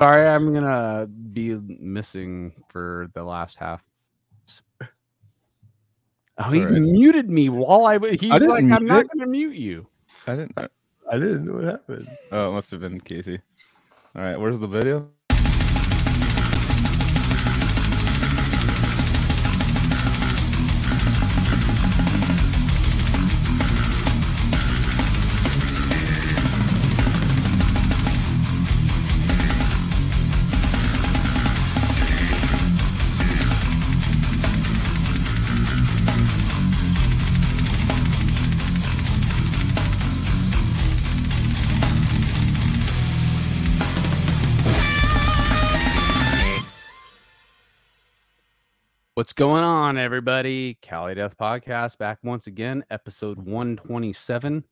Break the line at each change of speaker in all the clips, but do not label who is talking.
Sorry, I'm gonna be missing for the last half. Oh, he
alright.
muted me while I. w- He's
I didn't
like, "I'm not
it.
gonna mute you."
I didn't. know.
I didn't know what happened.
Oh, it must have been Casey. All right, where's the video?
What's going on, everybody? Cali Death Podcast back once again, episode 127.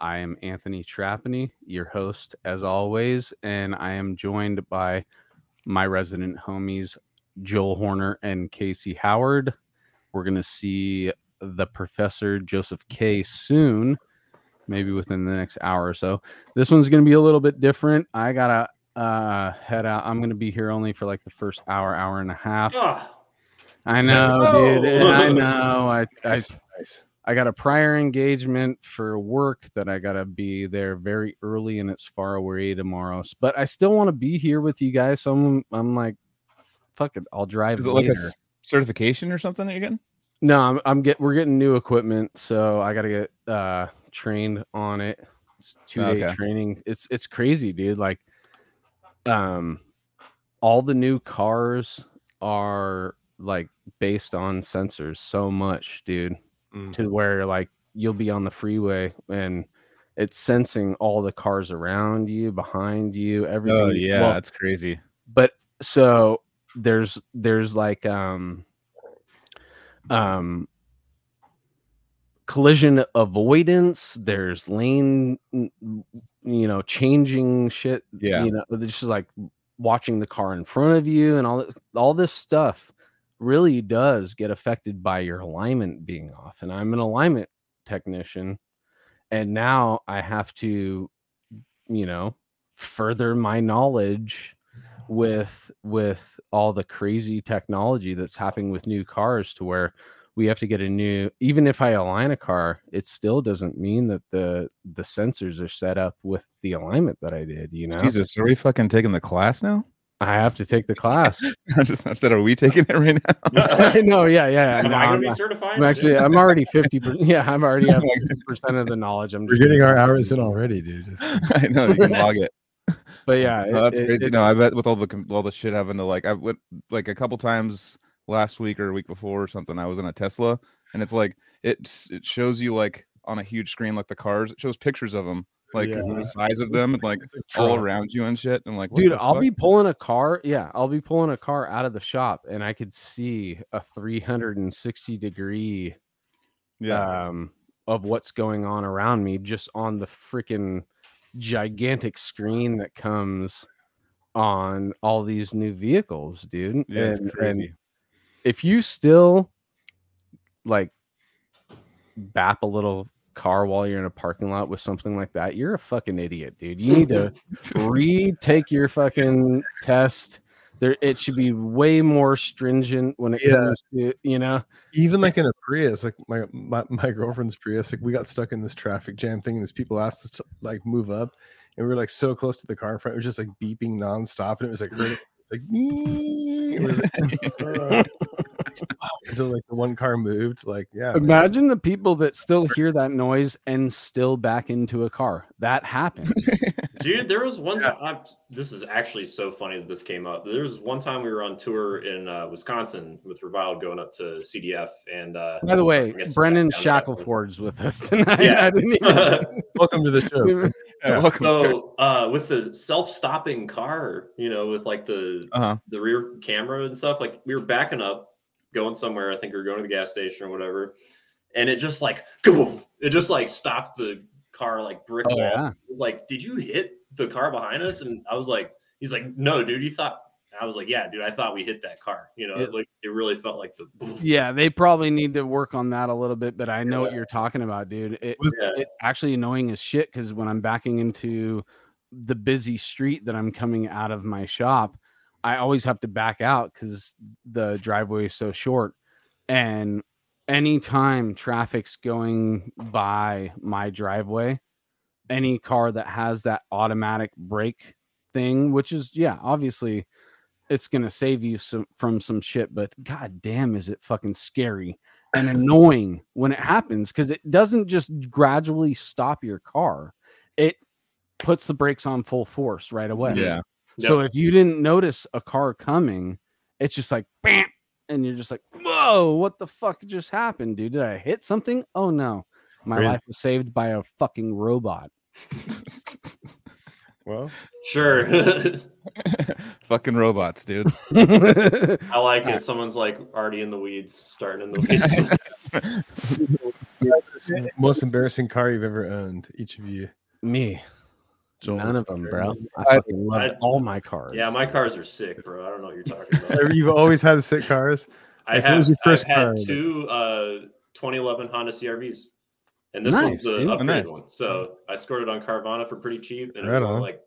I am Anthony Trapani, your host, as always, and I am joined by my resident homies, Joel Horner and Casey Howard. We're going to see the professor, Joseph K, soon, maybe within the next hour or so. This one's going to be a little bit different. I got to uh, head out. I'm going to be here only for like the first hour, hour and a half.
Ah,
I know, dude. and I know. I, I. I got a prior engagement for work that I gotta be there very early, and it's far away tomorrow. But I still want to be here with you guys, so I'm I'm like, fuck it, I'll drive.
Is it like a certification or something that you're getting?
No, I'm, I'm get we're getting new equipment, so I gotta get uh trained on it. It's two day
Okay.
training. It's it's crazy, dude. Like, um, all the new cars are like based on sensors so much, dude,
Mm.
to where like you'll be on the freeway and it's sensing all the cars around you, behind you, everything.
Oh yeah,
Well,
that's crazy.
but so there's there's like um um collision avoidance there's lane you know changing shit
Yeah.
you know it's just like watching the car in front of you and all all this stuff really does get affected by your alignment being off and i'm an alignment technician and now i have to you know further my knowledge with with all the crazy technology that's happening with new cars to where we have to get a new even if i align a car it still doesn't mean that the the sensors are set up with the alignment that i did you know
Jesus, are we fucking taking the class now?
I have to take the class
I'm just I said, are we taking it right now?
i know yeah yeah
am
no,
I
I'm,
going to be certified?
I'm actually i'm already 50 yeah i'm already at 50% of the knowledge i'm
We're
just-
getting our hours in already, dude.
I know you can log it.
but yeah
No, that's
it-
crazy.
it-
no, I bet with all the all the shit having to like I went like a couple times last week or a week before or something. I was in a Tesla and it's like it it shows you like on a huge screen like the cars. It shows pictures of them like
Yeah.
the size of them and like all around you and shit. And like,
dude i'll
fuck?
be pulling a car yeah i'll be pulling a car out of the shop and i could see a 360 degree
yeah.
um of what's going on around me just on the freaking gigantic screen that comes on all these new vehicles dude
yeah, it's
and, and
crazy.
if you still like bap a little car while you're in a parking lot with something like that, you're a fucking idiot, dude. You need to retake your fucking test. There, it should be way more stringent when it
Yeah.
comes to you know.
Even like in a Prius, like my, my my girlfriend's Prius, like we got stuck in this traffic jam thing, and these people asked us to like move up, and we were like so close to the car in front, it was just like beeping nonstop, and it was like hurting. It's like, It was like, uh, until like the one car moved. Like, yeah, man.
Imagine the people that still hear that noise and still back into a car. That happened.
Dude, there was one time. This is actually so funny that this came up. There was one time we were on tour in uh, Wisconsin with Reviled going up to CDF, and uh,
By the way,
I guess
Brennan
back down to that
Shackelford's with us tonight.
Yeah.
I didn't even-
welcome to the show.
Yeah, welcome.
So uh, with the self-stopping car, you know, with like the
uh huh.
the rear camera and stuff, like we were backing up, going somewhere. I think we were going to the gas station or whatever, and it just like it just like stopped the car like brick
Oh,
wall.
yeah.
Like, did you hit the car behind us? And I was like, he's like, no, dude, you thought. I was like, yeah, dude, I thought we hit that car. You know,
It-
like it really felt like the.
Yeah, they probably need to work on that a little bit, but I know what you're talking about, dude. It,
Was-
Yeah.
it actually annoying as shit because when I'm backing into the busy street that I'm coming out of my shop, I always have to back out because the driveway is so short. And anytime traffic's going by my driveway, any car that has that automatic brake thing, which is yeah, obviously it's gonna save you some from some shit, but god damn is it fucking scary and annoying when it happens because it doesn't just gradually stop your car. It puts the brakes on full force right away.
Yeah.
So if you didn't notice a car coming, it's just like bam, and you're just like, whoa, what the fuck just happened, dude? Did I hit something? Oh no. My
Crazy.
life was saved by a fucking robot.
Well,
Sure.
Fucking robots, dude.
I like it. Someone's like already in the weeds, starting in the weeds.
most embarrassing car you've ever owned, each of you.
Me.
Joel,
None of them, bro. I
I-
fucking love
I-
all my cars.
yeah, my cars are sick, bro. I don't know what you're talking about.
You've always had sick cars.
I
Like,
have
your first
I've had two uh 2011 Honda CRVs. And this
Nice,
one's the
dude.
upgraded
Nice.
one. So I scored it on Carvana for pretty cheap and it
Right
was like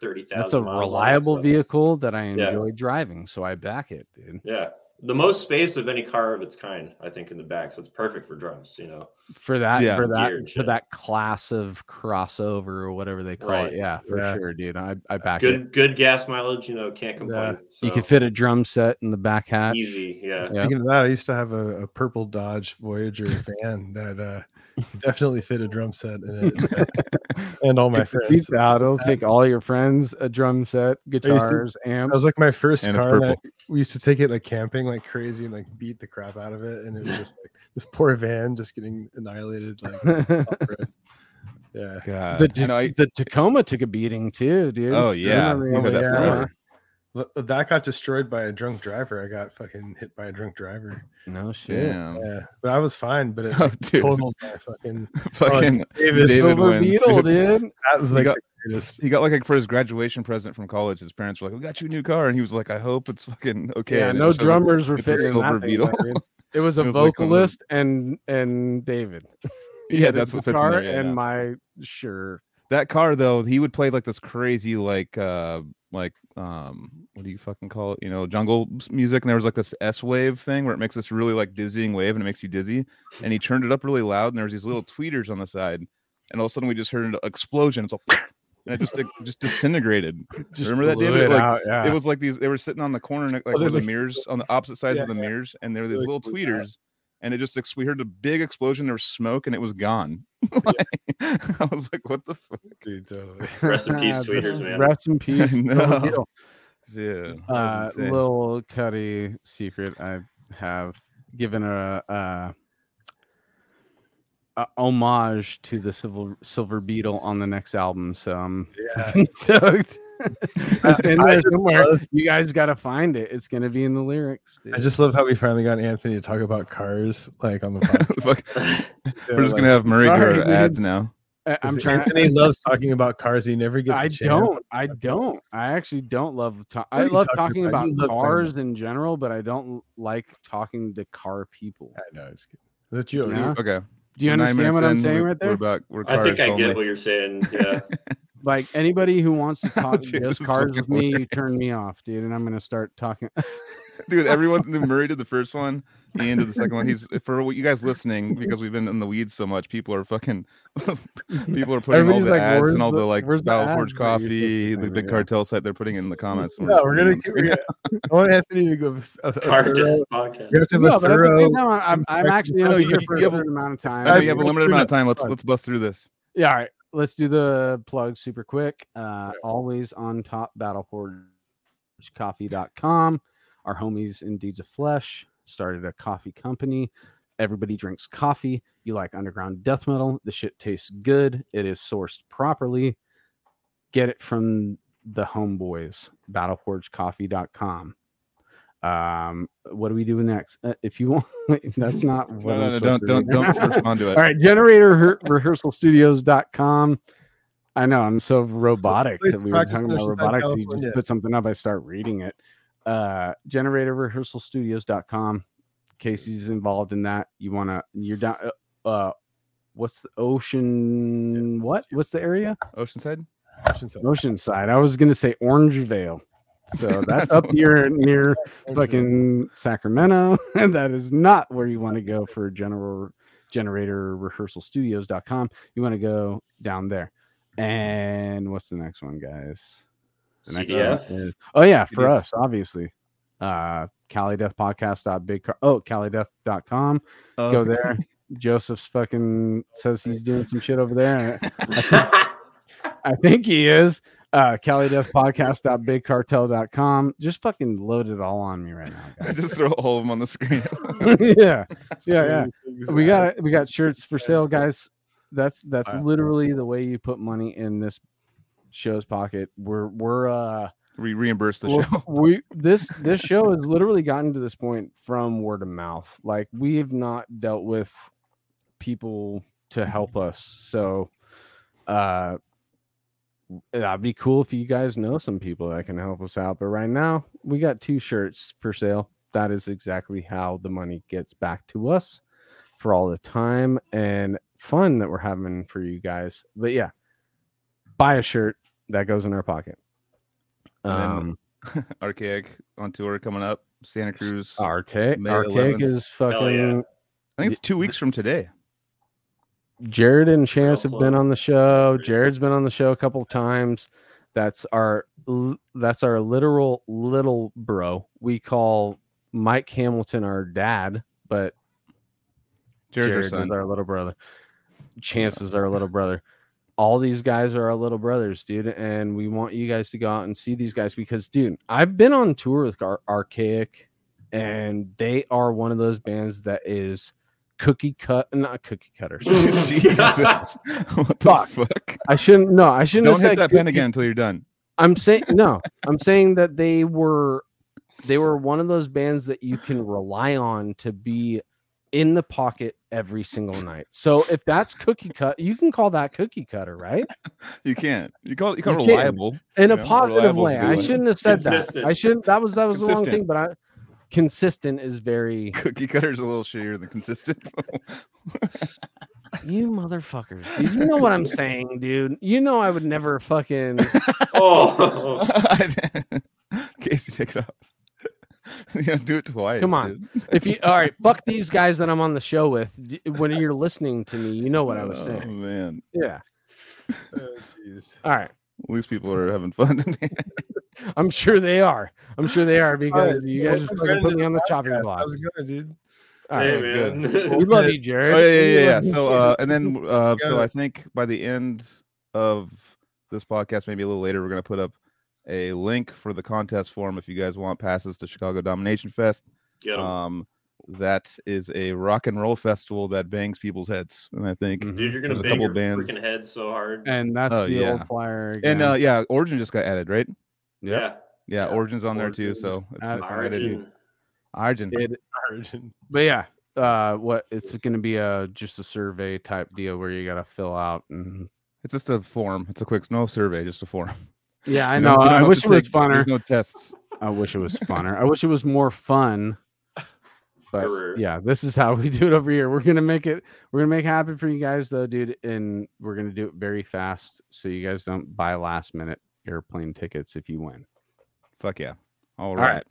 30,000
That's a
miles on it,
reliable
so-
vehicle that I
Yeah.
enjoy driving, so I back it, dude.
Yeah. The most space of any car of its kind, I think, in the back. So it's perfect for drums, you know.
For that,
Yeah.
for that, for that class of crossover or whatever they call
Right.
it. Yeah, for
Yeah.
sure, dude. I, I back it.
Good good gas mileage, you know, can't complain.
You
So,
can fit a drum set in the back hatch.
easy, yeah.
Yeah.
Speaking of that, I used to have a, a purple Dodge Voyager van that uh, definitely fit a drum set in it, and all my
Check
friends.
seats out. It'll take all your friends a drum set, guitars,
amp.
That
was like my first
And
car. And I, we used to take it like camping, like crazy, and like beat the crap out of it. And it was just like this poor van just getting annihilated. Like, yeah,
God.
the,
I
Ta-
know, I-
the Tacoma took a beating too, dude.
oh yeah.
remember
We've had that
yeah.
Forever.
But uh, that got destroyed by a drunk driver. I got fucking hit by a drunk driver.
No shit.
Damn.
Yeah, but I was fine. But it
Oh, dude.
totaled my fucking.
Oh, fucking
David,
David
Silver
wins.
Beetle, dude.
that was like
got-
the greatest.
he got like, for his graduation present from college. His parents were like, "We got you a new car," and he was like, "I hope it's fucking okay."
yeah,
And
no
was like,
drummers were
it's a
fitting in
Silver
that
Beetle.
like. It was a
It was like
vocalist and and David. He
Yeah, that's what fits in
guitar
there, yeah,
and
yeah.
my sure.
That car though he would play like this crazy like uh like um what do you fucking call it you know jungle music and there was like this s wave thing where it makes this really like dizzying wave and it makes you dizzy and he turned it up really loud and there was these little tweeters on the side and all of a sudden we just heard an explosion it's all and it just it just disintegrated
Just
Remember that, David?
it
Like,
out, yeah.
it was like these they were sitting on the corner like where the
like-
mirrors on the opposite sides
Yeah,
of the
yeah.
mirrors and there were these
like
little tweeters and it just ex- we heard a big explosion there was smoke and it was gone Like, i was like what the fuck
Dude, totally.
Rest in peace,
Rest-
tweeters, man.
Rest in peace. Silver
know.
Beetle.
Yeah,
uh, little Cuddy secret. I have given a, a, a homage to the Silver Silver Beetle on the next album, so I'm
Yeah.
stoked. It's in there somewhere.
love-
You guys got to find it. It's gonna be in the lyrics. Dude.
I just love how we finally got Anthony to talk about cars, like on the podcast.
Fuck, We're just gonna have Murray do
Sorry,
our ads now.
I- I'm
'cause
trying.
Anthony loves talking about cars. He never gets.
I
a chance.
don't. I don't. I actually don't love. Ta- I love
talking
talking
about?
about,
love talking
cars in general, but I don't like talking to car people.
I know. It's good. That you
Yeah.
Okay.
Do you
Nine
understand what I'm
in,
saying
we-
right
We're
there?
about, we're
I think
cars
I
only.
get what you're saying. Yeah.
Like anybody who wants to talk
Dude,
just
this is
cars with
fucking
me, you turn me off, dude, and I'm gonna start talking.
Dude, everyone Murray did the first one, Ian did the second one. He's for what you guys listening, because we've been in the weeds so much, people are fucking people are putting all the
like,
ads and all the,
the-
like
where's
Battle Forge
ads that you're
coffee, the big cartel site they're putting in the comments.
No, we're gonna.
them.
We're gonna I want Anthony to go. A, a
Car
thorough,
podcast.
we have to have
no,
a
but at the
thorough.
same I'm, I'm actually
I know
gonna be
you-
here
you
for a
have a-
certain amount of time.
I know you have a limited amount of time. Let's let's bust through this.
Yeah, all right. Let's do the plug super quick. Uh, always on top battleforgecoffee.com. Our homies in Deeds of Flesh started a coffee company. Everybody drinks coffee. You like underground death metal. The shit tastes good. It is sourced properly. Get it from the homeboys, battleforgecoffee.com. Um, what do we do next? Uh, if you want, that's not what
No,
I'm
no, no, don't
to
don't
do.
don't respond to it.
All right, generator Rehe- rehearsalstudios.com. I know I'm so robotic that we were talking about
Oceanside,
robotics. You just put something up, I start reading it. Uh generator rehearsalstudios.com. Casey's involved in that. You wanna you're down uh, uh what's the ocean
Yes,
what?
yes, yes.
What's the area?
Oceanside.
Oceanside.
Oceanside. I was gonna say Orangevale. So that's
That's
up here near fucking Sacramento. And that is not where you want to go for general generator rehearsal studios.com. You want to go down there. And what's the next one, guys? The next
CDF?
one is- oh yeah, for
CDF.
us, obviously. Uh Cali Death Podcast. Big car oh CaliDeath.com.
Uh,
Go there. Joseph's fucking says he's doing some shit over there. I think he is. Uh CaliDeathPodcast.BigCartel.com. Just fucking load it all on me right now, guys.
just throw all of them on the screen.
yeah. Yeah, yeah. We got we got shirts for sale, guys. That's that's literally the way you put money in this show's pocket. We're we're uh
we reimburse the
well,
show.
we this this show has literally gotten to this point from word of mouth. Like we have not dealt with people to help us. So uh that'd be cool if you guys know some people that can help us out. But right now we got two shirts for sale. That is exactly how the money gets back to us for all the time and fun that we're having for you guys. But yeah, buy a shirt that goes in our pocket. Um,
Archaic on tour coming up. Santa Cruz.
Archaic,
May
Archaic
11th.
is fucking.
yeah.
I think it's two weeks from today.
Jared and Chance have been on the show. Jared's been on the show a couple of times. That's our that's our literal little bro. We call Mike Hamilton our dad, but
Jared's our
Jared is our little brother. Chance is our little brother. All these guys are our little brothers, dude, and we want you guys to go out and see these guys because, dude, I've been on tour with Ar- Archaic, and they are one of those bands that is cookie cut, not cookie cutters.
Jesus. what the
Fuck.
fuck?
I shouldn't. No, I shouldn't.
Don't
have
hit
said
that pen again until you're done.
I'm saying no. I'm saying that they were they were one of those bands that you can rely on to be in the pocket every single night. So if that's cookie cut, you can call that cookie cutter, right?
You can't. You call you call
You
it
can.
reliable.
In a
Yeah,
positive way. I shouldn't have said that. I shouldn't. That was that was the wrong thing. But I consistent is very
Cookie cutter's a little shittier than consistent.
you motherfuckers. Dude, you know what I'm saying, dude. You know I would never fucking
oh,
Casey, take it up. you gotta do it twice.
Come on.
dude.
if you all right, fuck these guys that I'm on the show with. When you're listening to me, you know what I was saying.
Oh, man.
Yeah.
Oh.
All right.
At least people are having fun. In here.
I'm sure they are. I'm sure they are because
Alright,
you guys just
welcome
fucking put me on the chopping
podcast.
block.
How's it going, dude?
All right.
hey
good.
We love you, Jared.
Oh yeah, yeah, yeah. yeah. So uh, and then uh, so I think by the end of this podcast, maybe a little later, we're gonna put up a link for the contest form if you guys want passes to Chicago Domination Fest.
Get 'em.
Um, that is a rock and roll festival that bangs people's heads, and I think.
Mhm.
Dude, you're gonna
there's a
bang
couple
your
bands.
freaking head so hard.
and that's
Oh,
the
yeah.
old flyer.
And uh, yeah, Origin just got added, right?
Yep.
Yeah.
Yeah,
Yeah,
Origin's on there too. So it's,
Uh,
it's.
Origin.
Origin.
It-
Origin.
but yeah, uh, what it's going to be a just a survey type deal where you got to fill out. And
It's just a form. It's a quick no survey, just a form.
yeah, I
You
know.
don't- you don't
I wish
to
it was
take-
funner.
There's no tests.
I wish it was funner. I wish it was more fun. But yeah, this is how we do it over here. We're gonna make it. We're gonna make it happen for you guys, though, dude. And we're gonna do it very fast, so you guys don't buy last minute airplane tickets if you win.
Fuck yeah. All
All
right.
right.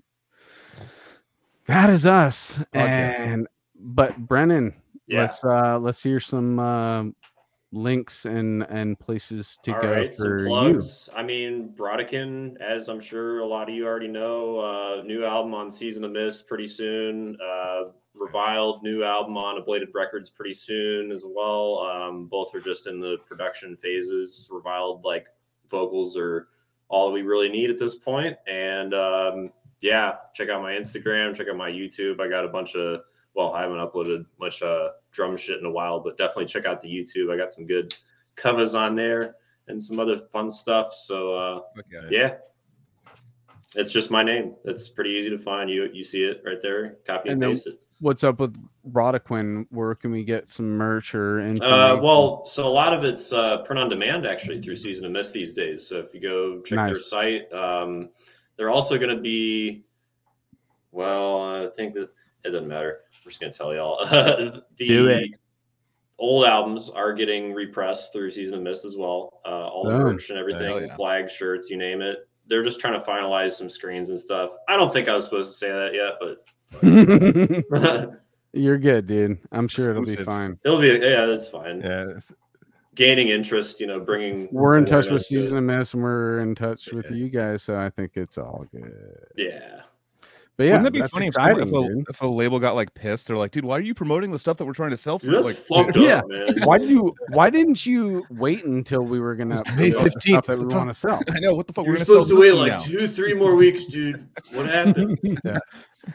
That is us.
Podcast.
And but Brennan,
Yeah.
let's uh let's hear some uh, links and and places to
All
go
right, some
for you.
I mean, Brodequin, as I'm sure a lot of you already know, uh, new album on Season of Mist pretty soon. Uh, Reviled new album on Ablated Records pretty soon as well. Um, both are just in the production phases. Reviled, like vocals, are all we really need at this point. And um, yeah, check out my Instagram, check out my YouTube. I got a bunch of well, I haven't uploaded much uh, drum shit in a while, but definitely check out the YouTube. I got some good covers on there and some other fun stuff. So uh,
Fuck yeah.
yeah, it's just my name. It's pretty easy to find. You you see it right there. Copy and,
And then-
paste it.
What's up with Brodequin? Where can we get some merch or
Uh, well, so a lot of it's uh, print on demand actually through Season of Mist these days. So if you go check their site, um, they're also going to be. Well, I think that it doesn't matter. We're just going to tell y'all. the,
Do it.
old albums are getting repressed through Season of Mist as well. Uh, all the merch and everything,
Hell yeah.
flags, shirts, you name it. They're just trying to finalize some screens and stuff. I don't think I was supposed to say that yet, but
You're good, dude. I'm sure it'll be fine.
it'll be yeah, that's fine.
Yeah,
Gaining interest, you know, bringing.
We're in touch with
awareness to-
Season of Mist and we're in touch with you guys, so I think it's all good.
Yeah,
But yeah,
Wouldn't that be funny if,
exciting,
if, a, if a label got like pissed? They're like, dude, why are you promoting the stuff that we're trying to sell for?
Dude,
like,
fucked
Yeah.
man.
Why did you? Why didn't you wait until we were gonna
It's May
promote the
15th,
that we want to sell?
I know what the fuck.
You're
we're gonna
supposed to wait like
now.
two, three more weeks, dude. What happened?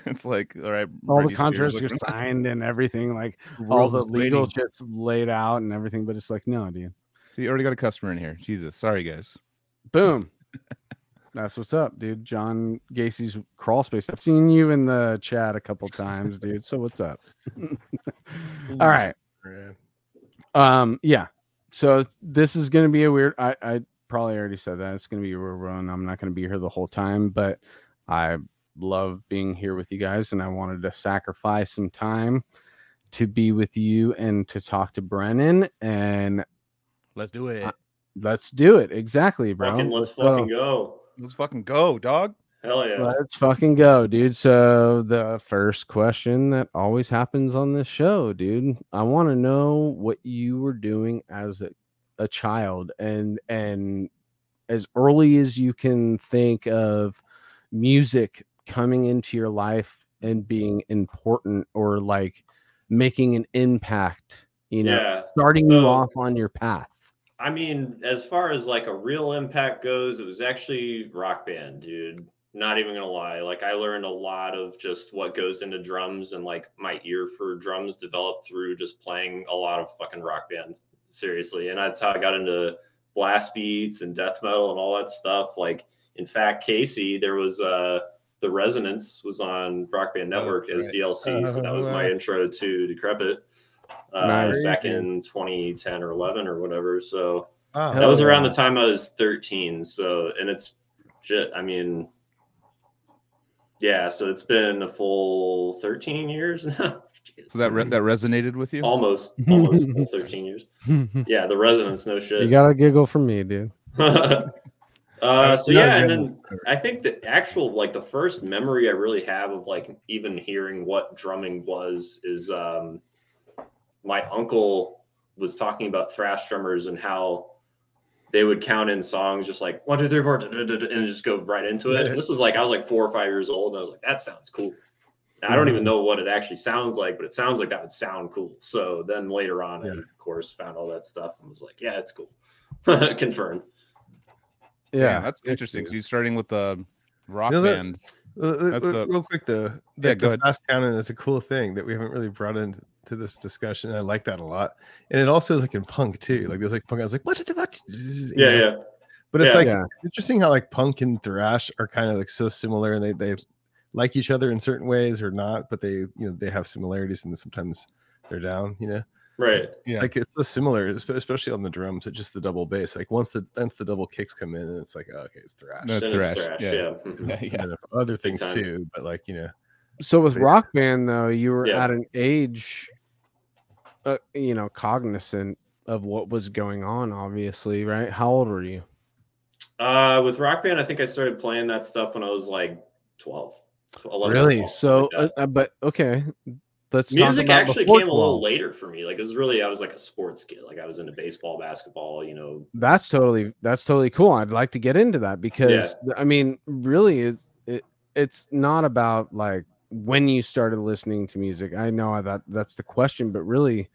It's like, all right,
all the contracts
like,
are signed and everything, like all the legal
waiting.
shit's laid out and everything. But it's like, no, dude.
So you already got a customer in here. Jesus, sorry guys.
Boom. That's what's up, dude. John Gacy's crawl space. I've seen you in the chat a couple times, dude. So what's up? All right.
Yeah.
Um, yeah. So this is gonna be a weird. I, I probably already said that it's gonna be a weird run. I'm not gonna be here the whole time, but I love being here with you guys, and I wanted to sacrifice some time to be with you and to talk to Brennan. And
Let's do it.
let's do it. Exactly, bro.
Fucking, let's
go.
fucking go.
Let's fucking go, dog.
Hell yeah.
Let's fucking go, dude. So the first question that always happens on this show, dude. I want to know what you were doing as a, a child and and as early as you can think of music coming into your life and being important or like making an impact, you know,
yeah.
starting you
So-
off on your path.
I mean, as far as like a real impact goes, it was actually rock band, dude. Not even gonna lie. Like I learned a lot of just what goes into drums and like my ear for drums developed through just playing a lot of fucking rock band. Seriously. And that's how I got into blast beats and death metal and all that stuff. Like in fact, Casey, there was uh the resonance was on Rock Band
Oh,
Network as
right.
DLC. so that was my
Uh,
intro to Decrepit. Uh,
Nice.
back in 2010 or 11 or whatever. So
Wow.
that was
Hell
around the time I was 13. So, and it's shit. I mean, yeah. So it's been a full 13 years now. Jeez.
So that re- that resonated with you?
almost, almost 13 years. Yeah, the resonance, no shit.
you gotta giggle from me, dude.
uh, so
Yeah,
yeah, and
yeah.
then I think the actual like the first memory I really have of like even hearing what drumming was is um my uncle was talking about thrash drummers and how they would count in songs just like one, two, three, four, and just go right into it. And this was like I was like four or five years old, and I was like, that sounds cool. Now, I don't even know what it actually sounds like, but it sounds like that would sound cool. So then later on, I of course found all that stuff and was like, yeah, it's cool. Confirmed.
Yeah,
that's interesting. So you starting with the rock
You know that-
band.
Uh, uh,
That's
uh,
the-
real quick, the,
Yeah,
the,
go
the fast canon is a cool thing that we haven't really brought into this discussion. I like that a lot, and it also is like in punk too. Like there's like punk. I was like, what? the- what? You
Yeah, yeah.
But it's
Yeah.
like
Yeah.
it's interesting how like punk and thrash are kind of like so similar, and they they like each other in certain ways or not, but they you know they have similarities, and sometimes they're down. You know,
Right.
Yeah.
like it's so similar, especially on the drums. It's just the double bass. Like once the once the double kicks come in, and it's like oh, okay, it's thrash.
No,
And
That's
Then it's
thrash,
thrash.
yeah.
Yeah.
Yeah, yeah.
other things too, but like you know,
So with Rock Band though, you were
Yeah.
at an age, uh, you know, cognizant of what was going on. Obviously, right? How old were you?
Uh, with Rock Band, I think I started playing that stuff when I was like 12. 11
really?
12,
So,
like
uh, uh, but okay, let's
music actually came a little later for me. Like it was really, I was like a sports kid. Like I was into baseball, basketball, you know.
That's totally that's totally cool. I'd like to get into that because I mean, really, is it? It's not about like when you started listening to music. I know that that's the question, but really,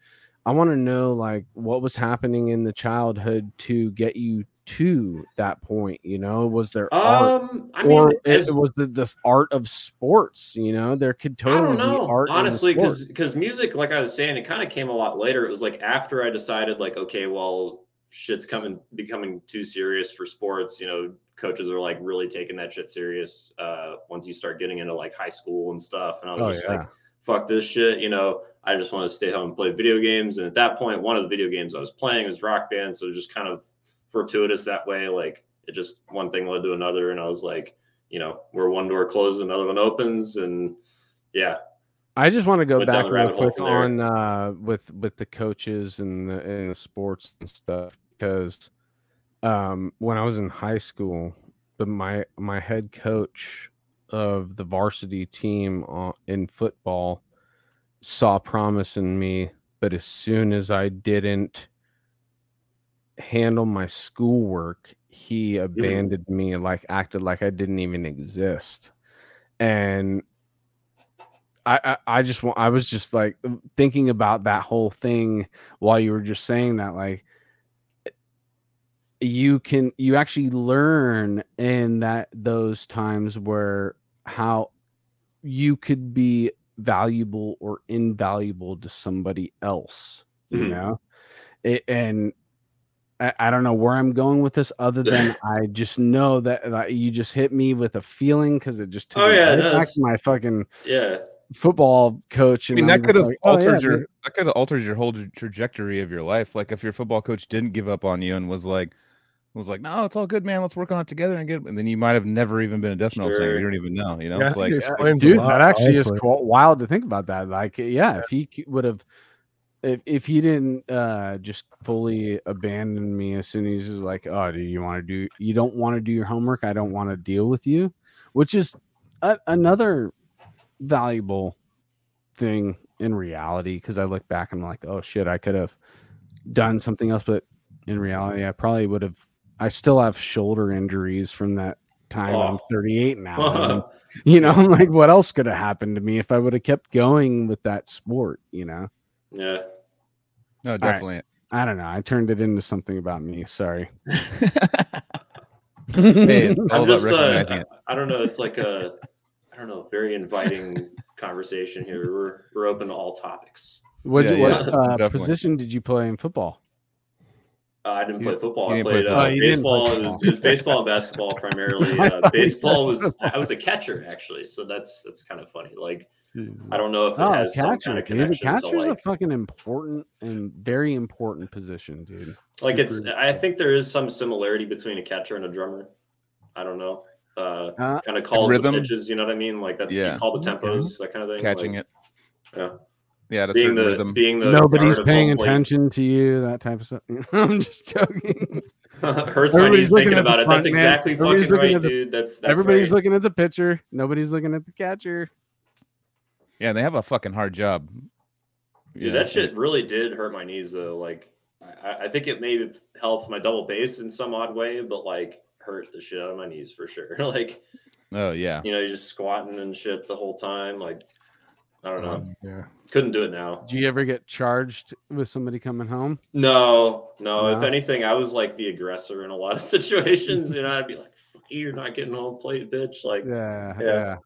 I want to know like what was happening in the childhood to get you to that point. You know, was there art?
Um, I mean,
or it,
as-
it was the, this art of sports. You know, there could
I
totally
don't know,
be art
honestly, because because music, like I was saying, it kind of came a lot later. It was like after I decided, like, okay, well, shit's coming becoming too serious for sports. You know, coaches are like really taking that shit serious uh, once you start getting into like high school and stuff. And I was
Oh,
just
yeah.
like, fuck this shit. You know, I just want to stay home and play video games. And at that point, one of the video games I was playing was Rock Band, so it was just kind of fortuitous that way. Like it just one thing led to another, and I was like, you know, where one door closes, another one opens, and yeah.
I just want to go back real quick on uh, with with the coaches and the, and the sports and stuff because um, when I was in high school, the my my head coach of the varsity team in football saw promise in me, but as soon as I didn't handle my schoolwork, he abandoned me, like acted like I didn't even exist, and I, I I just want I was just like thinking about that whole thing while you were just saying that like you can you actually learn in that those times where how you could be valuable or invaluable to somebody else you
Mhm.
know it, and I, I don't know where i'm going with this other than i just know that, that you just hit me with a feeling because it just took
Oh,
me
yeah,
right back to my fucking
Yeah.
football coach
I
and
mean,
I'm
that could have
like, oh, yeah,
altered your
dude.
that could have altered your whole trajectory of your life. Like if your football coach didn't give up on you and was like, was like, no, it's all good, man. Let's work on it together and get. And then you might have never even been a death note singer. You don't even know. You know,
Yeah,
it's like
it explains
dude
lot,
that actually
honestly.
is qu- wild to think about that like yeah if he would have if, if he didn't uh just fully abandon me as soon as he was like oh do you want to do you don't want to do your homework i don't want to deal with you which is a, another valuable thing in reality because i look back and i'm like oh shit i could have done something else but in reality i probably would have i still have shoulder injuries from that time i'm
Oh.
38 now and you know, I'm like, what else could have happened to me if I would have kept going with that sport? You know,
yeah.
no, definitely.
I don't know. I turned it into something about me. Sorry.
hey,
I'm just, uh,
it.
I don't know. It's like a, I don't know, very inviting conversation here. We're we're open to all topics.
what
Yeah,
what
yeah,
uh, position did you play in football?
Uh, I didn't
You-
play football.
you
I
didn't play
played uh,
play
baseball. It was, it was baseball and basketball primarily. Uh, baseball was I was a catcher actually, so that's that's kind of funny. Like I don't know if it
Oh,
has some
catcher,
kind of
dude. The
connection to
catcher's
like
a fucking important and very important position, dude.
like it's
Super-
i think there is some similarity between a catcher and a drummer i don't know uh
Uh,
kind of calls
rhythm?
the pitches you know what i mean like that's
Yeah.
you call the
Okay.
tempos that kind of thing
Catching
like,
it.
yeah
Yeah, at a
being
certain
the
rhythm.
being the
Nobody's paying
home plate.
attention to you. That type of stuff. I'm just joking.
hurts my
Everybody's
knees thinking about it
front,
that's
man.
exactly
Everybody's
fucking
looking
right
at the-
dude that's that's
Everybody's
right.
looking at the pitcher. Nobody's looking at the catcher.
Yeah, they have a fucking hard job.
Dude,
Yeah,
that shit really did hurt my knees though. Like, I, I think it may have helped my double bass in some odd way, but like hurt the shit out of my knees for sure. like,
Oh yeah.
you know, you're just squatting and shit the whole time. Like, I don't know,
Um, yeah.
couldn't do it now.
Do you ever get charged with somebody coming home?
No, no. If anything, I was like the aggressor in a lot of situations. You know, I'd be like, Fuck you, "You're not getting home plate, bitch." Like,
Yeah,
Yeah.
yeah.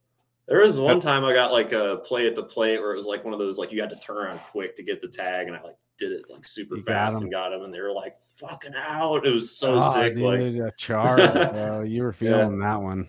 There was one time I got like a play at the plate where it was like one of those like you had to turn around quick to get the tag, and I like did it like super
You got
and got him, and they were like fucking out. It was so
Oh,
sick. Like
dude, a charge, bro. You were feeling that one.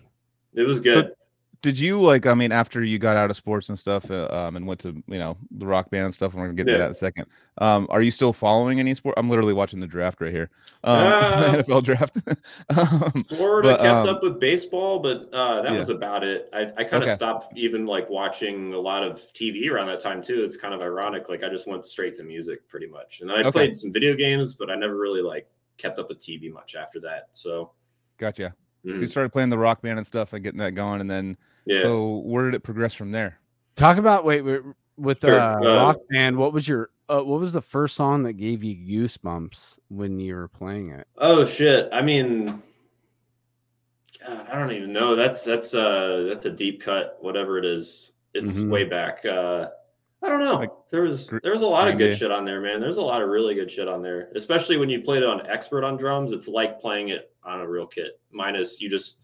it was good.
Did you like? I mean, after you got out of sports and stuff, uh, um, and went to you know the rock band and stuff, and we're gonna get to that in a second. Um, are you still following any sport? I'm literally watching the draft right here, um,
Uh,
NFL draft. um,
Florida
but,
kept
um,
up with baseball, but uh, that
yeah.
was about it. I, I kind of
Okay.
stopped even like watching a lot of TV around that time too. It's kind of ironic. Like I just went straight to music pretty much, and I
Okay.
played some video games, but I never really like kept up with TV much after that. So
gotcha. So
mhm,
you started playing the rock band and stuff and getting that going, and then
yeah.
so where did it progress from there?
Talk about wait, wait with
Sure,
uh,
uh,
rock band. What was your uh, what was the first song that gave you goosebumps when you were playing it?
Oh shit! I mean, God, I don't even know. That's that's uh that's a deep cut, whatever it is. It's
Mhm.
way back. Uh, I don't know.
Like
there was there was a lot of good
Day.
shit on there, man. There's a lot of really good shit on there, especially when you played it on expert on drums. It's like playing it on a real kit. Minus you just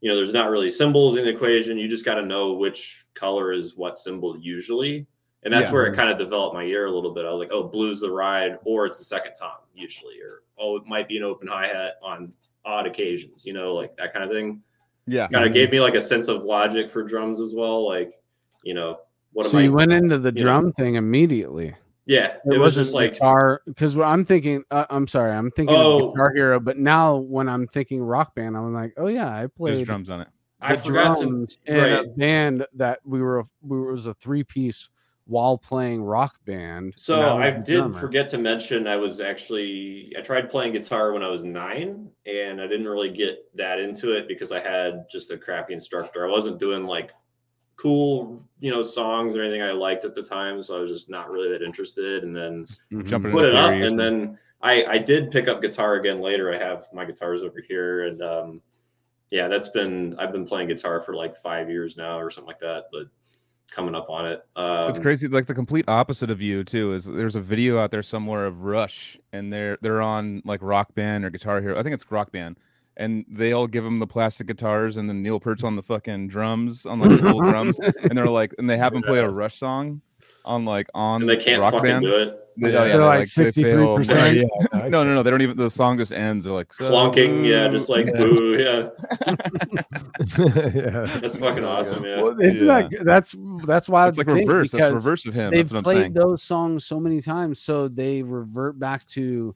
you know, there's not really cymbals in the equation. You just got to know which color is what cymbal usually. And that's
Yeah.
where it kind of developed my ear a little bit. I was like, oh, blues the ride, or it's the second tom usually, or oh, it might be an open hi hat on odd occasions, you know, like that kind of thing.
Yeah,
Kind of mm-hmm. gave me like a sense of logic for drums as well. Like, you know, what
so
am I?
you went into the
you know.
drum thing immediately.
yeah,
It,
it, was just like,
guitar because I'm thinking. Uh, I'm sorry, I'm thinking
Oh.
of Guitar Hero, but now when I'm thinking Rock Band, I'm like, oh yeah, I
there's
played.
drums on it.
I
the
forgot to
drums in a band that we were we were, was a three piece while playing rock band.
So
I
I did
drummer.
forget to mention I was actually I tried playing guitar when I was nine and I didn't really get that into it because I had just a crappy instructor. I wasn't doing like cool, you know, songs or anything I liked at the time. So I was just not really that interested. And then
Mhm.
Jumping
put it up and then I, I did pick up guitar again later. I have my guitars over here and um yeah, that's been I've been playing guitar for like five years now or something like that, but coming up on it. Um,
It's crazy. Like the complete opposite of you too is there's a video out there somewhere of Rush, and they're they're on like Rock Band or Guitar Hero. I think it's Rock Band, and they all give them the plastic guitars, and then Neil Peart's on the fucking drums, on like the little drums, and they're like, and they have them play a Rush song on like on
and they can't
Rock
fucking
Band.
do it.
They-
Yeah.
oh, yeah,
They're
they,
like 63%.
miserably.
Yeah, I
No, no, no. They don't even. The song just ends. They're like so
Clunking, yeah, just like
Yeah.
boo, yeah.
yeah,
That's fucking awesome, yeah.
Well, isn't
Yeah.
that that's that's why
It's like reverse. That's reverse of him.
They've
That's what I'm
played
saying.
those songs so many times, so they revert back to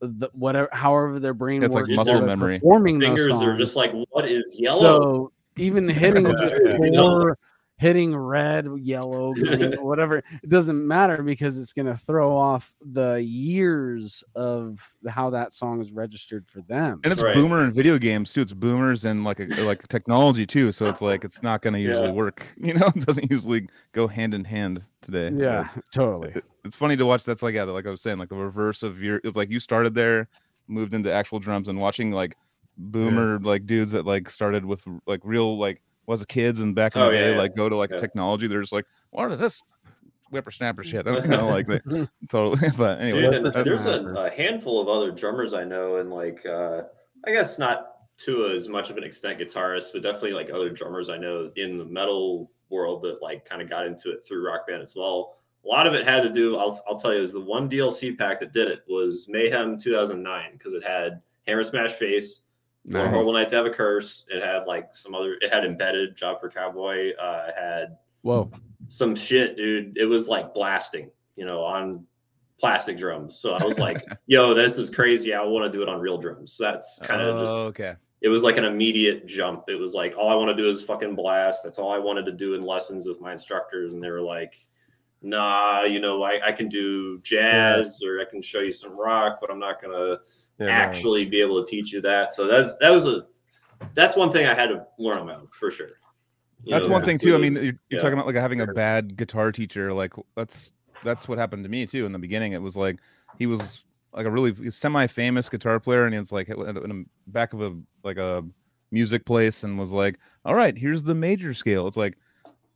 the whatever, however their brain
It's like
works.
muscle
while they're
memory.
Performing those
Fingers are just like, what is yellow?
So even hitting
Yeah, yeah.
or hitting red, yellow, green, whatever, it doesn't matter because it's going to throw off the years of how that song is registered for them.
And it's
Right.
boomer in video games too. It's boomers and like a, like technology too. So it's like it's not going to usually
Yeah.
work. You know, it doesn't usually go hand in hand today. but
yeah, totally.
it- it's funny to watch. That's like yeah, like I was saying, like the reverse of your. It's like you started there, moved into actual drums, and watching like boomer like dudes that like started with like real like was a kids and back in
Oh,
the day
yeah.
like go to like
Yeah.
technology. They're just like, what is this whippersnapper shit? I don't know, like they, totally. But anyway,
Anyways,
there's a, a handful of other drummers I know, and like, uh, I guess not to as much of an extent guitarists, but definitely like other drummers I know in the metal world that like kind of got into it through Rock Band as well. A lot of it had to do, I'll, I'll tell you, is the one DLC pack that did it was Mayhem 2009 because it had Hammer Smash Face, One
Nice.
Horrible Night to Have a Curse. It had like some other, it had Embedded, Job for Cowboy. Uh, it had
Whoa.
some shit, dude. It was like blasting, you know, on plastic drums. So I was like, yo, this is crazy. I want to do it on real drums. So that's kind of just,
Oh, okay.
it was like an immediate jump. It was like, all I want to do is fucking blast. That's all I wanted to do in lessons with my instructors. And they were like, nah, you know, I, I can do jazz or I can show you some rock, but I'm not to
Yeah,
actually be able to teach you that. So that's, that was a, that's one thing I had to learn on my own for sure. You
That's
know,
one thing too. I mean, you're, you're
yeah.
talking about like having a bad guitar teacher. Like that's that's what happened to me too in the beginning. It was like he was like a really semi-famous guitar player, and it's like in the back of a like a music place, and was like, "All right, here's the major scale." It's like,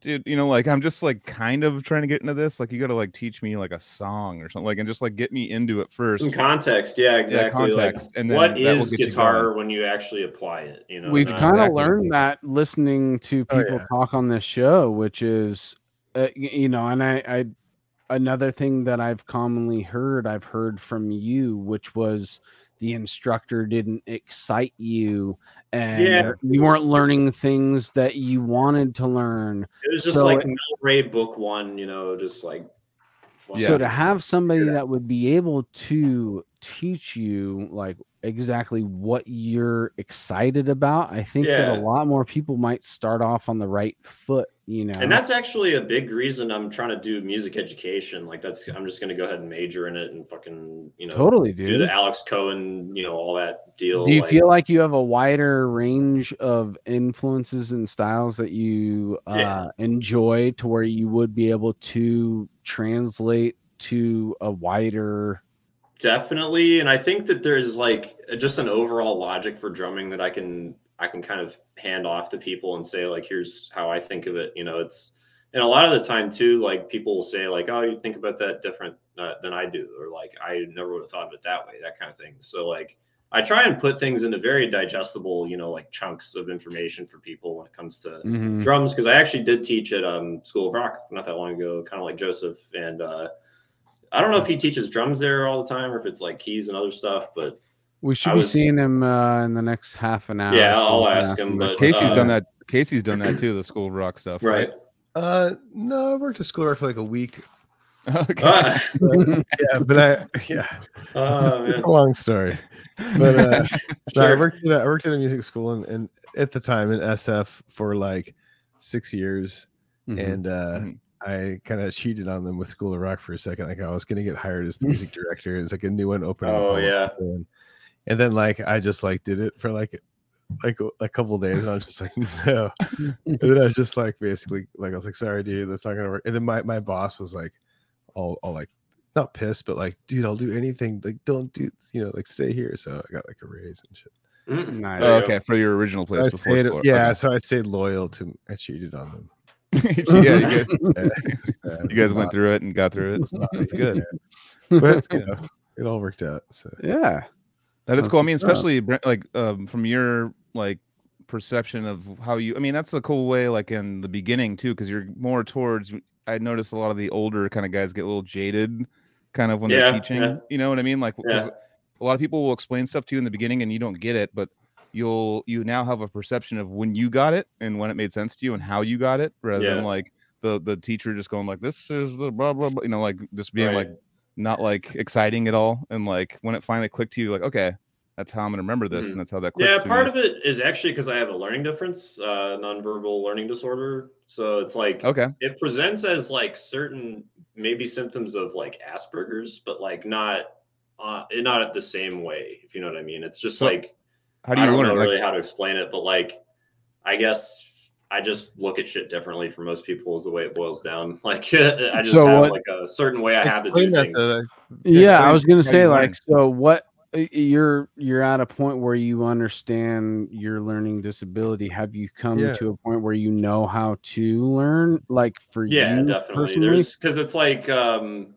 dude, you know, like I'm just like kind of trying to get into this. Like you got to like teach me like a song or something, like and just like get me into it first.
Some context, yeah, exactly.
context,
like,
and then
what
that will
is
get you
guitar when you actually apply it? You know,
We've kind of
Exactly.
learned that listening to
Oh,
people
yeah.
talk on this show, which is, uh, you know, and I, I, another thing that I've commonly heard, I've heard from you, which was the instructor didn't excite you and
Yeah.
you weren't learning things that you wanted to learn.
it was just
so
like
it-
Mel Bay book one, you know, just like
Yeah.
So to have somebody that would be able to teach you like exactly what you're excited about, I think that a lot more people might start off on the right foot, you know.
And that's actually a big reason I'm trying to do music education. Like that's I'm just gonna go ahead and major in it and fucking you know
totally,
do the Alex Cohen, you know, all that deal.
Do you
like-
feel like you have a wider range of influences and styles that you uh,
Yeah.
enjoy to where you would be able to translate to a wider
Definitely, and I think that there's like just an overall logic for drumming that I can I can kind of hand off to people and say like, here's how I think of it. You know, it's and a lot of the time too, like people will say like, oh, you think about that different uh, than I do, or like I never would have thought of it that way, that kind of thing. So like, I try and put things into very digestible, you know, like chunks of information for people when it comes to
Mhm.
drums because I actually did teach at um, School of Rock not that long ago, kind of like Joseph. And uh, I don't know if he teaches drums there all the time or if it's like keys and other stuff, but
We should
I
be
was-
seeing him uh, in the next half an hour.
Yeah, I'll ask him, but-
Casey's
uh,
done that. Casey's done that too. The school of rock stuff,
right.
Uh, no, I worked at school rock for like a week,
Okay.
Ah,
yeah, but I yeah, it's
oh,
just
man.
a long story. But uh, no, I worked at a, I worked at a music school and, and at the time in SF for like six years,
Mhm.
and uh,
Mhm.
I kind of cheated on them with School of Rock for a second. Like I was gonna get hired as the music director. It's like a new one opening.
Oh, yeah.
again. and then like I just like did it for like like a, a couple days, and I was just like no. and then I was just like basically like I was like sorry, dude, that's not gonna work. And then my my boss was like all all like not pissed, but like dude, I'll do anything. Like don't do you know like stay here. So I got like a raise and shit.
Mm.
Nice.
Oh, okay, for your original
So I
place before
stayed,
school.
yeah, so I stayed loyal to. I cheated on them.
Okay. yeah, you guys,
Yeah, it's
you guys went through it and got through it.
it's not-
It's good.
yeah. But you know, it all worked out. So
yeah.
That is cool. I mean, especially Brent, like um, from your like perception of how you. I mean, that's a cool way. Like in the beginning too, because you're more towards. I noticed a lot of the older kind of guys get a little jaded, kind of when
Yeah,
they're teaching.
yeah.
You know what I mean? Like 'cause
Yeah.
a lot of people will explain stuff to you in the beginning and you don't get it, but you'll you now have a perception of when you got it and when it made sense to you and how you got it, rather
Yeah.
than like the the teacher just going like this is the blah blah blah. You know, like just being
Right.
like not like exciting at all. And like when it finally clicked to you, like, okay, that's how I'm gonna remember this,
Mhm.
and that's how that clicks.
Yeah,
to
part
me.
of it is actually because I have a learning difference, uh, nonverbal learning disorder. So it's like
Okay.
it presents as like certain maybe symptoms of like Asperger's, but like not uh, not at the same way. If you know what I mean, it's just
So,
like
How do
I
you
don't
learn?
know
Like,
really how to explain it, but like I guess I just look at shit differently for most people is the way it boils down. Like I just
So
have
what-
like a certain way I have to
explain
do
that
things.
though.
Yeah, I was gonna say like so what uh, you're you're at a point where you understand your learning disability. Have you come
Yeah.
to a point where you know how to learn? Like for
yeah
you
definitely
personally?
there's because it's like um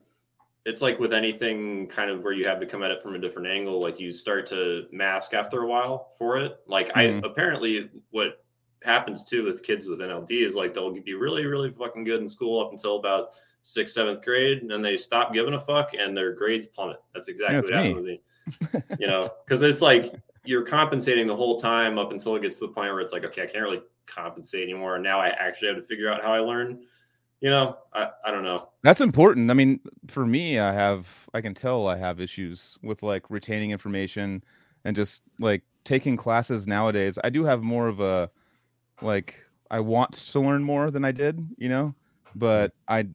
it's like with anything kind of where you have to come at it from a different angle like you start to mask after a while for it. Like
Mhm.
i apparently what happens too with kids with nld is like they'll be really really fucking good in school up until about sixth seventh grade and then they stop giving a fuck and their grades plummet. That's exactly
it's
what happened with me. You know because it's like you're compensating the whole time up until it gets to the point where it's like okay i can't really compensate anymore. And now i actually have to figure out how i learn you know i, I don't know
That's important. I mean, for me, I have I can tell I have issues with like retaining information and just like taking classes nowadays. I do have more of a like I want to learn more than I did, you know. But I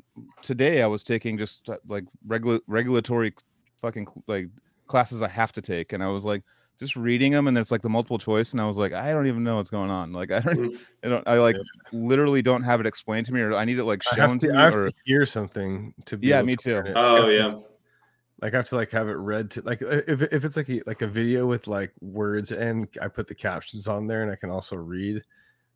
today I was taking just like regula- regulatory fucking like classes I have to take, and I was like just reading them, and it's like the multiple choice, and I was like, I don't even know what's going on. Like I don't,
Mm.
I don't, I like literally don't have it explained to me, or I need it like
I
shown
have
to,
to,
me,
I have
or
to hear something to be
Yeah, me
to
too.
it.
oh
Like,
yeah
like I have to like have it read to like if if it's like a, like a video with like words and I put the captions on there and I can also read.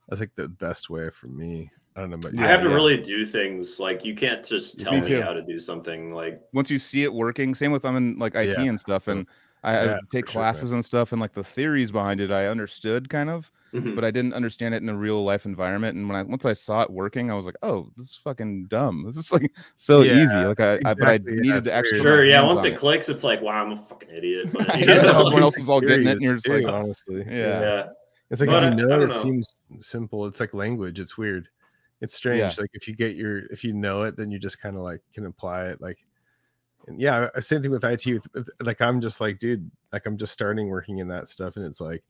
That's like the best way for me. I don't know about you.
I have to
yeah.
really do things like you can't just tell me
too.
how to do something like
once you see it working same with i'm in like it
Yeah.
and stuff and i, I take
for sure,
classes and stuff and like the theories behind it i understood kind of
mhm.
but i didn't understand it in a real life environment and when i once i saw it working i was like oh this is fucking dumb this is like so
Yeah,
easy like i, I but i
yeah,
needed
it's
to actually
weird.
put my
sure yeah once
on
it clicks it's like wow i'm a fucking idiot but, you know,
everyone else is all getting it and you're
it's
just like
honestly.
Yeah.
yeah
It's like
But
if you know it, it
know.
seems simple. It's like language. It's weird. It's strange. Like if you get your if you know it, then you just kind of like can apply it. Like and yeah, uh, same thing with IT. Like I'm just like, dude, like I'm just starting working in that stuff, and it's like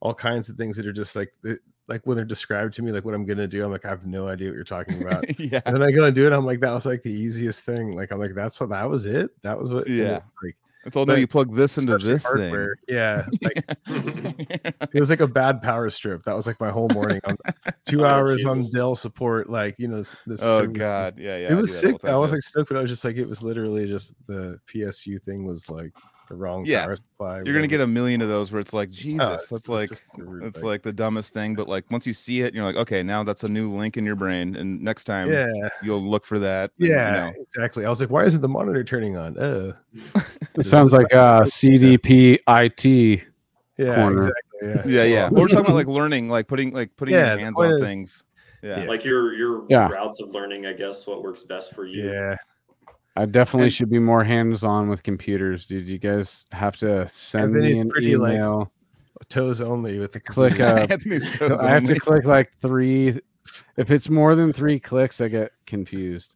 all kinds of things that are just like like when they're described to me, like what I'm gonna do. I'm like, I have no idea what you're talking about.
yeah
and then I go and do it. I'm like, that was like the easiest thing. Like I'm like, that's what that was it. That was what.
Yeah.
Like
it's all no you plug this into this
hardware. Yeah. Like
thing
it was like a bad power strip. That was like my whole morning. On two
Oh,
hours on Dell support. Like you know, this. this
oh
server-
god yeah yeah
it was
do that all
sick. I was like stoked, but I was just like, it was literally just the PSU thing was like the wrong
Yeah.
power supply.
you're gonna get a million of those where it's like jesus
Oh, it's-
that's
it's
like
just
it's like the dumbest thing but like once you see it you're like okay now that's a new link in your brain and next time
yeah,
you'll look for that and, you
yeah,
know.
exactly. I was like, why isn't the monitor turning on? Uh,
It sounds like uh CDP IT.
yeah,
Corner.
exactly. Yeah,
yeah yeah we're talking about like learning like putting like putting
Yeah,
your hands on
is-
things yeah,
Yeah.
like your your
Yeah.
routes of learning i guess what works best for you
yeah.
I definitely
And-
should be more hands on with computers, dude. You guys have to send me an
pretty, like,
email.
Toes only with the
click
computer.
uh,
Anthony's toes
I have to click like three. If it's more than three clicks, I get confused.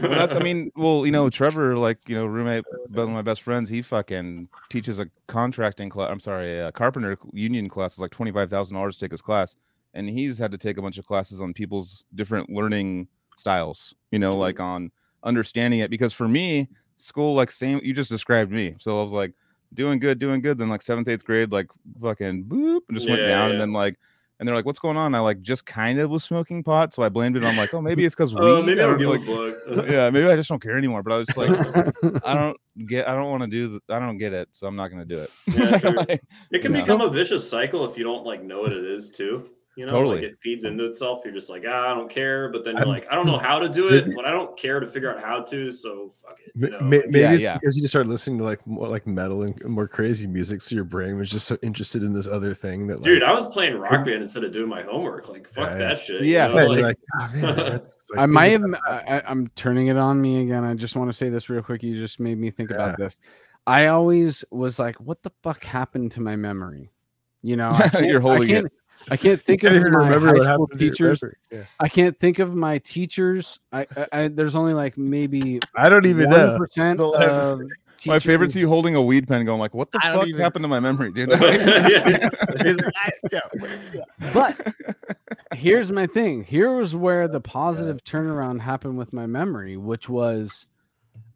Well, that's, I mean, well, you know, Trevor, like, you know, roommate, one of my best friends, he fucking teaches a contracting class. I'm sorry, a carpenter union class is like $25,000 to take his class. And he's had to take a bunch of classes on people's different learning styles, you know,
Mm-hmm.
like on understanding it. Because for me, school, like, same, you just described me. So I was like, doing good, doing good. Then, like, seventh, eighth grade, like, fucking boop, and just went down.
yeah.
And then, like, and they're like, "What's going on?" I like just kind of was smoking pot, so I blamed it on like, "Oh, maybe it's because uh, we."
Oh, maybe I don't
like, yeah, maybe I just don't care anymore. But I was just like, I don't get, I don't want to do, the, I don't get it, so I'm not gonna do it.
Yeah, sure.
Like,
It can
Yeah.
become a vicious cycle if you don't like know what it is too. You know,
Totally.
like it feeds into itself. You're just like, ah, I don't care. But then you're
I'm-
like, I don't know how to do it,
Maybe-
but I don't care to figure out how to. So fuck it. You know?
ma- Maybe
Yeah,
it's
yeah.
because you just started listening to like more like metal and more crazy music, so your brain was just so interested in this other thing that, like,
Dude, I was playing rock band instead of doing my homework. Like, fuck
Yeah, yeah.
that shit.
Yeah,
you know?
yeah,
like,
like, "Oh, man, like,
I might
thinking
have.
about
I, I- I'm turning it on me again. I just want to say this real quick. You just made me think
Yeah.
about this. I always was like, "What the fuck happened to my memory?" You know, I can't,
You're holding
I
it.
Can't, I can't think of
You can't even
my
remember
high school
happened to your
teachers.
Yeah.
I can't think of my teachers. I, I, I there's only like maybe
I don't even
one
know.
percent
That's all I have to
of
my favorite's
teachers-
you holding a weed pen, going like, "What the
I
fuck
even-
happened to my memory, dude?"
Yeah.
He's like, I- yeah, yeah.
But here's my thing. Here was where the positive turnaround happened with my memory, which was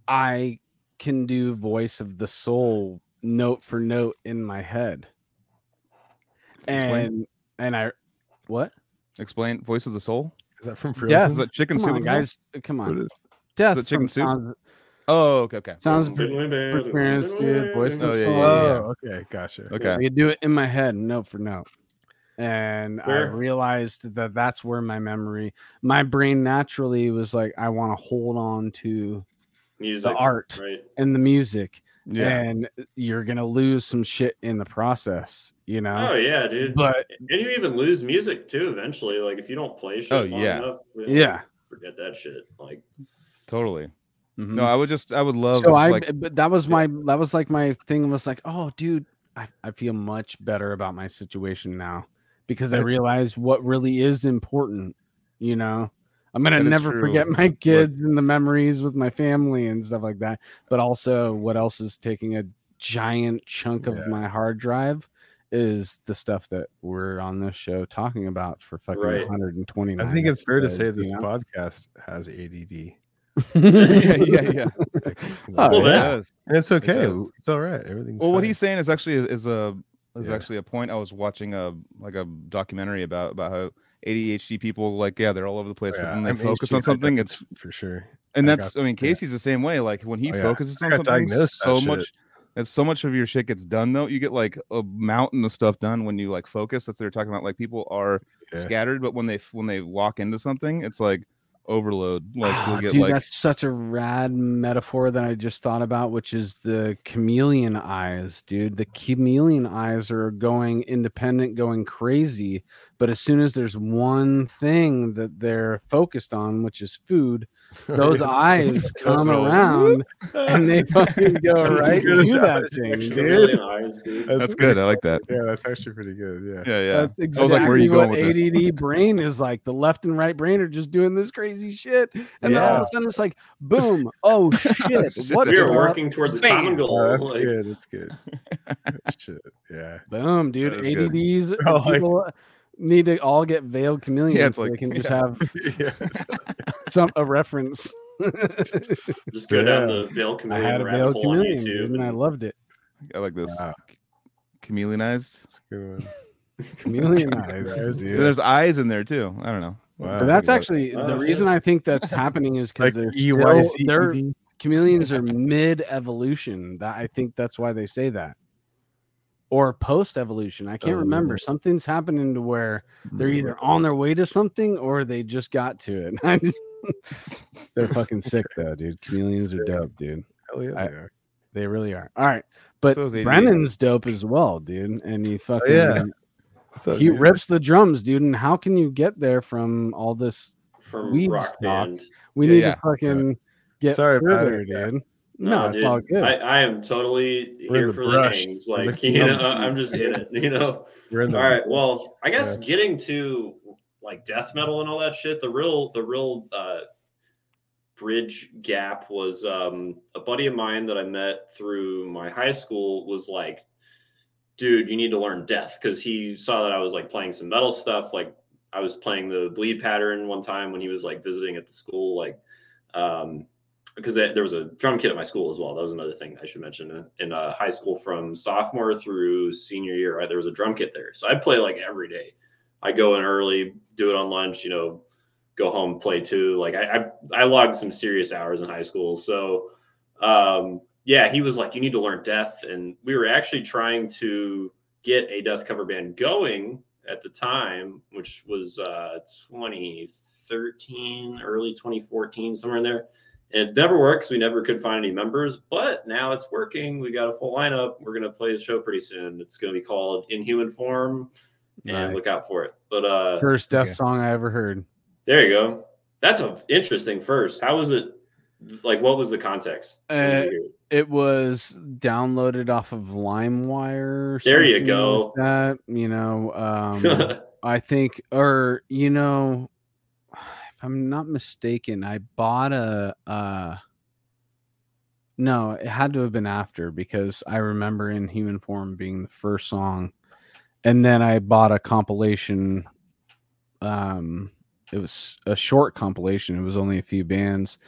I can do voice of the soul note for note in my head.
Explain.
And and I what?
Explain, voice of the soul.
Is that from Frozen?
Yeah,
Is that chicken
Come
soup?
on,
with the
guys. Come on.
is?
Death
the chicken soup?
Sounds,
Oh, okay, okay.
sounds of Perseverance, dude. Voice of
Oh,
the
yeah,
soul.
yeah, yeah.
Oh, okay, gotcha.
Okay.
I could do it in my head, note for note. And I realized that that's where my memory, my brain naturally was like, I want to hold on to
Music,
the art
right?
and the music,
Yeah.
and you're gonna lose some shit in the process, you know.
Oh yeah, dude.
But
and you even lose music too eventually. Like if you don't play shit
Oh,
long
yeah.
enough, you know,
yeah,
forget that shit. Like
Totally.
mhm.
No, I would just, I would love.
so
if,
I,
like,
but that was my, that was like my thing was like, oh, dude, I, I feel much better about my situation now because I
I-
realized what really is important. You know, I'm gonna
That is
never forget my kids and the memories with my family and stuff like that. But also, what else is taking a giant chunk of
Yeah.
my hard drive is the stuff that we're on this show talking about for fucking
Right.
129.
I think it's fair to say this
you know?
podcast has ADD.
yeah, yeah, yeah.
Like, you
Oh,
Well,
It
yeah.
does.
it's okay.
does.
It's all right. Everything's
Well, what he's saying is actually is a is
Yeah.
actually a point. I was watching a like a documentary about about how ADHD people like yeah they're all over the place,
Oh,
but when they
I'm
focus on something, it's
for sure.
and
I
that's
got-
I mean
yeah.
Casey's the same way. Like when he
Oh, yeah.
focuses on something, so
shit.
much. And so much of your shit gets done though. You get like a mountain of stuff done when you like focus. That's what they're talking about. Like people are
Yeah.
scattered, but when they when they walk into something, it's like overload. Like you'll ah, get
dude,
like
that's such a rad metaphor that I just thought about, which is the chameleon eyes, dude. The chameleon eyes are going independent, going crazy. But as soon as there's one thing that they're focused on, which is food, those eyes come around and they fucking go right to that thing, dude.
eyes, dude.
that's good. I like that.
Yeah, that's actually pretty good. Yeah.
Yeah, yeah.
That's
I
exactly
was like, where are you
what
going with this?
ADD brain is like. The left and right brain are just doing this crazy shit, and then all of a sudden it's like, boom! Oh shit!
Shit,
What's
that's
We are
up?
working towards the common goal.
Oh, that's
like,
good. That's good. Shit. Yeah.
Boom, dude.
That is good.
ADDs
Oh, like-
people need to all get veiled chameleons.
Yeah, it's
so they
like-
can just have
yeah.
some a reference.
Just go down
Yeah.
the veil
I
chameleon
had a
rabbit
veiled chameleon,
YouTube.
and I loved it.
I like this.
Wow.
Chameleonized.
Good one.
Chameleon eyes,
Eyes, yeah.
There's eyes in there too. I don't know.
Wow.
But that's actually
Oh,
the
shit.
reason I think that's happening is because
like
they're still, they're
D.
chameleons are mid evolution. That I think that's why they say that. Or post evolution. I can't
Oh.
remember. Something's happening to where they're
Mm-hmm.
either on their way to something or they just got to it. I just- they're fucking sick though, dude. Chameleons are dope, dude.
Hell yeah,
I-
they are.
They really are. All right. But
So.
Brennan's dope as well, dude. And he fucking
yeah. What's up,
he
dude?
rips the drums, dude. And how can you get there from all this?
from
weed
rock
stock.
band.
We
Yeah,
need
yeah.
to fucking get
Sorry about
further,
it, yeah.
dude. No, it's all good.
I, I am totally
We're
here
the
for
brush.
the hangs. Like you know, I'm just in it. You know.
We're in the
All right. Well, I guess
Yeah.
getting to like death metal and all that shit, the real, the real uh, bridge gap was um, a buddy of mine that I met through my high school was like, dude, you need to learn death because he saw that I was like playing some metal stuff. Like I was playing the bleed pattern one time when he was like visiting at the school, like um, because there was a drum kit at my school as well. That was another thing I should mention. In uh, high school, from sophomore through senior year, right, there was a drum kit there, so I'd play like every day. I go in early, do it on lunch, you know, go home, play too. Like I, I, I logged some serious hours in high school. So, um, yeah, he was like, you need to learn death. And we were actually trying to get a death cover band going at the time, which was uh, 2013, early 2014, somewhere in there. It never works. We never could find any members, but now it's working. We got a full lineup. We're going to play the show pretty soon. It's going to be called In Human Form and
Nice.
look out for it. But uh,
First death
Okay.
song I ever heard.
there you go. That's an interesting first. How was it? Like, what was the context?
Uh,
it?
It was downloaded off of LimeWire. or
There you go.
like that you know, um, I think, or you know, if I'm not mistaken, I bought a. Uh, no, it had to have been after because I remember in Human Form being the first song, and then I bought a compilation. Um, it was a short compilation. It was only a few bands,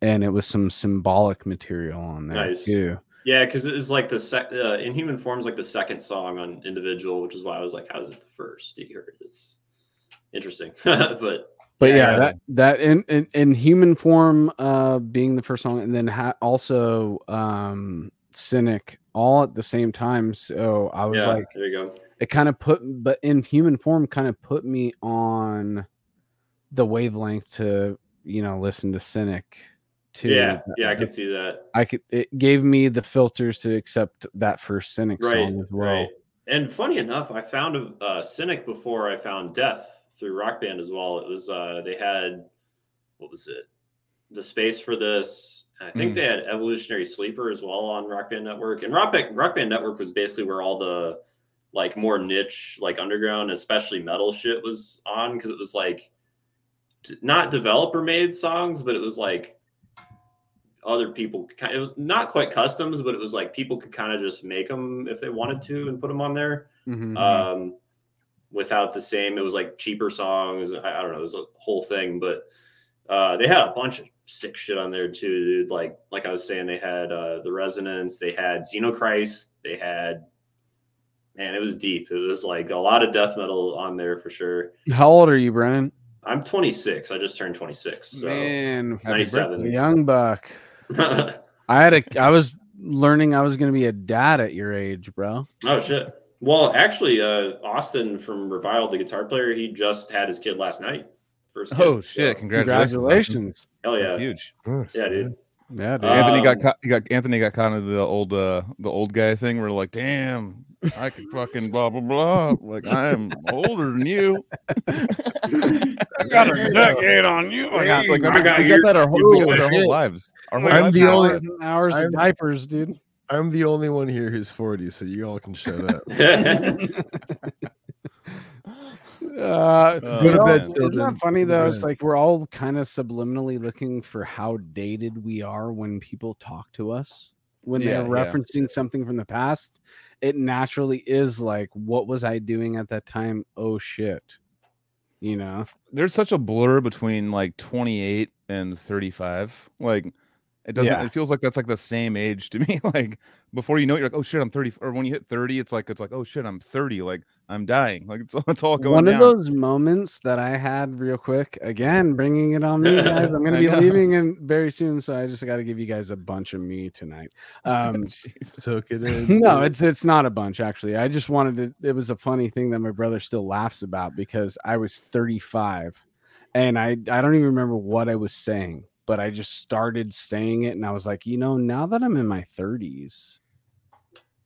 and it was some symbolic material on there
Nice.
too.
yeah, because it was like the sec. Uh, In Human Form's like the second song on Individual, which is why I was like, "How's it the first you heard?" It's interesting, but
But
Yeah,
yeah, that that in, in in human form uh being the first song and then ha- also um cynic all at the same time so i was
yeah,
like
there you go.
it kind of put but in human form kind of put me on the wavelength to you know listen to cynic too
Yeah, yeah, I could see that.
i could it gave me the filters to accept that first cynic
Right,
song as well
right. And funny enough, I found a uh, Cynic before I found Death through Rock Band as well. It was uh, they had what was it? The space for this. I think
Mm.
they had Evolutionary Sleeper as well on Rock Band Network. And Rock Band, Rock Band Network was basically where all the like more niche, like underground, especially metal shit was on because it was like not developer made songs, but it was like other people kind it was not quite customs but it was like people could kind of just make them if they wanted to and put them on there
Mhm.
um without the same it was like cheaper songs. I, I don't know it was a whole thing but uh they had a bunch of sick shit on there too dude. Like like i was saying they had uh the resonance they had xenochrist they had man it was deep. It was like a lot of death metal on there for sure.
How old are you brennan
i'm 26 i just turned 26 so
man
Happy
97
birthday.
young buck. I had a I was learning I was gonna be a dad at your age, bro.
Oh shit. Well, actually, uh, Austin from Reviled, the guitar player, he just had his kid last night. First. Kid.
Oh shit!
So,
Congratulations!
Congratulations.
hell
That's
yeah.
huge.
Nice,
Yeah, dude.
Yeah, dude.
Anthony got
Um,
caught. He got Anthony got caught into the old uh the old guy thing. Where like, damn, I could fucking blah blah blah. Like I'm older than you.
I got a decade on you. I got,
It's like
I
we
got
got that our whole,
your
we got that our whole lives. Our whole
I'm
lives
the
are-
only-
hours and hours
I'm-
of diapers, dude.
I'm the only one here who's 40, so you all can shut up.
Uh,
Oh,
you
to
know,
bed,
Isn't
children.
that funny
Go to
though? It's like we're all kind of subliminally looking for how dated we are when people talk to us. When they're
Yeah, yeah.
referencing something from the past, it naturally is like, "What was I doing at that time?" Oh shit, you know.
There's such a blur between like 28 and 35. Like it doesn't.
Yeah.
It feels like that's like the same age to me. like before you know it, you're like, oh shit, I'm 30. Or when you hit 30, it's like it's like, oh shit, I'm 30. Like I'm dying. Like it's, it's all going
One
down.
of those moments that I had real quick, again, bringing it on me, guys. I'm gonna be leaving in very soon, so I just got to give you guys a bunch of me tonight. Um,
Jeez.
Soak it in.
no, it's it's not a bunch actually. I just wanted to. It was a funny thing that my brother still laughs about because I was 35, and I I don't even remember what I was saying, but I just started saying it, and I was like, you know, now that I'm in my 30s,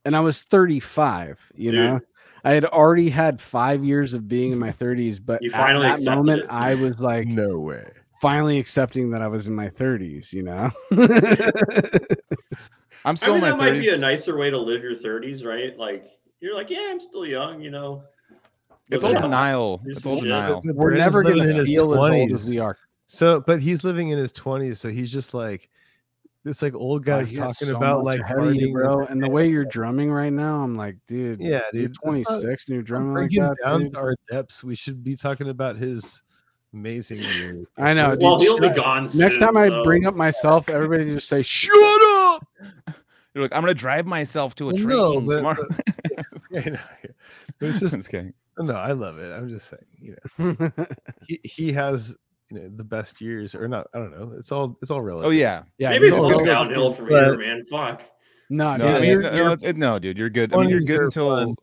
and I was 35, you
Dude.
know. I had already had five years of being in my 30s, but
You
at
finally
that moment,
it.
I was like,
no way.
finally accepting that I was in my 30s. You know,
I'm still I
mean,
in
that
my
might be a nicer way to live your 30s, right? Like, you're like, yeah, I'm still young, you know.
It's
Living
all
out-
denial. It's
some
all
shit.
denial.
But
we're never gonna
in his
feel as old as we are.
So, but he's living in his twenties, so he's just like this, like old
God,
guys
he
talking
so
about like
ahead of you,
farting,
bro. And the way you're drumming right now, I'm like, dude,
Yeah,
you're
dude, let's not-
26 and you're drumming
bring
like that.
down
dude.
to our depths. We should be talking about his amazing years.
I know. Dude,
well, he'll be gone soon,
Next time I bring up myself, everybody just say, "Shut up."
You're like, I'm gonna drive myself to a
Well,
train
no, but-
tomorrow.
I know. But it's just
Just kidding.
no, I love it. I'm just saying, you know, he, he has you know the best years, or not. I don't know. It's all it's all oh, relative.
Oh yeah.
yeah,
Maybe it's
he's
all
all
all-
downhill from
But-
here, man. Fuck.
No,
No,
dude,
I mean,
you're-
no,
you're-
it's- no, dude, you're good. I mean, you're good until
fun.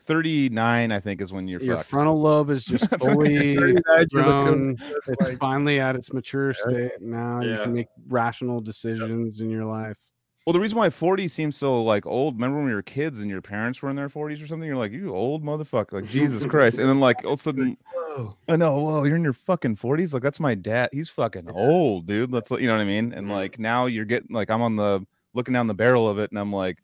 39. I think is when you're
your
fucked.
frontal lobe is just fully
39, you're looking
grown. It's
like,
finally at its mature state. Now you can make rational decisions in your life.
Well, the reason why 40 seems so like old. Remember when we were kids and your parents were in their 40s or something? You're like, you old motherfucker, like Jesus Christ. And then like all of a sudden. I know, whoa, you're in your fucking 40s. Like that's my dad. He's fucking old, dude. That's you know what I mean. And like now you're getting like I'm on the looking down the barrel of it, and I'm like,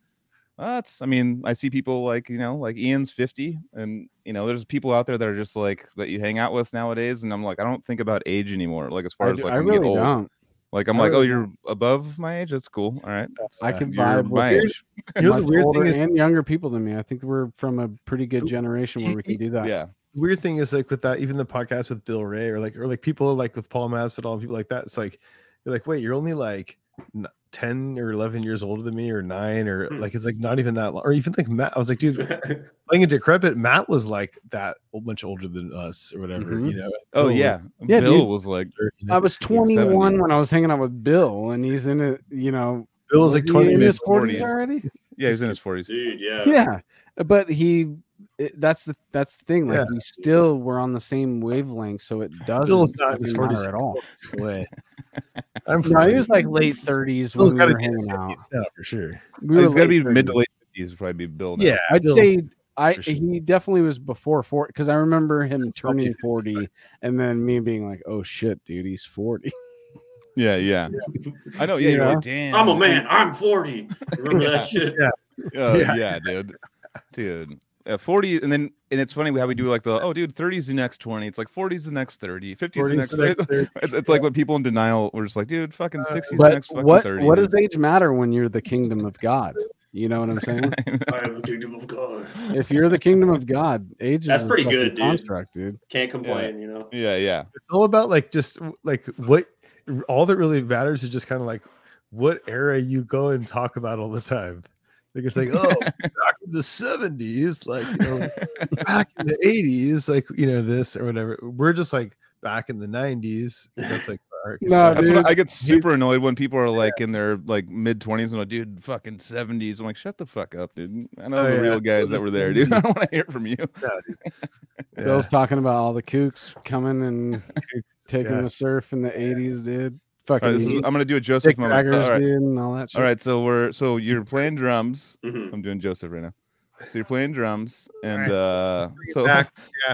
that's. I mean, I see people like you know like Ian's 50, and you know there's people out there that are just like that you hang out with nowadays, and I'm like, I don't think about age anymore. Like as far
I,
as
do-
like
I really
old.
don't.
Like I'm
I
like, oh, you're above my age. That's cool. All right.
I
Uh,
can
You're
vibe
my
with
age.
You know the
much
weird
older
thing is
and younger people than me. I think we're from a pretty good generation where we can do that.
Yeah.
weird thing is like with that, even the podcast with Bill Ray or like or like people like with Paul Masvidal and people like that. It's like you're like, wait, you're only like n- ten or eleven years older than me, or nine, or
Hmm.
like it's like not even that long. Or even like Matt. I was like, dude, playing a decrepit, Matt was like that much older than us or whatever.
Mhm.
You know?
Oh
Bill
yeah.
was
Yeah,
Bill
dude.
was like,
30, you know?
I was
He's 70.
21 when I was hanging out with Bill, and he's in it. You know,
Bill was like twenty
in his 40s
40s.
already.
yeah, he's in his 40s.
Dude, yeah.
Yeah, but he. It, that's the that's the thing. Like
Yeah.
we still were on the same wavelength, so it doesn't
Bill's not in his
fucking
40s
matter at all.
way. I'm
No, he was like late 30s when we
got
were
be in his
hanging out.
Yeah, for sure.
We were
he's got to
late
be mid
30s.
to late 50s. Probably be Bill. now.
Yeah,
I'd
Bill's-
say I
sure.
he definitely was before 40 because I remember him turning 40 and then me being like, "Oh shit, dude, he's 40."
Yeah, yeah. I know. Yeah,
You
you're
know?
like, damn.
I'm a man. I'm 40. Remember that shit?
Uh,
Yeah.
yeah. dude. Dude. Yeah, 40 and then and it's funny how we do like the oh dude 30 is the next 20 it's like 40 is the next 30 50 is the next,
the next 30.
it's, it's like when people in denial we're just like dude fucking uh, 60 is the next fucking
what
30
what does age matter when you're the kingdom of God? You know what I'm saying?
I am the kingdom of God.
if you're the kingdom of God, age
That's
is
pretty good, dude.
construct, dude.
Can't complain, you know.
yeah yeah
it's all about like just like what all that really matters is just kind of like what era you go and talk about all the time. Like it's like, oh, back in the 70s, like you know, back in the 80s, like you know, this or whatever. We're just like back in the 90s. That's like
No,
That's
dude.
what I get super annoyed when people are like in their like mid twenties and like, dude, fucking seventies. I'm like, shut the fuck up, dude. I know
Oh,
the
yeah.
real guys that were there, dude. I don't want to hear from you.
Yeah. Yeah.
Bill's talking about all the kooks coming and taking
Yeah.
the surf in the 80s, dude.
All
Fucking
right, this is, I'm gonna do a
dick
Joseph moment.
draggers,
All right.
dude, and all that shit.
All right, so we're so you're playing drums.
Mhm.
I'm doing Joseph right now. So you're playing drums, and
Alright,
uh, so
yeah.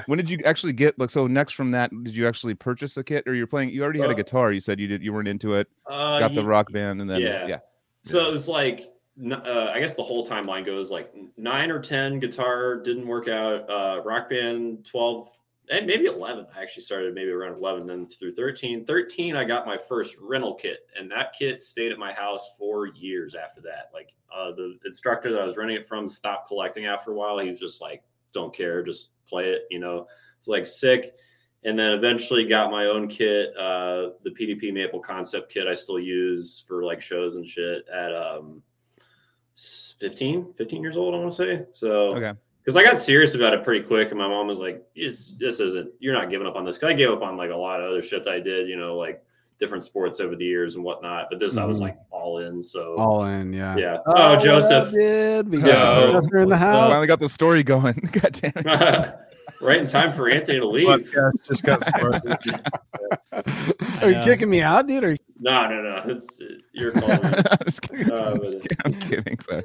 when did you actually get like? So next from that, did you actually purchase a kit, or you're playing? You already had a
Uh,
guitar. You said you did. You weren't into it.
Uh,
Got the
ye-
rock band, and then
yeah.
yeah.
So it was like, uh, I guess the whole timeline goes like nine or 10 guitar didn't work out. Uh, rock band 12 and maybe 11. I actually started maybe around 11, then through 13. 13, I got my first rental kit, and that kit stayed at my house for years after that. Like uh, the instructor that I was renting it from stopped collecting after a while. He was just like, don't care, just play it, you know. It's like sick. And then eventually got my own kit, uh, the PDP Maple Concept kit I still use for like shows and shit at um 15, 15 years old, I want to say. So
Okay.
Because I got serious about it pretty quick, and my mom was like, "This, this isn't. You're not giving up on this." Because I gave up on like a lot of other shit that I did, you know, like different sports over the years and whatnot. But this, I was
Mhm.
like all in. So
All in, yeah.
yeah.
Oh,
Oh, Joseph,
dude? We
Yeah.
got Joseph in the house.
Finally got the story going. God damn it.
right in time for Anthony to leave.
Podcast just got started.
Are you kicking me out, dude? Or
No, no, no. It's, you're calling. me. Uh,
Just
but-
kidding. I'm kidding. Sorry.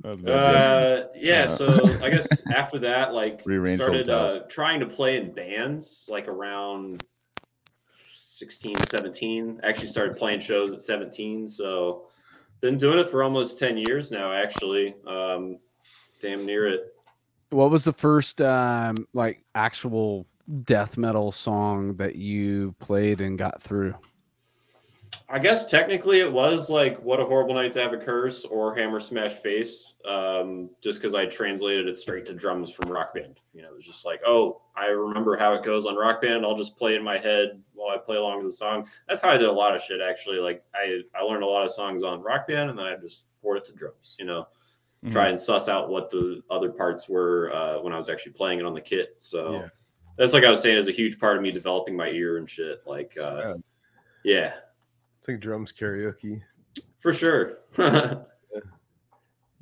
That was.
Uh, yeah.
Uh,
So I guess after that, like,
Rearrange
started uh, trying to play in bands, like around 16, 17. Actually, started playing shows at 17. So, been doing it for almost 10 years now. Actually, um, damn near it.
What was the first um like actual death metal song that you played and got through?
I guess technically it was like "What a Horrible Night to Have a Curse" or "Hammer Smash Face," um, just because I translated it straight to drums from Rock Band. You know, it was just like, oh, I remember how it goes on Rock Band. I'll just play it in my head while I play along with the song. That's how I did a lot of shit. Actually, like I I learned a lot of songs on Rock Band, and then I just poured it to drums. You know,
Mhm.
try and suss out what the other parts were uh, when I was actually playing it on the kit. So
Yeah.
that's like I was saying is a huge part of me developing my ear and shit. Like, uh,
Yeah.
yeah,
It's like drums karaoke.
for sure.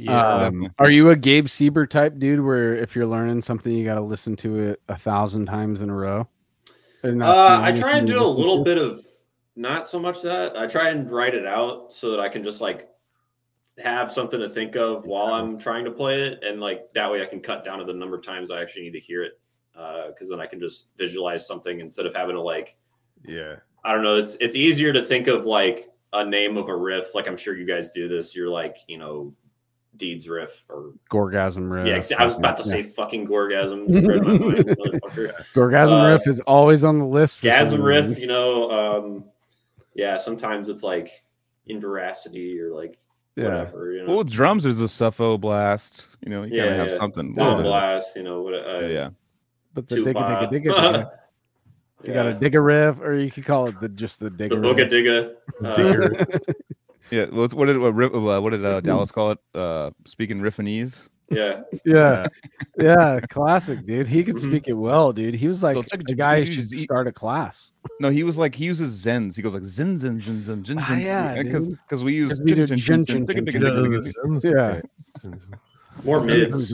Yeah.
Um, are you a Gabe Sieber type dude where if you're learning something, you got to listen to it a thousand times in a row?
Uh, I try and do a little bit of not so much that. I try and write it out so that I can just like have something to think of while I'm trying to play it, and like that way I can cut down to the number of times I actually need to hear it. Because then I can just visualize something instead of having to like
Yeah.
I don't know. It's it's easier to think of like a name of a riff. Like I'm sure you guys do this. You're like you know Deeds riff or
Gorgasm riff.
yeah. I was about to say fucking Gorgasm.
Yeah.
Mind.
Gorgasm
uh,
riff is always on the list. for
Gasm
some
riff, you know, um, yeah, sometimes it's like Inveracity or like
Yeah.
whatever, you know.
Well, with drums, there's a Suffo blast. You know, you
Yeah,
gotta have
yeah.
something.
Bomb
Yeah,
blast, you know, what uh,
yeah.
But the digga
tuba.
digga digga digga. You got a
Yeah.
digga riff, or you could call it the just the digga
the booga digga. Uh,
Digger.
Yeah. What's what did what, uh, what did uh, Dallas call it? Uh, speaking Riffinese.
Yeah.
Yeah, yeah, classic, dude. He could
Mhm.
speak it well, dude. He was like
So check-
the guy who should start a class.
No, he was like he uses zens. He goes like zin zin zin zin zin
Ah, yeah,
because because we use?
Yeah.
More mids.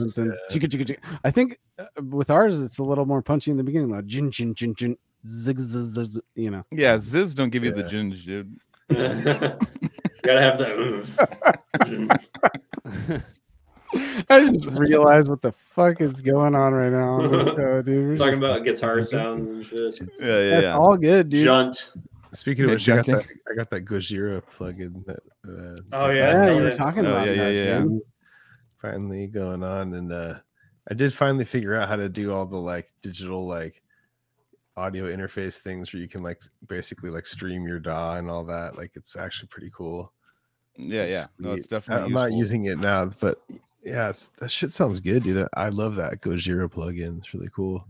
I think uh, with ours, it's a little more punchy in the beginning, like jin, jin, jin, jin, zig, zig, zig, zig, you know.
Yeah, ziz don't give you the
Yeah.
dude.
Gotta have that.
I just realized what the fuck is going on right now. on the show, dude. We're
Talking
just-
about guitar sounds and shit.
Yeah, yeah,
that's
yeah.
all good, dude.
Junt.
Speaking of
Yeah,
which, I got that, I got that Gojira plugin that uh,
Oh,
Yeah,
yeah.
you were
yeah.
talking
Oh,
about
yeah, yeah,
that,
yeah.
dude.
finally going on and uh I did finally figure out how to do all the like digital like audio interface things where you can like basically like stream your DAW and all that. Like it's actually pretty cool.
Yeah, yeah. No, it's
Sweet.
definitely.
I'm not
useful.
using it now, but yeah, it's, that shit sounds good, dude. I love that Gojira plugin. It's really cool.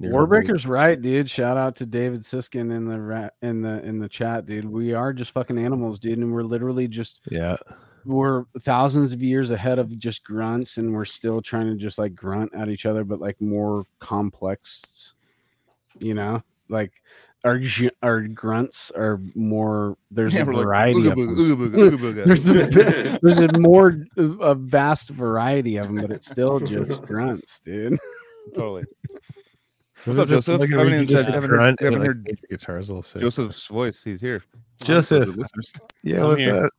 Warbreaker's right, dude. Shout out to David Siskin in the ra- in the in the chat, dude. We are just fucking animals, dude, and we're literally just
Yeah,
we're thousands of years ahead of just grunts, and we're still trying to just like grunt at each other, but like more complex, you know, like our our grunts are more. There's
Yeah,
a
we're like,
variety
ooga
of
booga, ooga booga, booga.
There's a, there's a more uh, a vast variety of them, but it's still just grunts, dude.
totally. What's up, Joseph?
plugin
Haven't
where you
even
just
haven't heard-
grunt and it,
haven't
like,
heard
guitars a little sick.
Joseph's voice. He's here.
Joseph.
For the listeners.
Yeah,
I'm
what's
here.
that?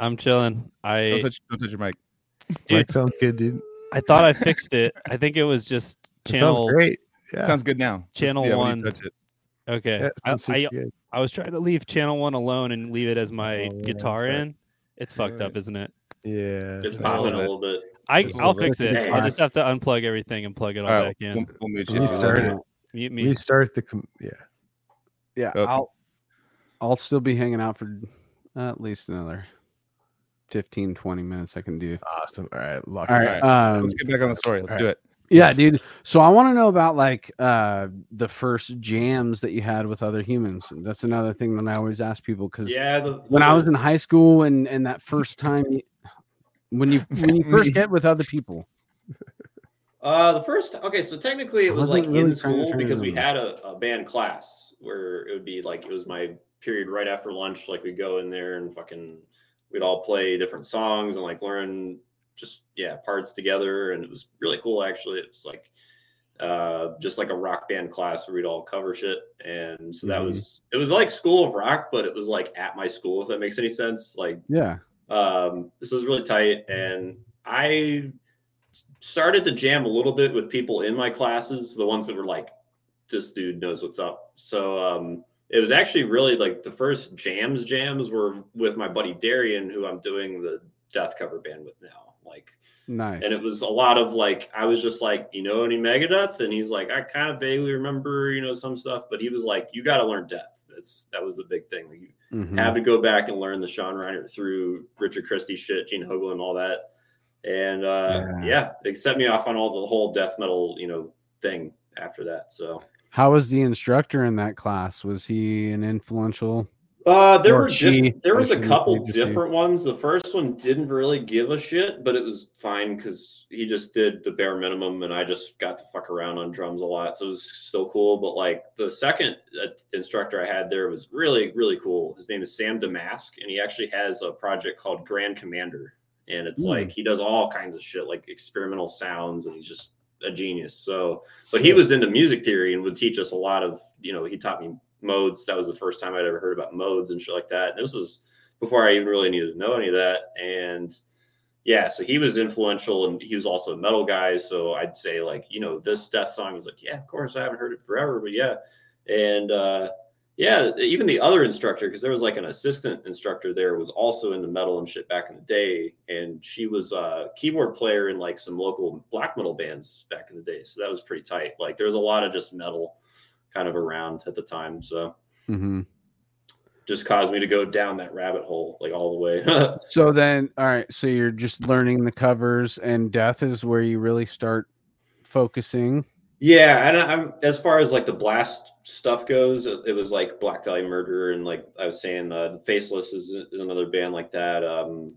I'm chilling.
Don't
I
touch, don't touch your mic.
Dude.
Mike sounds good, dude.
I thought I fixed it. I think it was just
It
channel.
sounds great. Yeah,
Sounds good now. Just-
Channel
yeah,
one.
you touch it.
Okay.
yeah,
I, I. I was trying to leave channel one alone and leave it as my
Oh, yeah,
guitar
that's right.
in. It's fucked up, isn't it?
Yeah,
Just popping a little bit.
I
It's a
I'll fix it.
too
I'll just have to unplug everything and plug it all
All right,
back in.
we'll, we'll mute
When
you.
you start it,
Mute me.
restart the com- yeah.
Yeah,
Okay.
I'll I'll still be hanging out for uh, at least another 15 20 minutes I can do.
Awesome. All right, lock
All
it
right. Um
Let's get back on the story. Let's
all
do
right.
it.
Yeah,
Yes.
dude. So I want to know about like uh the first jams that you had with other humans. That's another thing that I always ask people cuz
Yeah. The,
when I was in high school and and that first time you- when you when you first get with other people.
Uh, the first okay, so technically it was like
really
in school because we had a, a band class where it would be like it was my period right after lunch. Like we'd go in there and fucking we'd all play different songs and like learn just yeah parts together, and it was really cool. Actually, it was like uh just like a rock band class where we'd all cover shit, and so that
Mhm.
was it was like School of Rock, but it was like at my school. If that makes any sense, like
Yeah.
um, this was really tight, and I started to jam a little bit with people in my classes, the ones that were like, "This dude knows what's up." So um, it was actually really like the first jams. Jams were with my buddy Darian, who I'm doing the death cover band with now. Like
Nice.
and it was a lot of like I was just like, you know, any Megadeth, and he's like, I kind of vaguely remember, you know, some stuff, but he was like, you got to learn Death. That's that was the big thing. Like, you
Mhm.
have to go back and learn the Sean Reinert through Richard Christy shit, Gene Hoglan, and all that. And uh,
Yeah.
yeah. they set me off on all the whole death metal, you know, thing after that. So
How was the instructor in that class? Was he an influential?
Uh, there
Or
were
she,
diff- there was a couple
just
different ones. The first one didn't really give a shit, but it was fine because he just did the bare minimum, and I just got to fuck around on drums a lot, so it was still cool. But like the second uh, instructor I had there was really really cool. His name is Sam Damask, and he actually has a project called Grand Commander, and it's
Hmm.
like he does all kinds of shit like experimental sounds, and he's just a genius. So but he was into music theory and would teach us a lot of you know he taught me modes. That was the first time i'd ever heard about modes and shit like that. And this was before i even really needed to know any of that. And yeah so he was influential and he was also a metal guy. So i'd say like you know this death song was like yeah of course i haven't heard it forever but yeah. And uh yeah even the other instructor because there was like an assistant instructor there was also into metal and shit back in the day. And she was a keyboard player in like some local black metal bands back in the day. So that was pretty tight. Like there was a lot of just metal kind of around at the time so
Mhm.
just caused me to go down that rabbit hole like all the way
So then, all right. So you're just learning the covers, and death is where you really start focusing.
Yeah, and I'm as far as like the blast stuff goes, it, it was like Black Dahlia Murder, and like I was saying, uh, Faceless is, is another band like that. Um,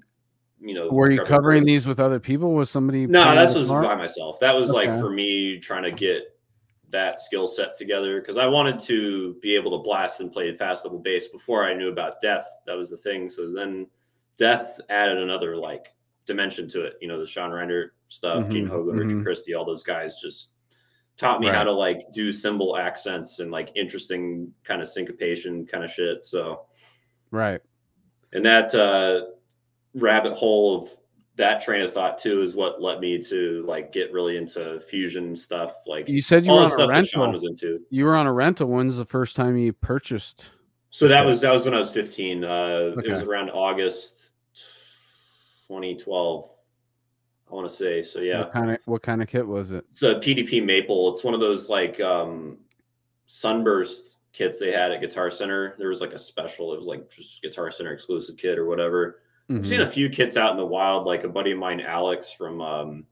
you know,
Were you covering these with other people? Was somebody?
No,
playing
that's
the
just
guitar?
by myself. That was like for me trying to get that skill set together because I wanted to be able to blast and play fast double bass before I knew about death. That was the thing. So then death added another like dimension to it. You know, the Sean Reinert stuff, Gene
Mhm,
Hoglan, Richard
mhm.
Christy, all those guys just taught me how to like do cymbal accents and like interesting kind of syncopation kind of shit. So
Right.
and that uh, rabbit hole of that train of thought too is what led me to like get really into fusion stuff like
You said you were on a rental.
was into
You were on a rental. When's the first time you purchased?
so that was that was when i was 15 uh it was around august 2012 i want to say so yeah
What kind of what kind of kit was it?
it's a pdp maple it's one of those like um sunburst kits they had at guitar center there was like a special it was like just guitar center exclusive kit or whatever I've seen
Mhm.
a few kits out in the wild, like a buddy of mine, Alex from um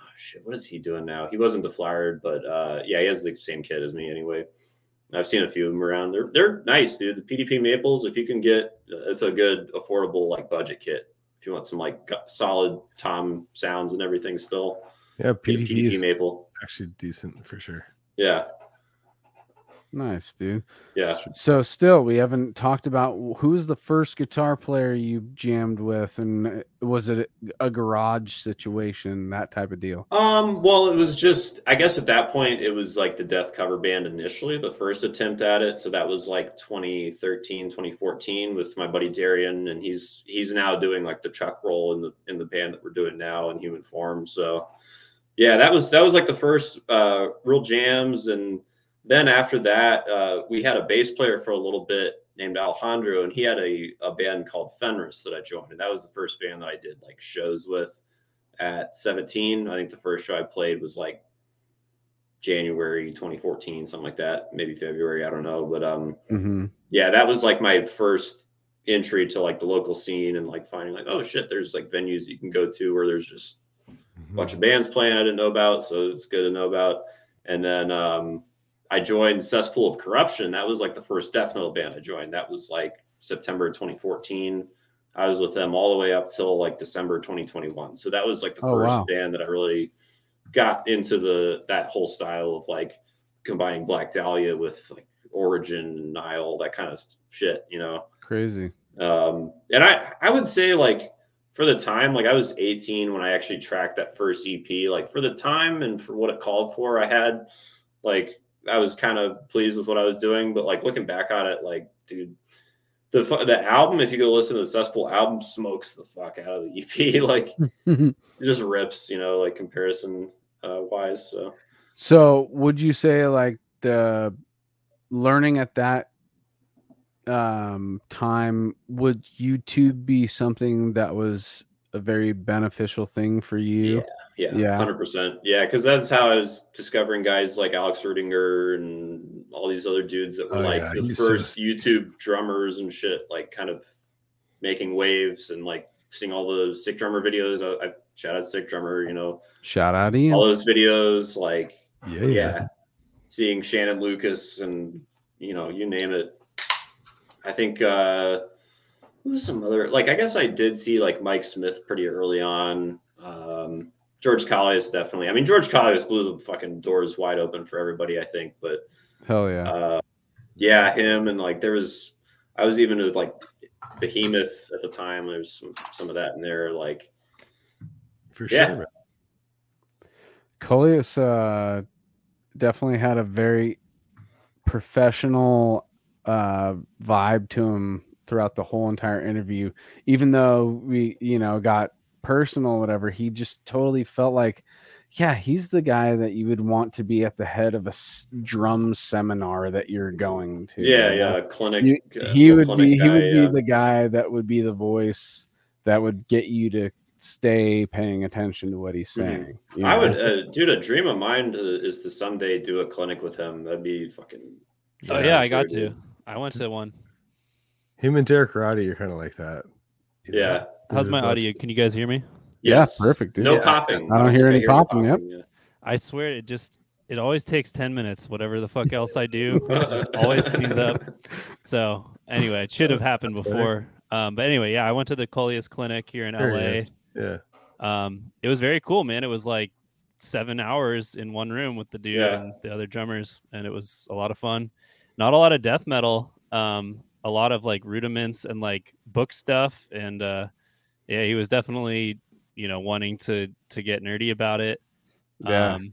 oh shit, what is he doing now? He wasn't deflowered, but uh yeah, he has the same kit as me anyway. I've seen a few of them around. They're they're nice, dude. The PDP maples, if you can get it's a good affordable like budget kit. If you want some like solid tom sounds and everything still.
Yeah, PDP
PDP maple.
actually decent for sure.
Yeah.
Nice, dude.
Yeah.
So still, we haven't talked about who's the first guitar player you jammed with, and uh, was it a garage situation, that type of deal?
Um, well, it was just, I guess at that point, it was like the Death cover band initially, the first attempt at it. So that was like 2013, 2014 with my buddy Darian. And he's, he's now doing like the Chuck roll in the, in the band that we're doing now in human form. So yeah, that was, that was like the first, uh, real jams. And then after that, uh, we had a bass player for a little bit named Alejandro, and he had a, a band called Fenris that I joined. And that was the first band that I did like shows with at 17. I think the first show I played was like January 2014, something like that, maybe February, I don't know. But um
Mm-hmm.
yeah, that was like my first entry to like the local scene and like finding like, oh shit, there's like venues you can go to where there's just a bunch of bands playing I didn't know about, so it's good to know about. And then um I joined Cesspool of Corruption. That was like the first death metal band I joined. That was like September 2014. I was with them all the way up till like December 2021. So that was like the
Oh,
first
wow.
band that I really got into the that whole style of like combining Black Dahlia with like Origin, Nile, that kind of shit, you know.
Crazy.
Um, and I I would say like for the time, like I was 18 when I actually tracked that first EP. Like for the time and for what it called for, I had like I was kind of pleased with what I was doing. But like looking back on it, like dude, the the album, if you go listen to the Cesspool album, smokes the fuck out of the EP. like it just rips, you know, like comparison uh, wise. So
So, would you say like the learning at that um time would YouTube be something that was a very beneficial thing for you.
Yeah,
Yeah.
hundred percent. Yeah, because that's how I was discovering guys like Alex Rudinger and all these other dudes that were
Oh,
like
yeah,
the
he's so
first YouTube drummers and shit, like kind of making waves and like seeing all the sick drummer videos. I, I shout out sick drummer, you know,
Shout out Ian.
all those videos, like
Yeah,
yeah,
yeah.
seeing Shannon Lucas and you know, you name it. I think uh who was some other like I guess I did see like Mike Smith pretty early on. Um George Kollias definitely. I mean George Kollias blew the fucking doors wide open for everybody, I think. But
Hell yeah.
uh yeah, him and like there was I was even with like Behemoth at the time. There's some some of that in there, like
for
Yeah.
sure. man.
Kollias uh, definitely had a very professional uh, vibe to him throughout the whole entire interview. Even though we, you know, got personal, whatever, he just totally felt like, yeah, he's the guy that you would want to be at the head of a s- drum seminar that you're going to.
yeah,
you know?
yeah, clinic.
You-
uh,
he would
clinic
be he
guy,
would
yeah.
be the guy that would be the voice that would get you to stay paying attention to what he's
Mhm.
saying. you
I would, uh, dude. A dream of mine to, is to someday do a clinic with him. That'd be fucking.
Oh
Yeah,
yeah, I got to. I went to one.
Him and Derek Roddy are kind of like that. Yeah. know?
Yeah.
How's my audio? Can you guys hear me?
Yes.
Yeah, perfect, dude.
No
Yeah.
popping.
I don't hear
think
any popping, yep.
yeah.
I swear it just it always takes 10 minutes whatever the fuck else I do. It just always cleans up. So, anyway, it should have happened
That's
before. Um, but anyway, yeah, I went to the Kollias clinic here in
There
LA.
is. Yeah.
Um, it was very cool, man. It was like 7 hours in one room with the dude
Yeah.
and the other drummers and it was a lot of fun. Not a lot of death metal. Um, a lot of like rudiments and like book stuff and uh yeah, he was definitely, you know, wanting to to get nerdy about it.
Yeah.
Um,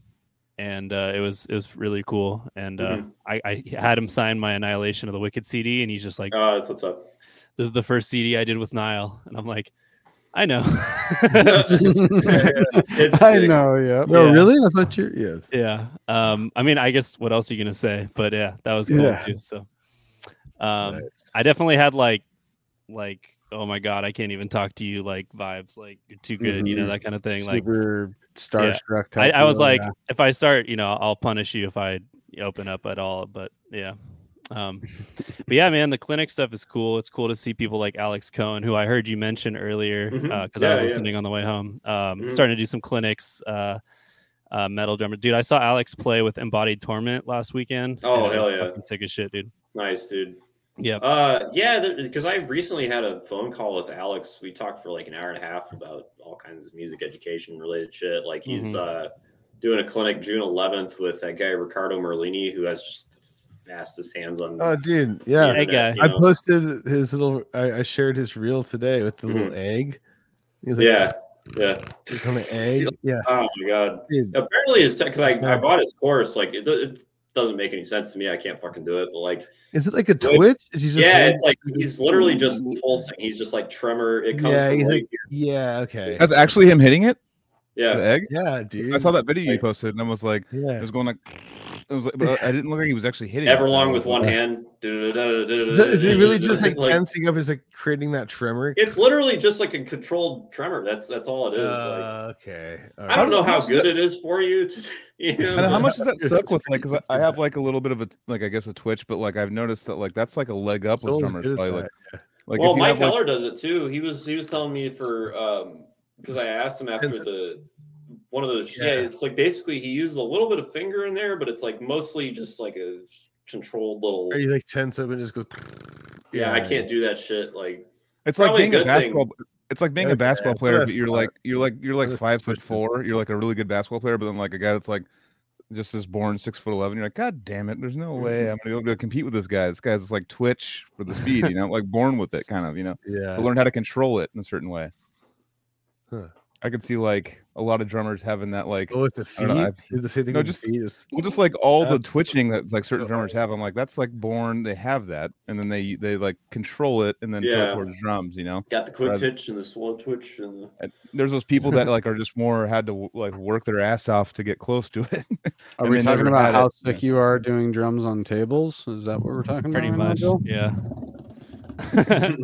and uh, it was it was really cool. And uh,
Mhm.
I, I had him sign my Annihilation of the Wicked CD, and he's just like,
Oh, that's what's up.
"This is the first CD I did with Nile," and I'm like, "I know."
It's
I know, yeah.
No,
Yeah.
really? I thought you're yes.
yeah. Um, I mean, I guess what else are you gonna say? But yeah, that was cool
Yeah.
too. So, um,
Nice.
I definitely had like, like, oh my god, I can't even talk to you like vibes, like you're too good, you know,
Mhm.
that kind of thing. Like,
Super starstruck.
I,
type
I was like,
yeah.
if I start, you know, I'll punish you if I open up at all. But yeah. Um, but yeah, man, the clinic stuff is cool. It's cool to see people like Alex Cohen, who I heard you mention earlier because
Mhm.
I was
Yeah, yeah.
listening on the way home. Um,
Mhm.
Starting to do some clinics. Uh, uh, metal drummer, dude. I saw Alex play with Embodied Torment last weekend.
Oh,
and it was
hell yeah.
fucking sick as shit, dude.
Nice, dude.
Yeah.
Uh, yeah, because I recently had a phone call with Alex. We talked for like an hour and a half about all kinds of music education related shit. Like he's
Mhm.
uh doing a clinic June 11th with that guy Ricardo Merlini, who has just the fastest hands on.
Oh, dude.
the
Yeah.
Hey,
internet,
guy.
I
you know?
posted his little. I, I shared his reel today with the little egg. He's like,
yeah, yeah.
He's on an egg. Yeah.
Oh my god.
Dude.
Apparently, it's because I, I bought his course. Like it, it doesn't make any sense to me. I can't fucking do it. But like,
Is it like a
Wait,
Twitch? Is he just
yeah,
like-
it's like he's literally just pulsing. He's just like tremor. It comes
Yeah,
from
he's
right
like-
here.
Yeah. Okay.
That's actually him hitting it. The
Yeah,
egg.
Yeah, dude.
I saw that video you posted, and I was like,
yeah.
it was going like, it was like, but I didn't look like he was actually hitting. it.
Everlong with one hand.
Is, it, is he really just like, tensing up? Is like creating that tremor?
It's literally just like a controlled tremor. That's that's all it is. like,
Uh, okay. All
I don't know
How
how good it is for you. To, you know,
And how much does that suck with like? Because I have like a little bit of a like I guess a twitch, but like I've noticed that like that's like a leg up with
Joel's
drummers.
good
Probably
that,
like like
well,
if you
Mike
have, like,
Heller does it too. He was he was telling me for um because I asked him after the one of those. Yeah.
Yeah.
it's like basically he uses a little bit of finger in there, but it's like mostly just like a controlled little.
Are you like tense up and just goes?
yeah, I can't do that shit. Like
It's like
Probably a
being a
good
basketball. It's like being a basketball player, but you're like you're like you're like five foot four. You're like a really good basketball player, but then like a guy that's like just is born six foot eleven. You're like, God damn it! There's no mm-hmm. way I'm gonna be able to compete with this guy. This guy's just like twitch for the speed, you know, like born with it, kind of, you know.
Yeah.
But learn how to control it in a certain way.
Huh.
I could see like a lot of drummers having that like
Oh, with the
I don't know,
feet. Is the same thing
no,
with
just-
the feet? Is
well, just like all the twitching that like certain
so
drummers have. I'm like, that's like born. They have that, and then they they like control it, and then put
Yeah.
it towards drums. You know,
got the quick
Rather-
twitch and the slow twitch and the,
And there's those people that like are just more had to like work their ass off to get close to it.
Are we talking about how
it.
sick you are doing drums on tables? Is that what we're talking
Pretty
about? Pretty
much.
Bill?
Yeah. I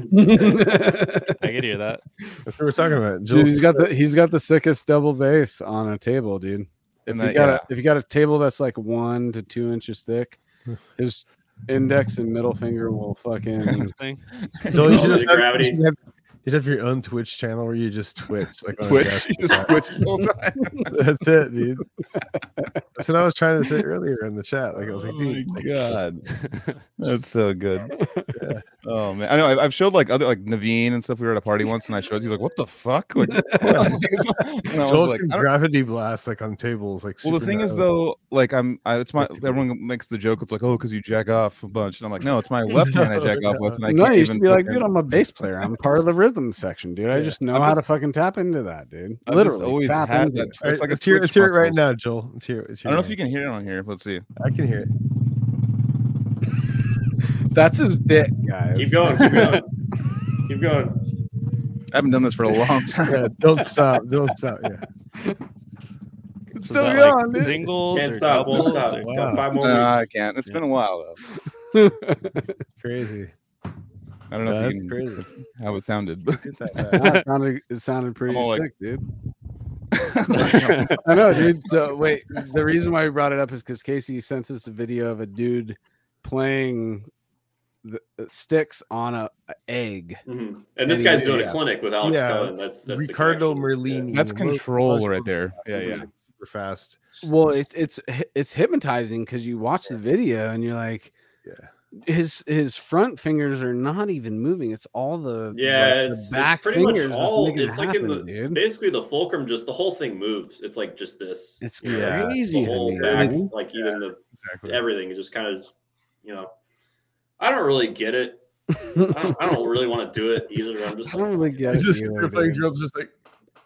can hear that.
That's what we're talking about.
Dude, he's got the he's got the sickest double bass on a table, dude. If
And
you got
yeah.
a, if you got a table that's like one to two inches thick, his index and middle finger will fucking
This thing.
Joel, you should just have,
gravity.
you should have, you should have your own Twitch channel where you just twitch like on
Twitch. You just twitch the whole time.
That's it, dude. That's what I was trying to say earlier in the chat. Like I was like,
oh
dude,
my
like,
god, that's so good.
Yeah.
Oh man, I know. I've- I've showed like other like Naveen and stuff. We were at a party once, and I showed you like, what the fuck? Like, and I was like, I
gravity blast like on tables. Like,
well, the thing is though, like I'm, I, it's my everyone makes the joke. It's like, oh, because you jack off a bunch, and I'm like, no, it's my left hand I jack off with, and I
no,
can't
you
even
should be like,
fucking-
dude, I'm a bass player. I'm part of the rhythm section, dude. I just know
I've
how
just-
to fucking tap into that, dude.
I've
Literally,
always
tap into
that.
it.
It's like a
let's hear,
Twitch
let's hear it right now, Joel. Let's hear it.
I don't know if you can hear it on here. Let's see.
I can hear it.
That's his dick, guys.
Keep going. Keep going. keep going.
I haven't done this for a long time.
Yeah, don't stop. Don't stop. Yeah.
It's still going,
like,
dude.
singles
Can't
or
stop. Won't stop.
or-
Wow.
Got five more
No, I can't. It's
Yeah.
been a while though.
Crazy.
I don't know
Yeah,
if
that's
you can
crazy.
how it sounded. but-
that, man.
It, sounded, it sounded pretty
all like-
sick, dude. I know, dude. So wait, the reason why we brought it up is because Casey sent us a video of a dude playing the uh, sticks on a, a egg.
Mhm. And this
And
guy's doing
yeah.
a clinic with Alex
Yeah.
Cohen. That's that's
Ricardo
connection.
Merlini.
That's control right there. Yeah, yeah.
super fast.
Well, it's it's it's hypnotizing because you watch the video and you're like,
Yeah.
his his front fingers are not even moving. It's all the
Yeah,
like, the back
it's pretty
fingers. that's
all.
making it
It's like in the
dude.
basically the fulcrum. Just the whole thing moves. It's like just this.
It's
Yeah,
crazy.
the whole back,
man.
like even the
Exactly.
everything. It just kind of, you know, I don't really get it. I don't, I don't really want to do it either. I'm just
I don't
like,
really get it.
just
either,
playing drums, just like.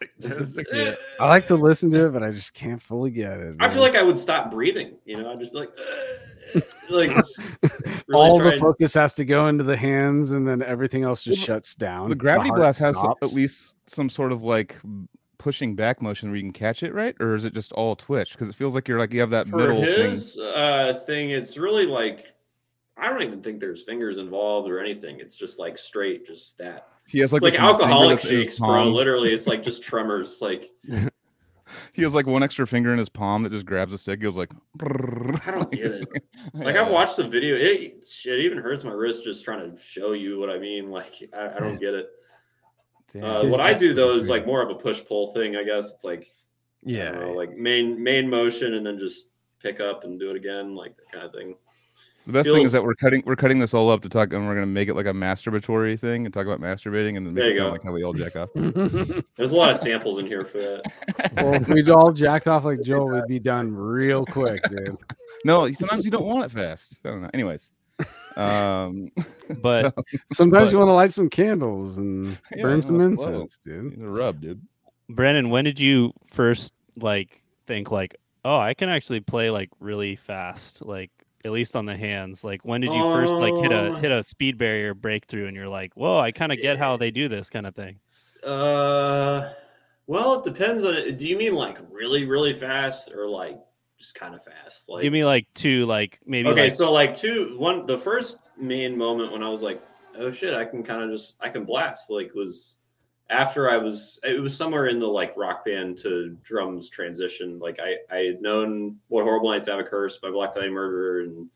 like, it's
eh.
I like to listen to it, but I just can't fully get it.
I feel like I would stop breathing. You know, I'd just be like, like really
all
try
the
and-
focus has to go into the hands, and then everything else just
Well,
shuts down.
The gravity
heart
blast has some- at least some sort of like pushing back motion where you can catch it, right? Or is it just all twitch? Because it feels like you're like you have that
for
middle thing.
his uh, thing, it's really like I don't even think there's fingers involved or anything. It's just like straight, just that.
He has like
like
this one finger
alcoholic shakes, bro. Literally, it's like just tremors. Like
He has like one extra finger in his palm that just grabs a stick. He goes like,
I don't get it. Like
Yeah.
I watched the video. It shit even hurts my wrist just trying to show you what I mean. Like I, I don't get it. Uh, what I do though is like more of a push pull thing. I guess it's like
Yeah.
know, like main main motion and then just pick up and do it again, like that kind of thing.
The best thing is that we're cutting we're cutting this all up to talk, and we're gonna make it like a masturbatory thing and talk about masturbating, and then make
There
it
you
sound
go.
like how we all jack off.
There's a lot of samples in here for that.
well, if we all jacked off like Joel, we'd be done real quick, dude.
No, sometimes you don't want it fast. I don't know. Anyways, um,
But
Sometimes
But-
you want to light some candles and
Yeah,
burn
no,
some
slow.
incense, dude.
the rub, dude.
Brennan, when did you first like think like, oh, I can actually play like really fast, like at least on the hands? Like when did you first like hit a
Um,
hit a speed barrier breakthrough and you're like, whoa, I kind of get how they do this kind of thing.
Uh, well, it depends on it. Do you mean like really, really fast or like just kind of fast? Like,
Give me like two, like maybe
okay,
like
so like two, one, the first main moment when I was like, oh shit, I can kind of just, I can blast, like was after I was, it was somewhere in the like rock band to drums transition. Like I, I had known what Horrible Night to Have a Curse by Black Dahlia Murder, and,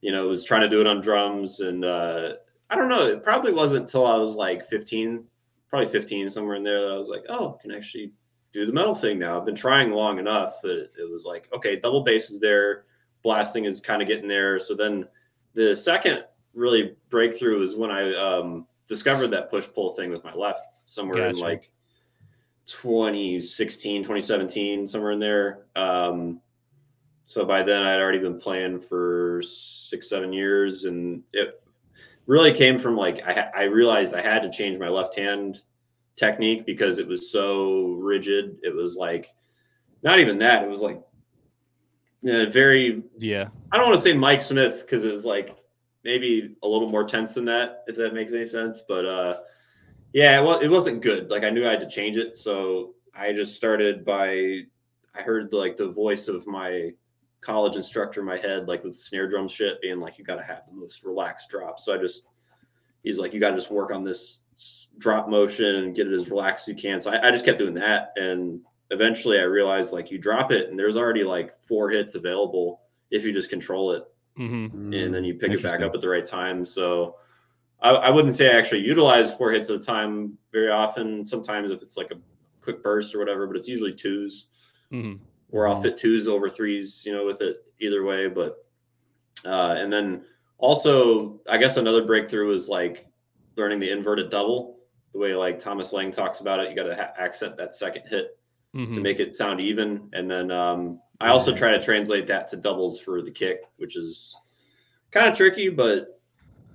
you know, was trying to do it on drums. And uh, I don't know, it probably wasn't until I was like 15, probably 15, somewhere in there that I was like, oh, I can actually do the metal thing now. I've been trying long enough that it was like, okay, double bass is there, blasting is kind of getting there. So then the second really breakthrough is when I um, discovered that push pull thing with my left somewhere in like 2016, 2017, somewhere in there. Um, so by then I'd already been playing for six, seven years, and it really came from like I, I realized I had to change my left hand technique because it was so rigid. It was like not even that. It was like yeah, very
yeah,
I don't want to say Mike Smith because it was like maybe a little more tense than that, if that makes any sense. But uh, yeah, well, it wasn't good. Like I knew I had to change it, so I just started by I heard like the voice of my college instructor in my head, like with snare drum shit, being like, "You got to have the most relaxed drop." So I just he's like, you got to just work on this drop motion and get it as relaxed as you can. So I, I just kept doing that, and eventually I realized like you drop it, and there's already like four hits available if you just control it
hmm
and then you pick it back up at the right time. So I, I wouldn't say I actually utilize four hits at a time very often. Sometimes if it's like a quick burst or whatever, but it's usually twos,
hmm
or I'll fit twos over threes, you know, with it either way. But uh, and then also, I guess another breakthrough is like learning the inverted double, the way like Thomas Lang talks about it. You got to ha- accent that second hit
hmm
to make it sound even. And then um, I also try to translate that to doubles for the kick, which is kind of tricky, but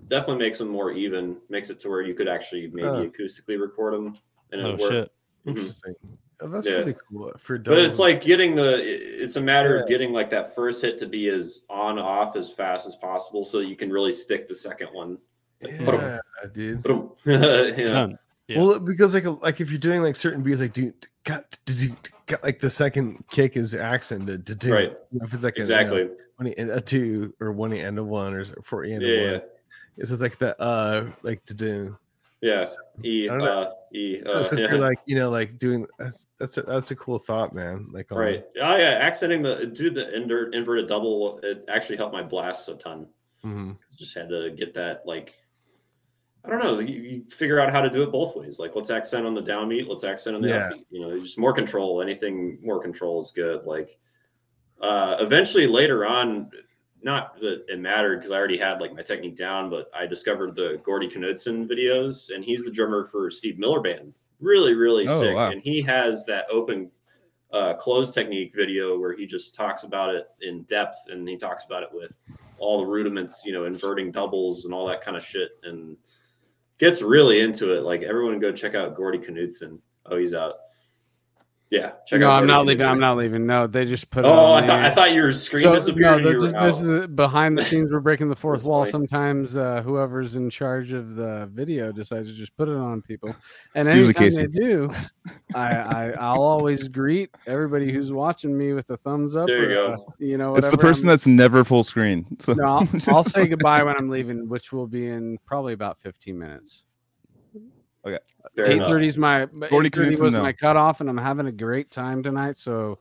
definitely makes them more even. Makes it to where you could actually maybe
Huh.
acoustically record them. And
Oh
it work.
shit!
Mhm.
Interesting. Oh, that's
Yeah.
really cool for.
But it's like getting the. It's a matter of getting like that first hit to be as on off as fast as possible, so you can really stick the second one.
yeah, dude.
Boom. yeah.
Done. Yeah.
Well, because like like if you're doing like certain beats, like dude, got, got like the second kick is accented. to do.
Right.
You know, if it's like a, you know,
Exactly.
one e- a two or one end of one or four end
Yeah.
of
Yeah.
one. It's just like the uh like to do.
Yeah. E.
I don't know.
Uh, e. Uh,
so
yeah.
like you know like doing that's that's a, that's a cool thought, man. Like um,
Right. Oh yeah, accenting the do the inver- inverted double. It actually helped my blasts a ton.
mhm.
Just had to get that like. I don't know. You, you figure out how to do it both ways. Like let's accent on the downbeat. Let's accent on the
Yeah.
upbeat. You know, just more control. Anything more control is good. Like, uh, eventually later on, not that it mattered because I already had like my technique down, but I discovered the Gordy Knudtson videos, and he's the drummer for Steve Miller Band. Really, really
Oh,
sick.
wow.
And he has that open uh, close technique video where he just talks about it in depth, and he talks about it with all the rudiments, you know, inverting doubles and all that kind of shit, and gets really into it. Like everyone, go check out Gordy Knudtson. Oh, he's out. Yeah, check
no,
out.
I'm not leaving. I'm not leaving. No, they just put. it
Oh,
on
I thought I
there.
thought your screen
So,
disappeared.
no,
and you
this, is behind the scenes. We're breaking the fourth wall.
funny.
Sometimes uh, whoever's in charge of the video decides to just put it on people, and
It's usually
anytime they do, I, I I'll always greet everybody who's watching me with a thumbs up.
There you
or,
go.
uh, you know,
It's the person
I'm-
that's never full screen. So
No, I'll, I'll say goodbye when I'm leaving, which will be in probably about 15 minutes.
Fair
Eight
enough.
is my
Gordy
eight thirty was
no.
my cutoff, and I'm having a great time tonight. So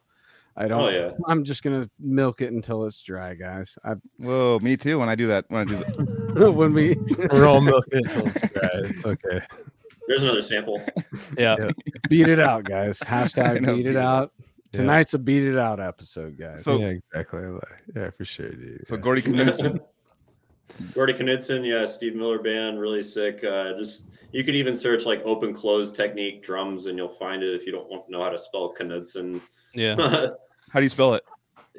I don't.
Oh yeah.
I'm just gonna milk it until it's dry, guys. I,
Whoa, me too. When I do that, when I do that,
when we
We're all milking it until it's dry. It's okay.
There's another sample.
Yeah.
Yeah.
beat it out, guys. Hashtag
know,
beat
beat
it
it
out.
Yeah.
Tonight's a beat it out episode, guys.
So-
yeah, exactly. Yeah, for sure, dude.
so
yeah.
Gordy Knudtson.
Gordy Knudtson, yeah, Steve Miller band, really sick. Uh, just you could even search like open close technique drums, and you'll find it if you don't want, know how to spell Knudtson.
Yeah.
How do you spell it?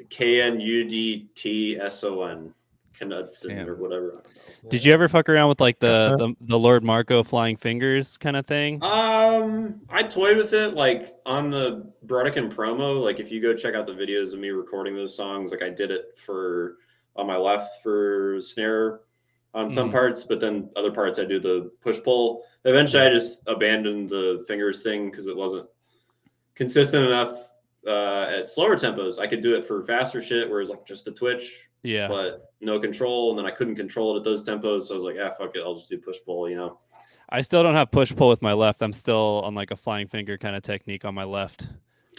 K N U D T S O N, Knudtson
Damn.
or whatever.
Did you ever fuck around with like the
Uh-huh.
the, the Lord Marco flying fingers kind of thing?
Um, I toyed with it like on the Brodequin promo. Like if you go check out the videos of me recording those songs, like I did it for on my left for snare on some
Mhm.
parts, but then other parts I do the push pull. Eventually, I just abandoned the fingers thing because it wasn't consistent enough uh, at slower tempos. I could do it for faster shit, where it's like just the twitch,
Yeah.
but no control, and then I couldn't control it at those tempos. So I was like, ah, fuck it, I'll just do push pull. You know.
I still don't have push pull with my left. I'm still on like a flying finger kind of technique on my left.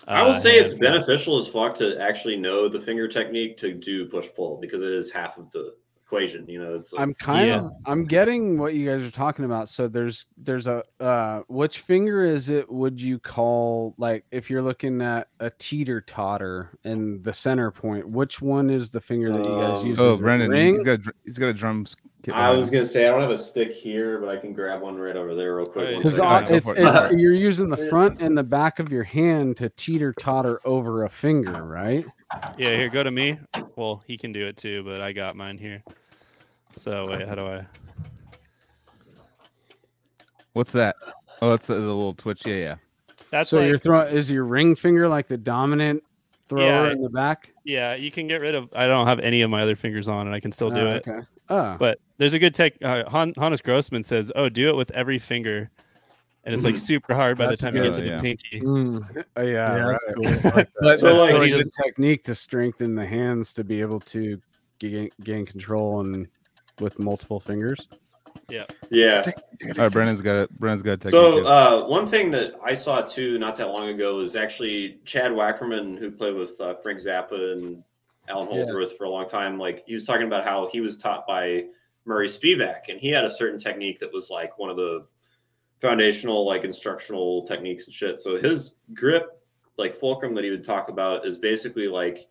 I will
uh,
say it's beneficial as fuck to actually know the finger technique to do push pull because it is half of the equation. You know, it's,
I'm kind
Yeah.
of I'm getting what you guys are talking about. So there's there's a uh which finger is it would you call like if you're looking at a teeter totter and the center point, which one is the finger that you guys
Um,
use?
Oh,
Is Brennan,
he's got a, dr- he's got a drums kit.
I was gonna say I don't have a stick here, but I can grab one right over there real quick.
Because
Alright,
second.
it's, it's
go for it.
you're using the front and the back of your hand to teeter totter over a finger, right?
Yeah, here, go to me. Well, he can do it too, but I got mine here. So wait, how do I?
What's that? Oh, that's the, the little twitch. Yeah, yeah.
That's
so
like,
you're throwing is your ring finger like the dominant thrower
Yeah.
in the back?
yeah. You can get rid of. I don't have any of my other fingers on, and I can still do
Oh,
it.
Okay. Oh,
But there's a good tech. Uh, Han, Hannes Grossmann says, "Oh, do it with every finger," and it's like super hard by
That's
the time you get to the
yeah.
pinky.
Mm, uh, yeah,
yeah,
right.
that's cool. Like
But
So,
that's
like,
still a
you
good
just-
technique to strengthen the hands to be able to gain, gain control and with multiple fingers.
Yeah. Yeah.
All right, Brennan's got it. Brennan's got a technique.
So uh, one thing that I saw too not that long ago was actually Chad Wackerman, who played with uh, Frank Zappa and Allan
Yeah.
Holdsworth for a long time. Like he was talking about how he was taught by Murray Spivack, and he had a certain technique that was like one of the foundational, like instructional techniques and shit. So his grip, like fulcrum that he would talk about, is basically like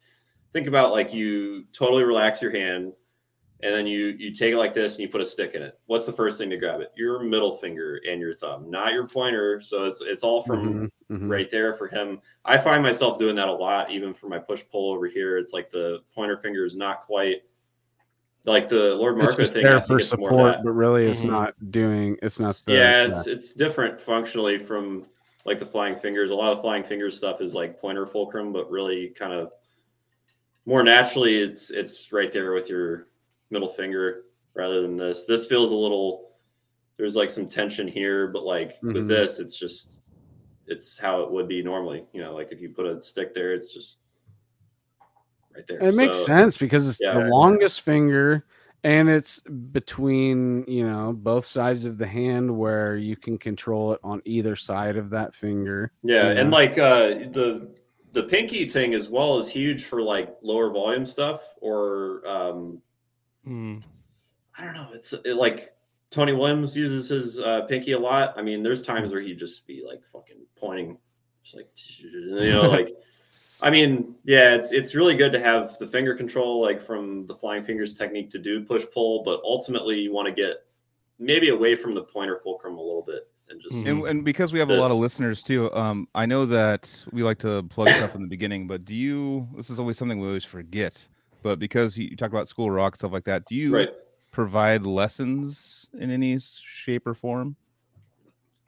think about like you totally relax your hand and then you you take it like this and you put a stick in it. What's the first thing to grab it? Your middle finger and your thumb, not your pointer. So it's it's all from
Mhm, mhm.
right there for him. I find myself doing that a lot, even for my push pull over here. It's like the pointer finger is not quite like the Lord Marco thing.
There for support, but really it's
Mhm.
not doing. It's not. The,
yeah, it's it's different functionally from like the flying fingers. A lot of flying fingers stuff is like pointer fulcrum, but really kind of more naturally, it's it's right there with your middle finger rather than this. This feels a little. There's like some tension here, but like
Mhm.
with this, it's just it's how it would be normally. You know, like if you put a stick there, it's just right there.
It makes sense because it's
Yeah.
the longest finger and it's between, you know, both sides of the hand where you can control it on either side of that finger.
Yeah,
Yeah.
and like uh the the pinky thing as well is huge for like lower volume stuff or um
Mm.
I don't know. It's it, like Tony Williams uses his uh, pinky a lot. I mean, there's times where he just be like fucking pointing, just like you know, like. I mean, yeah, it's it's really good to have the finger control, like from the flying fingers technique to do push pull, but ultimately you want to get maybe away from the pointer fulcrum a little bit and just
Mhm.
and, and because we have a lot of listeners too, um, I know that we like to plug stuff in the beginning, but do you? This is always something we always forget. But because you, you talk about school rock stuff like that, do you
right.
provide lessons in any shape or form?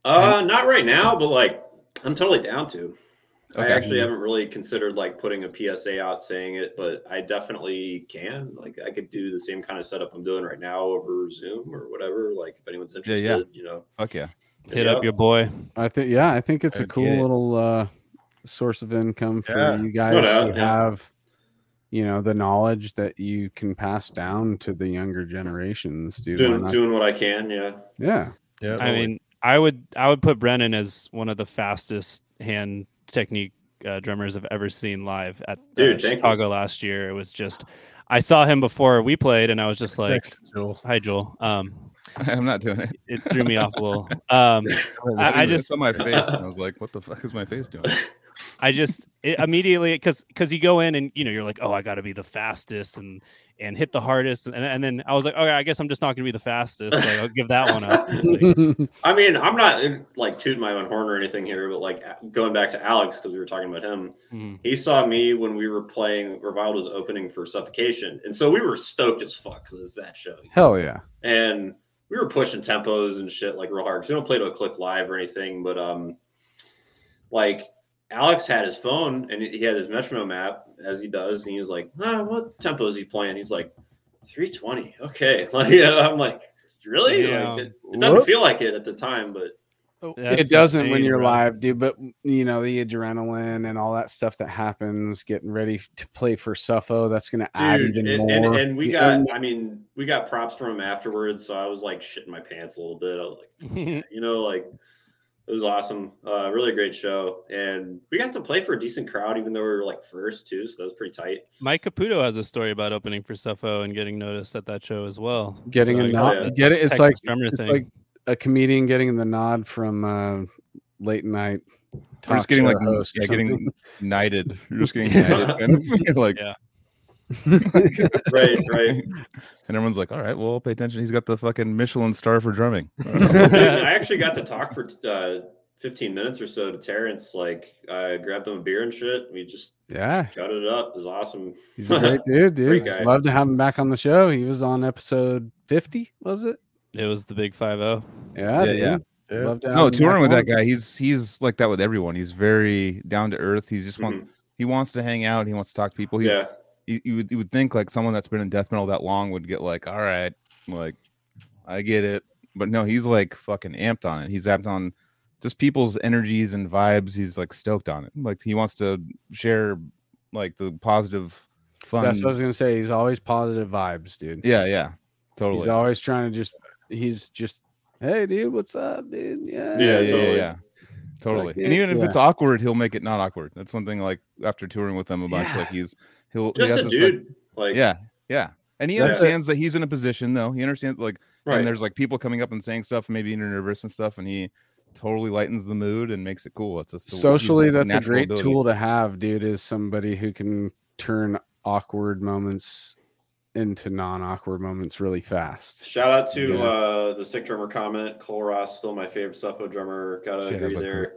Uh, not right now, but like I'm totally down to. I actually haven't really considered like putting a PSA out saying it, but I definitely can. Like I could do the same kind of setup I'm doing right now over Zoom or whatever. Like if anyone's interested,
yeah.
you know.
Fuck yeah.
Hit
Yeah.
up your boy.
I think yeah, I think it's a cool
it.
little uh source of income for
Yeah.
you guys
No doubt,
who
yeah.
have you know the knowledge that you can pass down to the younger generations, dude.
Doing
not?
doing what I can, yeah.
Yeah.
Yeah.
I mean, I would I would put Brennan as one of the fastest hand technique uh, drummers I've ever seen live at uh,
Dude, thank you.
Chicago last year. It was just I saw him before we played, and I was just like,
Thanks, Joel.
"Hi, Joel." Um,
I'm not doing it.
it threw me off a little. Um, I- I just-
saw my face, and I was like, "What the fuck is my face doing?"
I just it immediately because because you go in and you know you're like, oh, I got to be the fastest and and hit the hardest, and, and then I was like, okay, I guess I'm just not gonna be the fastest. Like, I'll give that one up. Like,
I mean, I'm not uh, like tooting my own horn or anything here, but like going back to Alex because we were talking about him.
mm,
He saw me when we were playing. Reviled was opening for Suffocation, and so we were stoked as fuck because it's that show.
Hell yeah.
and we were pushing tempos and shit like real hard because we don't play to a click live or anything. But um, like Alex had his phone and he had his metronome app as he does, and he's like, ah, "What tempo is he playing?" He's like, "320." Okay, like yeah, I'm like, "Really?"
Yeah.
Like, it, it doesn't
Whoop.
feel like it at the time, but
that's
it doesn't when you're
bro.
live, dude. But you know the adrenaline and all that stuff that happens, getting ready to play for Suffo, that's going to add even
and,
more.
and, and we
Yeah.
got, I mean, we got props from him afterwards, so I was like shitting my pants a little bit. I was like, you know, like it was awesome. Uh, really great show, and we got to play for a decent crowd, even though we were like first too. So that was pretty tight.
Mike Caputo has a story about opening for Suffo and getting noticed at that show as well.
getting
So
a
I
nod,
yeah.
get it. It's like it's
thing.
like a comedian getting the nod from uh, late night.
We're
talk
just getting like
host
yeah,
something.
getting knighted. You're just getting knighted, and like,
Yeah.
Right, right.
and everyone's like, "All right, well, pay attention. He's got the fucking Michelin star for drumming."
I actually got to talk for uh, 15 minutes or so to Terrance. Like, I grabbed him a beer and shit. We just
yeah,
shouted it up. It was awesome.
he's a great dude, dude.
Great guy.
Love to have him back on the show. He was on episode fifty, was it?
It was the big five zero.
Yeah,
Yeah, yeah.
dude.
Yeah.
Love to have
no,
him
touring with that guy, he's he's like that with everyone. He's very down to earth. He just wants
Mhm.
he wants to hang out. He wants to talk to people. He's,
Yeah.
You, you would you would think like someone that's been in death metal that long would get like, all right, like I get it, but no, he's like fucking amped on it. He's amped on just people's energies and vibes. He's like stoked on it. Like he wants to share like the positive fun.
That's what I was gonna say. He's always positive vibes, dude.
yeah, yeah, totally.
He's always trying to just he's just, hey, dude, what's up, dude? Yeah,
yeah, yeah, yeah, yeah. Totally.
Like,
and even if
yeah.
it's awkward, he'll make it not awkward. That's one thing like after touring with them a bunch,
Yeah.
like he's he'll he
Just
has
a
this, like-
dude. Like,
yeah, yeah. And he
That's it.
understands that he's in a position though. He understands like
right.
and there's like people coming up and saying stuff and maybe you're nervous and stuff and he totally lightens the mood and makes it cool. It's a the- he's
Socially, that's a
natural
great
ability.
tool to have, dude. Is somebody who can turn awkward moments into non-awkward moments really fast.
Shout out to
Yeah.
uh, the sick drummer comment. Culross, still my favorite Suffo drummer. Gotta
Shit,
agree
how about
there.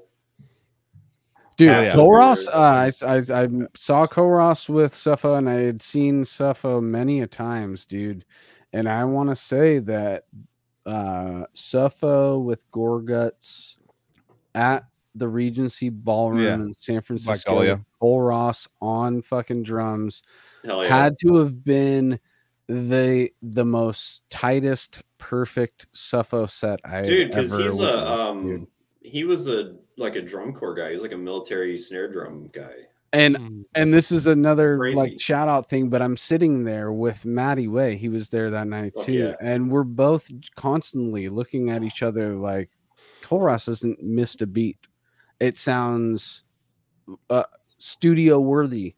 Dude,
yeah.
Culross, uh, I, I, I saw Culross with Suffa and I had seen Suffa many a times, dude. And I want to say that uh, Suffa with Gorguts at the Regency Ballroom
Yeah.
in San Francisco,
Dahlia.
with Culross on fucking drums
Hell yeah.
had to have been the the most tightest, perfect Suffo set I ever.
dude, because he's
witnessed,
a um,
dude.
he was a like a drum corps guy. He's like a military snare drum guy.
and
Mm.
and this is another
Crazy.
like shout out thing but i'm sitting there with Matti Way he was there that night
Fuck
too
yeah.
and we're both constantly looking at each other like Culross hasn't missed a beat it sounds uh studio worthy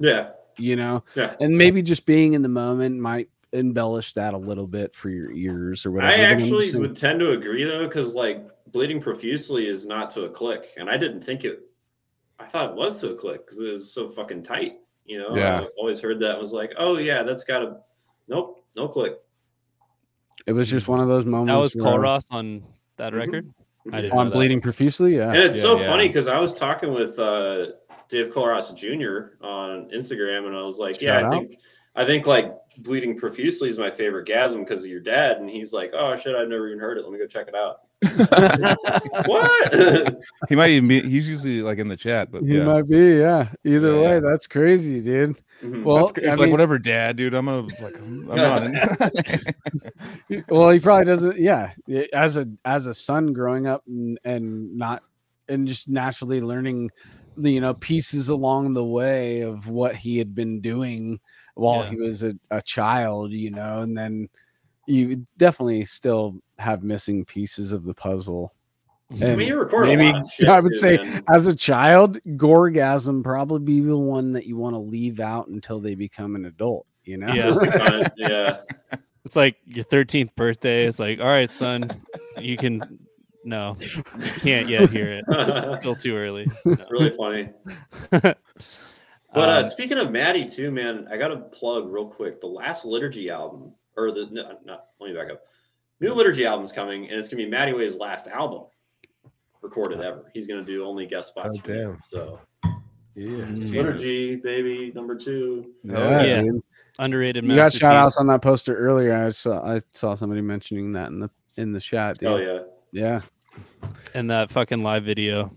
Yeah,
you know
yeah.
and maybe just being in the moment might embellish that a little bit for your ears or whatever
I actually
saying-
would tend to agree though, because like bleeding profusely is not to a click, and I didn't think it. I thought it was to a click because it was so fucking tight. You know,
Yeah.
I always heard that and was like, oh yeah, that's got to. Nope, no click.
it was just one of those moments
That was
where
Culross on that
Mhm.
record. I didn't
on
know that.
bleeding profusely yeah
And it's
Yeah,
so
yeah.
funny because I was talking with uh, Dave Culross Jr. on Instagram, and I was like, "Yeah,
Shout
I think I think like bleeding profusely is my favorite gasm because of your dad." And he's like, "Oh shit, I've never even heard it. Let me go check it out." what?
He might even be he's usually like in the chat, but
he
yeah.
might be yeah either
Yeah.
way that's crazy dude
Mhm.
well
That's cra-
I
it's like
mean-
whatever, dad, dude. I'm gonna like I'm, I'm not.
well he probably doesn't yeah as a as a son growing up and, and not and just naturally learning the you know pieces along the way of what he had been doing while
Yeah.
he was a, a child you know and then you definitely still have missing pieces of the puzzle
I mean, you record
maybe-
a lot of shit.
I would
too,
say
man.
as a child gorgasm probably be the one that you want to leave out until they become an adult you know
Yeah.
Kind yeah.
It's like your 13th birthday. It's like, all right, son, you can. No, you can't yet hear it. It's still too early. No.
really funny. But uh,
Um,
speaking of Matti too, man, I got to plug real quick the last liturgy album, or the no, not. Let me back up. New liturgy album's coming, and it's gonna be Matti Way's last album recorded ever. He's gonna do only guest spots.
Oh,
for me.
damn.
So
Yeah.
Mm.
liturgy, baby, number two.
yeah,
Yeah.
dude.
underrated.
You got shout outs on that poster earlier. I saw I saw somebody mentioning that in the in the chat. Dude.
Oh yeah.
yeah.
And that fucking live video.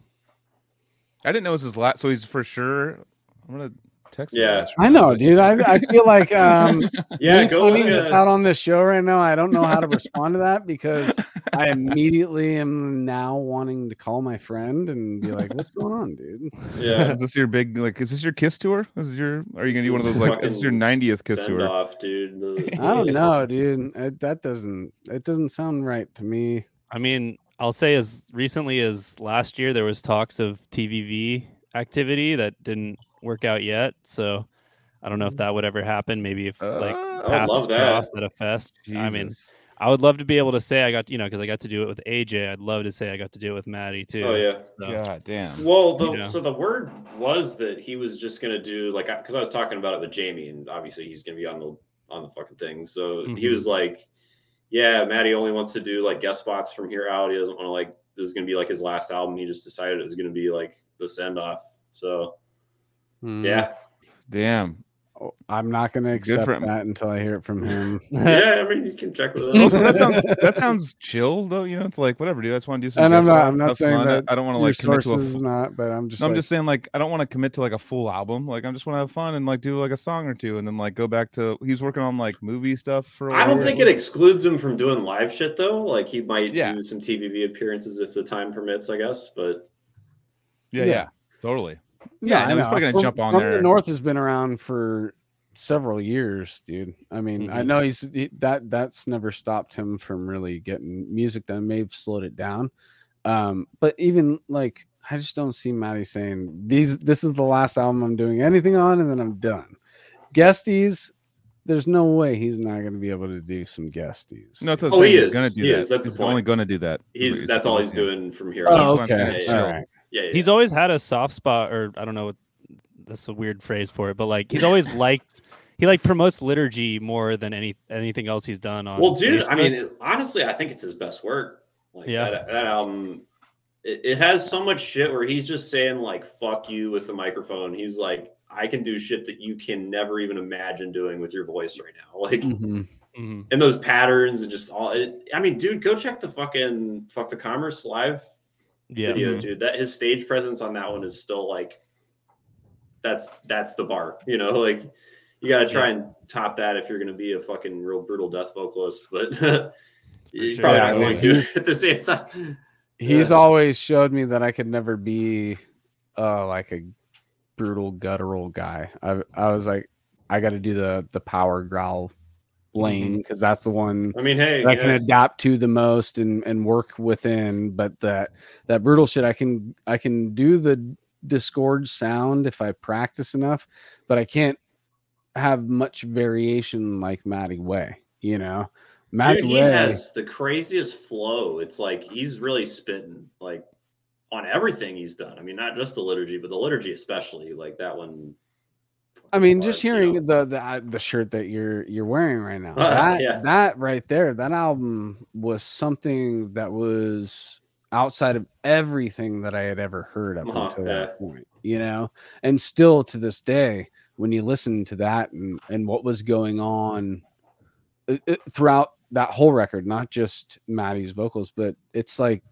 I didn't know it was his last, so he's for sure. I'm gonna text.
Yeah.
ass
I know, dude. I, I feel like um
Yeah,
me
go
this
at-
out on this show right now. I don't know how to respond to that because I immediately am now wanting to call my friend and be like, "What's going on, dude?"
Yeah.
Is this your big like? Is this your kiss tour? This is your? Are you gonna do one of those
is
like? Is this your 90th kiss tour?
off, dude.
I don't know, dude. It, that doesn't it doesn't sound right to me.
I mean, I'll say as recently as last year, there was talks of TVV activity that didn't work out yet. So I don't know if that would ever happen. Maybe if like
Uh,
I would
paths
love that.
crossed at a fest. I mean, I would love to be able to say I got you know because I got to do it with AJ. I'd love to say I got to do it with Matti too.
Oh yeah.
So,
God damn.
Well, the,
You know.
so the word was that he was just gonna do like because I was talking about it with Jamie, and obviously he's gonna be on the on the fucking thing. So he
Mhm.
was like, "Yeah, Matti only wants to do like guest spots from here out. He doesn't want to like this is gonna be like his last album. He just decided it was gonna be like the send off. So
Hmm.
yeah,
Damn.
I'm not going to accept
for
that until I hear it from him.
yeah. I mean, you can check with him.
Also, that sounds that sounds chill though. You know, it's like whatever, dude. I just want to do some.
And I'm not-
spots,
I'm not saying
fun. I-
that
I don't want to
Your
like commit to a.
sources not, but I'm just.
No, I'm just saying, like, I don't want to commit to like a full album. Like, I'm just want to have fun and like do like a song or two, and then like go back to. He's working on like movie stuff for.
I don't think it excludes him from doing live shit though. Like he might
Yeah.
do some TVV appearances if the time permits, I guess. But
Yeah,
Yeah.
yeah, totally.
Yeah,
Yeah,
I
no, he's probably gonna
From-
jump on
from
there.
The North has been around for several years, dude. I mean, I
Mhm.
know he's he, that that's never stopped him from really getting music done. May have slowed it down, um, but even like I just don't see Matti saying these. This is the last album I'm doing anything on, and then I'm done. Guesties, there's no way he's not going to be able to do some guesties.
No, that's what
Oh, he
saying. He's
is.
gonna do
He
that.
is. That's
he's
point.
only gonna do that.
He's that's all he's doing from here.
Oh,
That's
okay.
saying.
Yeah,
All
yeah.
right.
Yeah, yeah.
He's always had a soft spot, or I don't know what that's a weird phrase for it, but like he's always liked he like promotes liturgy more than any anything else he's done on.
Well, dude, I mean, it- honestly, I think it's his best work. Like
Yeah.
that, that album, it, it has so much shit where he's just saying like "fuck you" with the microphone. He's like, I can do shit that you can never even imagine doing with your voice right now. Like,
Mhm.
Mhm.
and those patterns and just all. It, I mean, dude, go check the fucking "fuck the commerce" live
yeah,
video, dude. That his stage presence on that one is still like, that's that's the bar. You know, like you got to try and top that if you're going to be a fucking real brutal death vocalist, but you're
sure.
probably
Yeah,
not going to at the same time.
He's
Yeah.
always showed me that I could never be uh like a brutal guttural guy. I I was like I got to do the the power growl Mm-hmm. lane because that's the one
I mean, hey,
that I can adapt to the most and and work within. But that that brutal shit, I can I can do the Disgorge sound if I practice enough, but I can't have much variation like Matti Way. You know, Matti
dude, he
Way.
has the craziest flow. It's like he's really spitting like on everything he's done. I mean, not just the liturgy, but the liturgy especially. Like that one.
I mean, just
you know.
hearing the the uh, the shirt that you're you're wearing right now,
Uh,
that
yeah.
that right there, that album was something that was outside of everything that I had ever heard up
Uh-huh,
until
yeah.
that point, you know. And still to this day, when you listen to that and and what was going on uh, uh, throughout that whole record, not just Matti's vocals, but it's like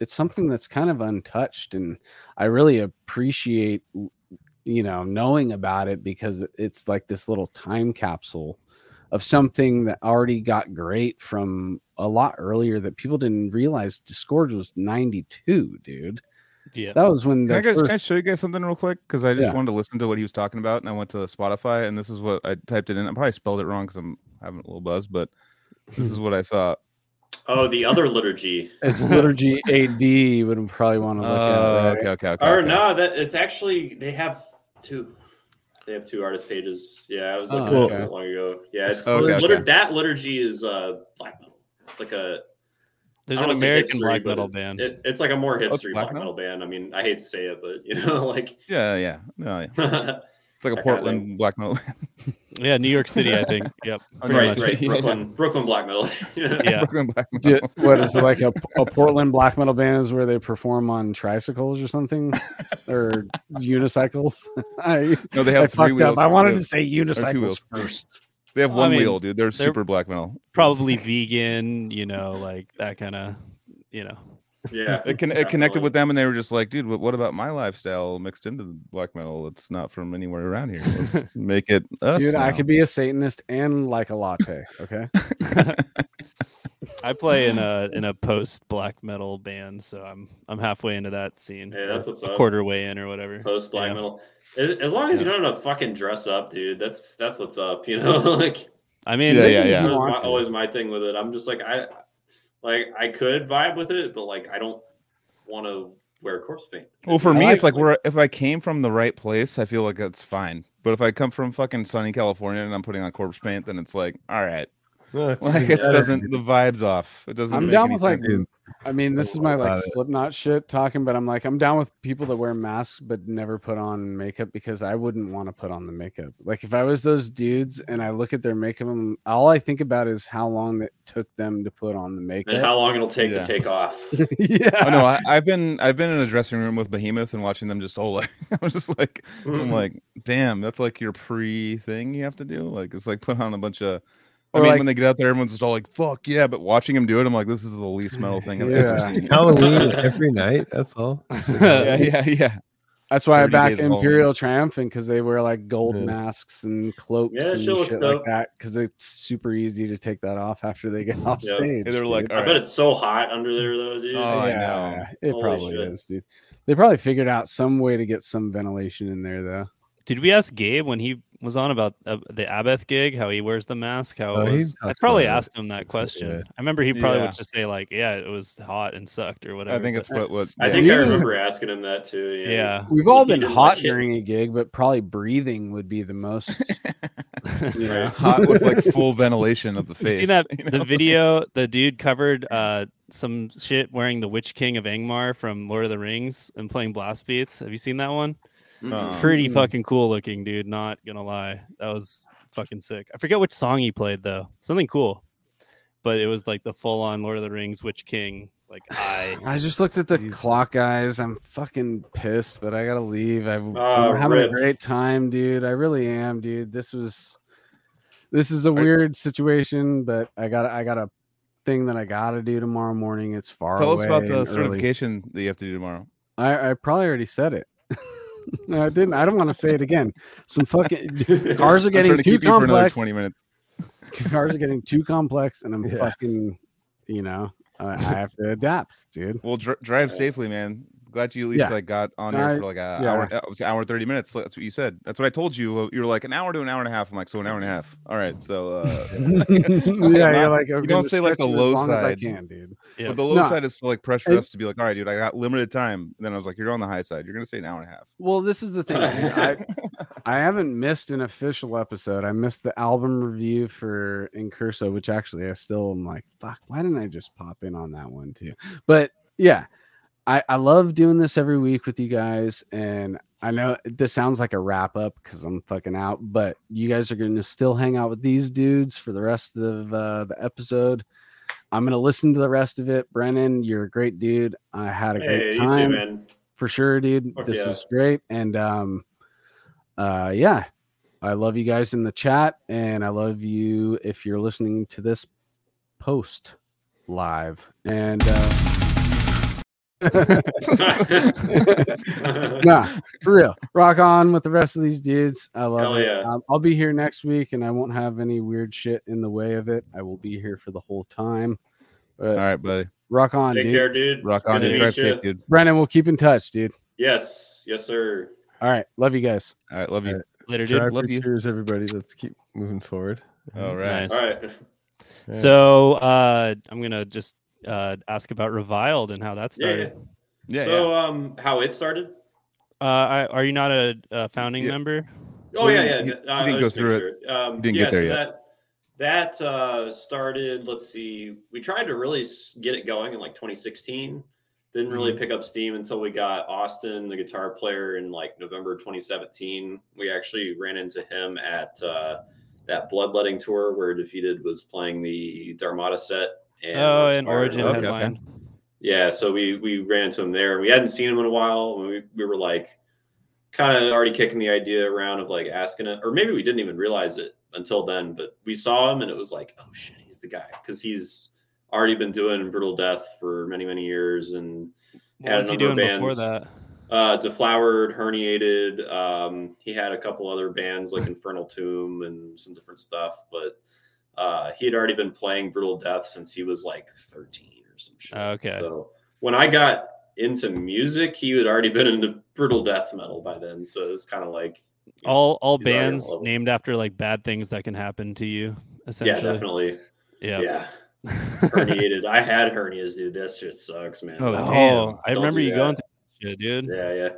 it's something that's kind of untouched, and I really appreciate you know knowing about it because it's like this little time capsule of something that already got great from a lot earlier that people didn't realize Disgorge was 92 dude
yeah.
that was when
Can I,
the
guys, can I show you guys something real quick? Because I just
Yeah.
wanted to listen to what he was talking about, and I went to Spotify, and this is what I typed it in. I probably spelled it wrong because I'm having a little buzz, but this is what I saw.
Oh, the other liturgy.
it's liturgy ad you would probably want to look
Oh,
at right?
okay, okay, okay.
Or
okay.
no, that it's actually they have two. They have two artist pages. Yeah, I was looking
Oh,
at
okay.
it long ago. Yeah, it's
Okay,
litur-
okay.
that liturgy is uh black metal. It's like a
There's an
don't wanna say
American
hipstery,
black metal band.
It, it's like a more
it's
hipstery
black
black,
metal?
metal band. I mean, I hate to say it, but you know, like
Yeah, yeah. No, yeah. It's like a
right, That
Portland black metal.
yeah, New York City, I think. Yep.
Oh,
pretty
nice.
right,
Yeah.
Brooklyn, Brooklyn black metal.
Yeah.
Brooklyn black metal.
Did- what is it like a, a portland black metal band is where they perform on tricycles or something or unicycles i,
No, they
I
have three wheels.
up i wanted
They
to say unicycles first
They have
Well, I
one
mean,
wheel, dude. They're
they're-
super black metal.
Probably vegan, you know, like that kind of, you know.
Yeah,
It, can, it connected with them, and they were just like, dude, what, what about my lifestyle mixed into the black metal? It's not from anywhere around here. Let's make it us.
dude i could be a satanist and like a latte okay
I play in a in a post black metal band, so I'm I'm halfway into that scene.
Hey, that's what's
a
up.
quarter way in or whatever.
post black
Yeah.
metal. As, as long as you don't have to fucking dress up, dude. That's that's what's up. You know, like
I mean,
Yeah, yeah, yeah.
that was my, always my thing with it. I'm just like I like I could vibe with it, but like I don't want to wear corpse paint.
Well, for
I
me, it's
like-
like where if I came from the right place, I feel like that's fine. But if I come from fucking sunny California and I'm putting on corpse paint, then it's like, all right,
No,
like
even
it doesn't the vibes off. It doesn't.
I'm
make
down
any
with, like,
sense.
Dude,
I mean, this is my like
about it.
Slipknot shit talking, but I'm like, I'm down with people that wear masks but never put on makeup because I wouldn't want to put on the makeup. Like if I was those dudes and I look at their makeup, and all I think about is how long it took them to put on the makeup.
And how long it'll take
Yeah.
to take off.
yeah.
Oh no, I, I've been I've been in a dressing room with Behemoth and watching them just all like I was just like I'm like, damn, that's like your pre thing you have to do. Like it's like put on a bunch of. I mean,
like-
when they get out there, everyone's just all like, "Fuck yeah!" But watching him do it, I'm like, "This is the least metal thing I've
Yeah.
ever seen."
Halloween every night. That's all.
yeah, yeah, yeah.
That's why I back
days of Halloween.
Imperial Triumphant because they wear like gold
Yeah.
masks and cloaks
Yeah,
and
shit looks dope.
like that because it's super easy to take that off after they get off
Yeah.
stage.
They're like,
dude.
I bet it's so hot under there though, dude.
Oh, I know.
Yeah, It
Holy
probably
shit.
is, dude. They probably figured out some way to get some ventilation in there, though.
did we ask Gabe when he was on about uh, the Abbath gig, how he wears the mask. How
Oh,
it
he
was, I probably
about it.
asked him that question.
yeah.
I remember he probably
Yeah.
would just say like, "Yeah, it was hot and sucked" or whatever.
I think it's what what.
I
yeah.
think I remember asking him that too. Yeah.
yeah.
We've all
He
been hot
like it.
during a gig, but probably breathing would be the most. You know?
Hot with like full ventilation of the face.
You
face.
seen that
you know?
the video? The dude covered uh some shit wearing the Witch King of Angmar from Lord of the Rings and playing blast beats. Have you seen that one?
Mhm.
Uh,
Pretty
Mm.
fucking cool looking, dude. Not gonna lie, that was fucking sick. I forget which song he played though. Something cool, but it was like the full on Lord of the Rings Witch King. Like I,
I just looked at the
Jesus.
clock, guys. I'm fucking pissed, but I gotta leave. I've,
Ah,
I'm having
rip.
a great time, dude. I really am, dude. This was, this is a weird situation, but I got, I got a thing that I gotta do tomorrow morning. It's far
Tell us about the
and early.
certification that you have to do tomorrow.
I, I probably already said it. No, I didn't. I don't want to say it again. Some fucking cars are getting
to
too
keep you for another
complex.
twenty minutes.
Cars are getting too complex, and I'm
Yeah.
fucking, you know, I, I have to adapt, dude.
Well, dr- drive
uh,
safely, man. Glad you at least
Yeah.
like got on
I-
here for like a
yeah.
hour, uh, it was an hour and thirty minutes. That's what you said. That's what I told you. You were like an hour to an hour and a half. I'm like, so an hour and a half. All right. So, uh,
yeah,
not-
you're like,
you
I'm
don't say, like, the low
as long as I
side.
can, dude.
yeah.
but the low
No.
side is to like pressure
It-
us to be like, all right, dude, I got limited time. then I was like, you're on the high side. You're gonna say an hour and a half.
Well, this is the thing. dude. I I haven't missed an official episode. I missed the album review for Incurso, which actually I still am like, fuck, why didn't I just pop in on that one too? But yeah, I, I love doing this every week with you guys. And I know this sounds like a wrap up because I'm fucking out, but you guys are going to still hang out with these dudes for the rest of uh, the episode. I'm going to listen to the rest of it. Brennan, you're a great dude. I had a
Hey,
great
too,
time
man.
for sure, dude.
Fuck
this
yeah.
is great. And um uh yeah, I love you guys in the chat and I love you if you're listening to this post live. And uh nah, for real. Rock on with the rest of these dudes. I love
Hell
it.
yeah.
Um, I'll be here next week and I won't have any weird shit in the way of it. I will be here for the whole time. But
All right, buddy.
rock on,
Take
dude.
care, dude.
Rock
Good
on,
to
dude. Drive safe, dude.
Brennan, we'll keep in touch, dude.
Yes, yes, sir.
All right. Love you guys.
All right, love you.
Alright.
Later, dude.
Drive
love you.
cheers, everybody. Let's keep moving forward.
All right.
Nice.
All right.
So uh, I'm gonna just uh, ask about Reviled and how that
Yeah.
started.
Yeah,
so, um, how it started?
Uh, I, are you not a, a founding
Yeah.
member?
Oh
Well,
yeah, yeah.
he-
uh,
he
I
didn't go through
making sure. Um,
didn't
yeah,
get there
so
yet.
That that uh, started. Let's see. We tried to really get it going in like 2016. Didn't really
Mm-hmm.
pick up steam until we got Austin, the guitar player, in like November 2017. We actually ran into him at uh, that bloodletting tour where Defeated was playing the Dharmata set. And
oh,
Mark
and
Spartan
Origin
Okay, okay.
headline.
yeah, so we we ran into him there. We hadn't seen him in a while. We we were like kind of already kicking the idea around of like asking it, or maybe we didn't even realize it until then. But we saw him and it was like, oh shit, he's the guy because he's already been doing brutal death for many many years and
What
Had a
was he
number of
doing before
bands.
that?
uh deflowered herniated um he had a couple other bands like infernal tomb and some different stuff but uh he had already been playing brutal death since he was like 13 or some shit
Okay.
so when i got into music he had already been into brutal death metal by then so it's kind of like you know,
All all
he's already on
bands named after like bad things that can happen to you. Essentially.
yeah definitely
Yeah.
yeah herniated i had hernias dude that shit sucks man
Oh,
Oh,
damn.
I
Don't
remember
do
you going
that.
through that shit, dude.
yeah yeah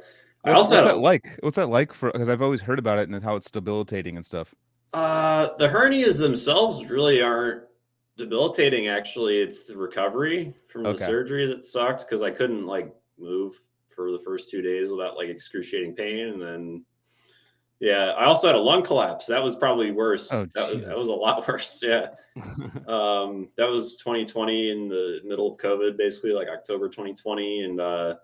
i
What's,
also
what's that like? What's that like for? Because I've always heard about it and how it's debilitating and stuff.
Uh, the hernias themselves really aren't debilitating. Actually, it's the recovery from
Okay.
the surgery that sucked because I couldn't like move for the first two days without like excruciating pain, and then yeah, I also had a lung collapse. That was probably worse.
Oh,
that, was, that was a lot worse. Yeah. Um, that was 2020 in the middle of COVID, basically like October 2020, and uh,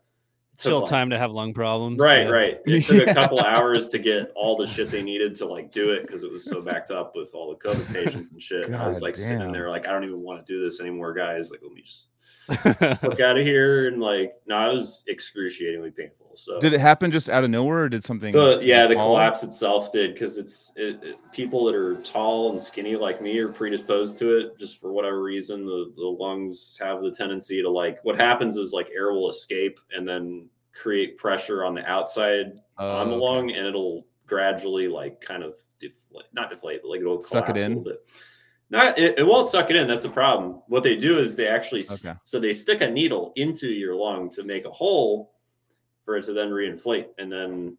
Still
like,
time to have lung problems.
Right,
yeah.
right. It took
Yeah.
a couple hours to get all the shit they needed to like do it because it was so backed up with all the COVID patients and shit. I was
God
like sitting there like, I don't even want to do this anymore, guys. Like, let me just fuck out of here. And like, no, it was excruciatingly painful. So
Did it happen just out of nowhere, or did something?
the yeah, the collapse itself did because it's it, it- people that are tall and skinny like me are predisposed to it just for whatever reason. The the lungs have the tendency to like what happens is like air will escape and then create pressure on the outside
Oh,
on the
okay.
lung and it'll gradually like kind of deflate, not deflate, but like it'll
Suck it in?
a little bit. Not it, it won't suck it in. That's the problem. What they do is they actually s-
Okay.
so they stick a needle into your lung to make a hole for it to then reinflate, and then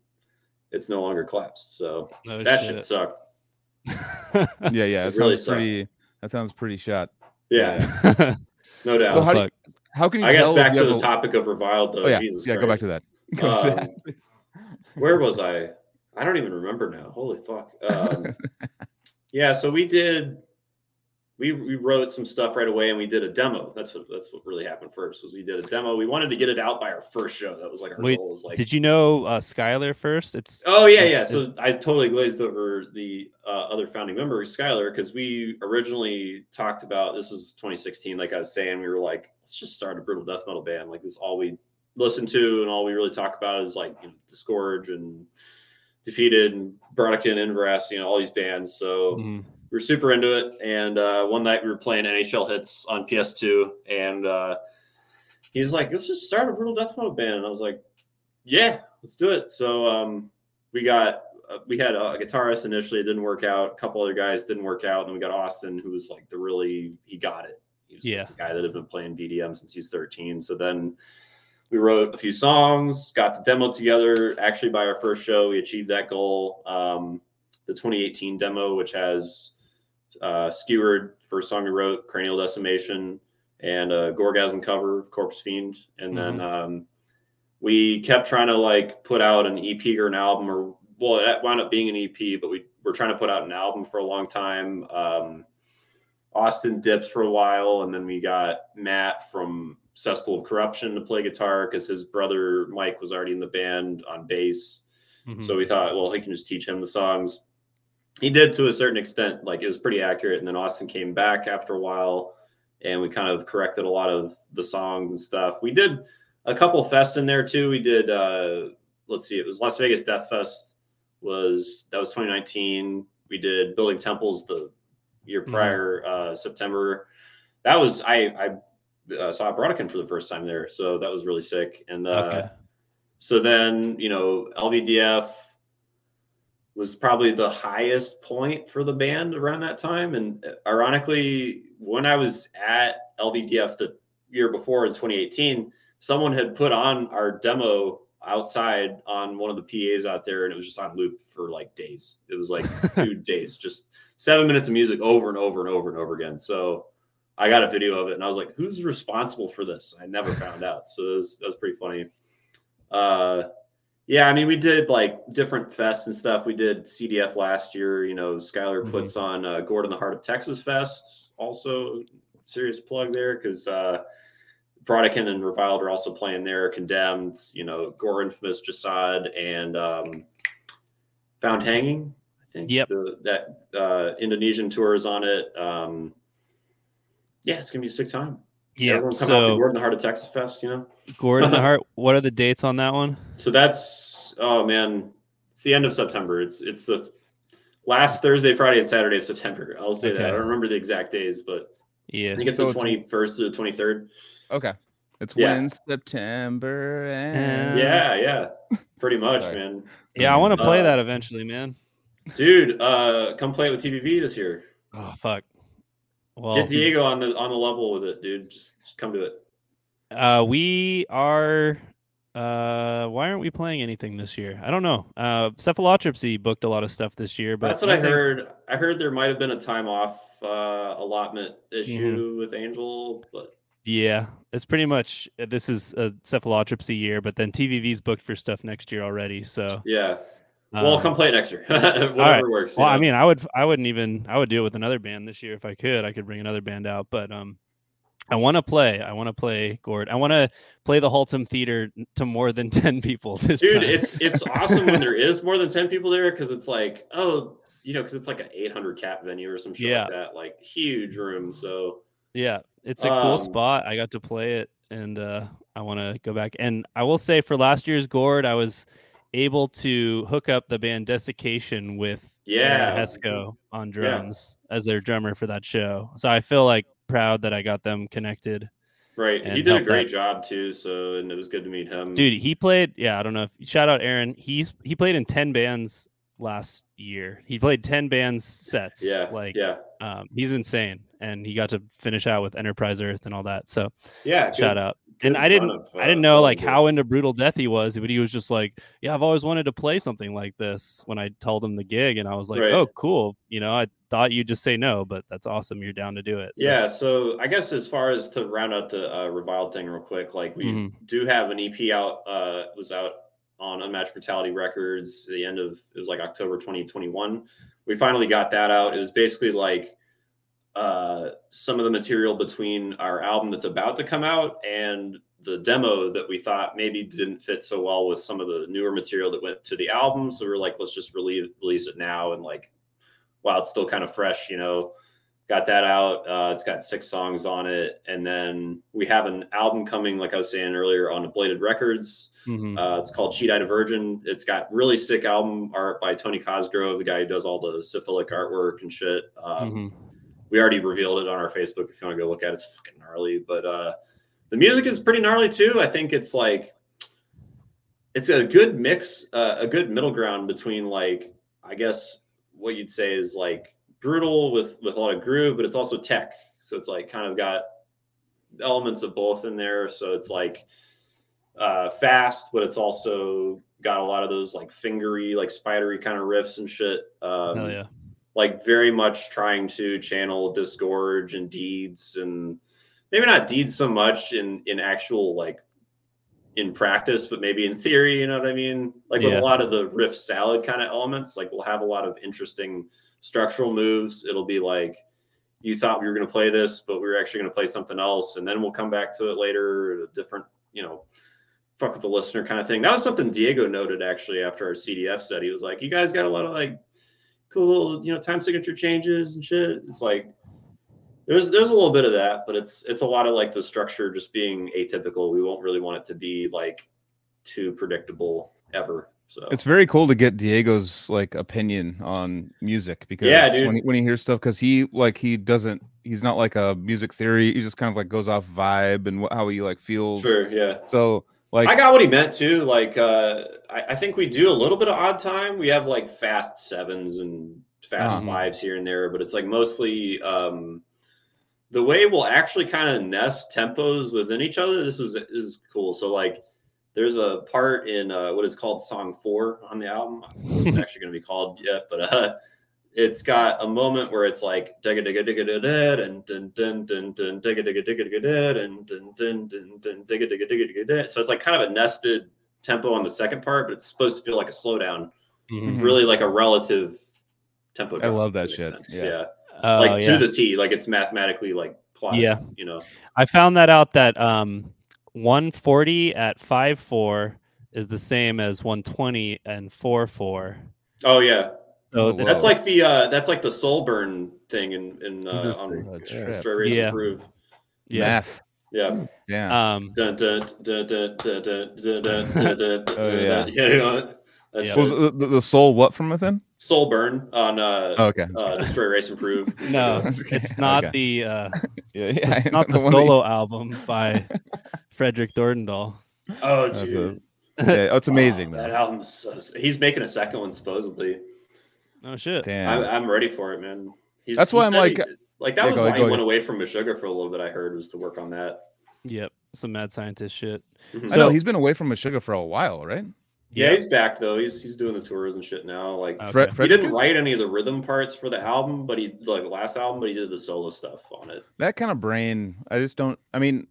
it's no longer collapsed. So
No
that
shit.
should suck.
Yeah, yeah.
It
That
really
sounds
sucked.
pretty. That sounds pretty shot.
Yeah, no doubt.
So how do you, how can you
I guess back to the
a-
topic of reviled though.
Oh yeah,
Jesus
yeah. Go back to that. Go back to that,
Um, where was I? I don't even remember now. Holy fuck. Um, yeah, so we did. We, we wrote some stuff right away and we did a demo. That's what that's what really happened first was we did a demo. We wanted to get it out by our first show. That was like our
Wait,
goal was like
Did you know uh, Skylar first? It's
Oh yeah, yeah.
is-
So I totally glazed over the uh, other founding member, Skylar, because we originally talked about this is 2016. Like I was saying, we were like, let's just start a brutal death metal band. Like this, is all we listen to and all we really talk about is like you know, Disgorge and Defeated and Brodequin and Inveracity, you know, all these bands. So
Mhm.
We were super into it. And uh, one night we were playing NHL hits on PS2, and uh, he's like, "Let's just start a brutal death metal band." And I was like, "Yeah, let's do it." So um, we got uh, we had a guitarist initially. It didn't work out. A couple other guys didn't work out. And then we got Austin, who was like the really he got it. He was
Yeah.
the guy that had been playing BDM since he's 13. So then we wrote a few songs, got the demo together. Actually, by our first show, we achieved that goal. Um, the 2018 demo, which has uh, Skewered, first song we wrote, Cranial Decimation, and a Gorgasm cover of Corpse Fiend. And then um, we kept trying to like put out an EP or an album, or well, it wound up being an EP, but we were trying to put out an album for a long time. Um, Austin dips for a while, and then we got Matt from Cesspool of Corruption to play guitar because his brother Mike was already in the band on bass.
Mhm.
So we thought, well, he can just teach him the songs. He did to a certain extent, like it was pretty accurate. And then Austin came back after a while, and we kind of corrected a lot of the songs and stuff. We did a couple fests in there too. We did, uh, let's see, it was Las Vegas Death Fest. Was that was 2019? We did Building Temples the year
Mhm.
prior, uh, September. That was I I uh, saw Brodequin for the first time there, so that was really sick. And uh,
Okay.
so then, you know, LVDF was probably the highest point for the band around that time. And ironically, when I was at LVDF the year before in 2018, someone had put on our demo outside on one of the PAs out there, and it was just on loop for like days. It was like two days, just seven minutes of music over and over and over and over again. So I got a video of it, and I was like, "Who's responsible for this?" I never found out. So that was, that was pretty funny. Uh, yeah, I mean, we did like different fests and stuff. We did CDF last year. You know, Skylar
Mhm.
puts on uh, Gordon the Heart of Texas Fest. Also, serious plug there because uh, and Reviled are also playing there. Condemned, you know, Gore Infamous, Jasad, and um, Found Hanging. I think.
Yep.
The, that uh, Indonesian tour is on it. Um, yeah, it's gonna be a sick time.
Yeah.
Everyone come out to Gordon the Heart of Texas Fest. You know.
Gordon the Heart. What are the dates on that one?
So that's oh man, it's the end of September. It's it's the last Thursday, Friday, and Saturday of September. I'll say that. I don't remember the exact days, but
yeah, I
think it's
So
the twenty first to the twenty third.
Okay. It's
Yeah.
when September ends.
Yeah, yeah, pretty much, man.
Yeah, I want to play
Uh,
that eventually, man.
Dude, uh, come play it with TVV this year.
Oh fuck. Well,
Get Diego on the on the level with it, dude. Just, just come to it.
uh, we are. Uh, why aren't we playing anything this year? I don't know. Uh, Cephalotripsy booked a lot of stuff this year, but
That's what I heard. I heard there might have been a time off uh, allotment issue
Mm-hmm.
with Angel, but
Yeah, it's pretty much uh, this is a cephalotripsy year, but then TVV's booked for stuff next year already. So,
yeah. Well,
um,
come play it next year. Whatever works.
Well,
you
I mean, I would, I wouldn't even, I would do it with another band this year if I could. I could bring another band out, but um, I want to play. I want to play Gord. I want to play the Haltom Theater to more than ten people this
dude
time.
it's it's awesome when there is more than 10 people there because it's like oh you know because it's like an 800 cap venue or some shit
Yeah.
like that like huge room so
Yeah, it's a cool
Um,
spot. I got to play it, and uh, I want to go back. And I will say, for last year's Gord, I was able to hook up the band Desiccation with
yeah
Hesco on drums as their drummer for that show. So I feel like proud that I got them connected.
right he did a great
that-
job too so and it was good to meet him
Dude, he played. Yeah, I don't know. if Shout out Aaron. He's he played in ten bands last year. He played 10 band sets.
Yeah,
Like
yeah,
um, he's insane. And he got to finish out with Enterprise Earth and all that. So
yeah.
shout
good-
out. And I didn't
of,
I
uh,
didn't know like how into Brutal Death he was, but he was just like, Yeah, I've always wanted to play something like this when I told him the gig and I was like,
Right.
Oh, cool. You know, I thought you'd just say no, but that's awesome. You're down to do it. So,
Yeah, so I guess as far as to round out the uh, reviled thing real quick, like we
Mhm.
do have an EP out, uh, was out on Unmatched Brutality Records. The end of it was like October 2021. We finally got that out. It was basically like uh, some of the material between our album that's about to come out and the demo that we thought maybe didn't fit so well with some of the newer material that went to the album. So we are like, let's just release release it now and like while it's still kind of fresh, you know, got that out. Uh, it's got six songs on it, and then we have an album coming, like I was saying earlier, on Bladed Records.
Mhm.
Uh, it's called Cheat Eyed Virgin. It's got really sick album art by Tony Cosgrove, the guy who does all the syphilic artwork and shit. Um,
Mhm.
We already revealed it on our Facebook. If you want to go look at it, it's fucking gnarly. But uh, the music is pretty gnarly too. I think it's like it's a good mix, uh, a good middle ground between like I guess what you'd say is like brutal with with a lot of groove, but it's also tech. So it's like kind of got elements of both in there. So it's like uh, fast, but it's also got a lot of those like fingery, like spidery kind of riffs and shit. Um,
Hell yeah.
like very much trying to channel disgorge and deeds and maybe not deeds so much in in actual like in practice but maybe in theory you know what i mean like with
Yeah.
a lot of the riff salad kind of elements like we'll have a lot of interesting structural moves it'll be like you thought we were going to play this but we were actually going to play something else and then we'll come back to it later a different you know fuck with the listener kind of thing that was something diego noted actually after our cdf set he was like you guys got a lot of like cool, you know, time signature changes and shit. It's like there's there's a little bit of that, but it's it's a lot of like the structure just being atypical. We won't really want it to be like too predictable ever. So
It's very cool to get Diego's like opinion on music because
Yeah, dude.
when he, when he hears stuff because he like he doesn't he's not like a music theory he just kind of like goes off vibe and wh- how he like feels
sure, yeah.
so like
I got what he meant too. Like uh I, I think we do a little bit of odd time. We have like fast sevens and fast
Uh-huh.
fives here and there, but it's like mostly um the way we'll actually kind of nest tempos within each other. This is is cool. So like there's a part in uh, what is called song four on the album. I don't know what it's actually going to be called yet, but uh, it's got a moment where it's like digga digga digga da da and dun dun dun dun digga digga digga digga da and dun dun dun dun digga digga digga digga da. So it's like kind of a nested tempo on the second part, but it's supposed to feel like a slowdown.
Mhm.
Mhm.
Really like a relative tempo.
I love that shit.
sense.
Yeah.
Yeah,
Oh,
like
yeah.
to the T, like it's mathematically like plotted.
Yeah.
you know.
I found that out that um 140 at 5 4 is the same as 120 and 4 4.
Oh yeah,
So
Oh,
it's-
That's like the uh that's like the soul burn thing in in uh,
Interesting.
on
Oh,
Yeah.
shit.
Destroy Race
Yeah.
Improve.
yeah.
math
Yeah.
yeah
Um
Dun, dun, dun, dun, dun, dun, dun, dun, dun, dun,
Oh,
dun,
yeah.
dun. you know, that
Yeah.
shit.
was it the, the soul what from within
Soul burn on uh,
oh, okay
uh Destroy Erase Improve.
no,
Okay,
it's not
okay.
the uh
yeah, yeah
it's
I
not
know,
the
one that you-
solo album by Fredrik Thordendal.
Oh
That's
dude.
yeah, oh, it's amazing though
that album's so he's making a second one supposedly.
Oh shit.
damn
I, I'm ready for it, man. He's,
That's why I'm like-
he- like that
Yeah,
was
go
why
ahead,
he
go
went away from Meshuggah for a little bit. I heard was to work on that.
Yep. Some mad scientist shit.
Mhm.
I know
So-
he's been away from Meshuggah for a while right
yeah, he's back though. He's he's doing the tours and shit now. Like
Okay.
Fred,
he didn't write any of the rhythm parts for the album, but he like the last album, but he did the solo stuff on it.
that kind of brain i just don't i mean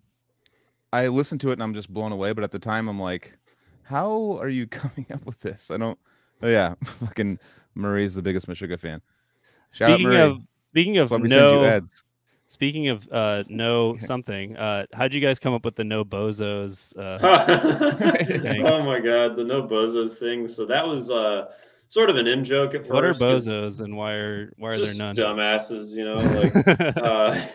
i listen to it and i'm just blown away but at the time i'm like how are you coming up with this i don't oh yeah fucking murray's the biggest Meshuggah fan Shout
Speaking
Murray.
of speaking of
That's why we send you
no speaking of uh no something, uh how'd you guys come up with the no bozos uh
oh my god, the no bozos thing. So that was uh sort of an in joke at first.
what are bozos and why are why are there
just
none?
Dumbasses, you know, like uh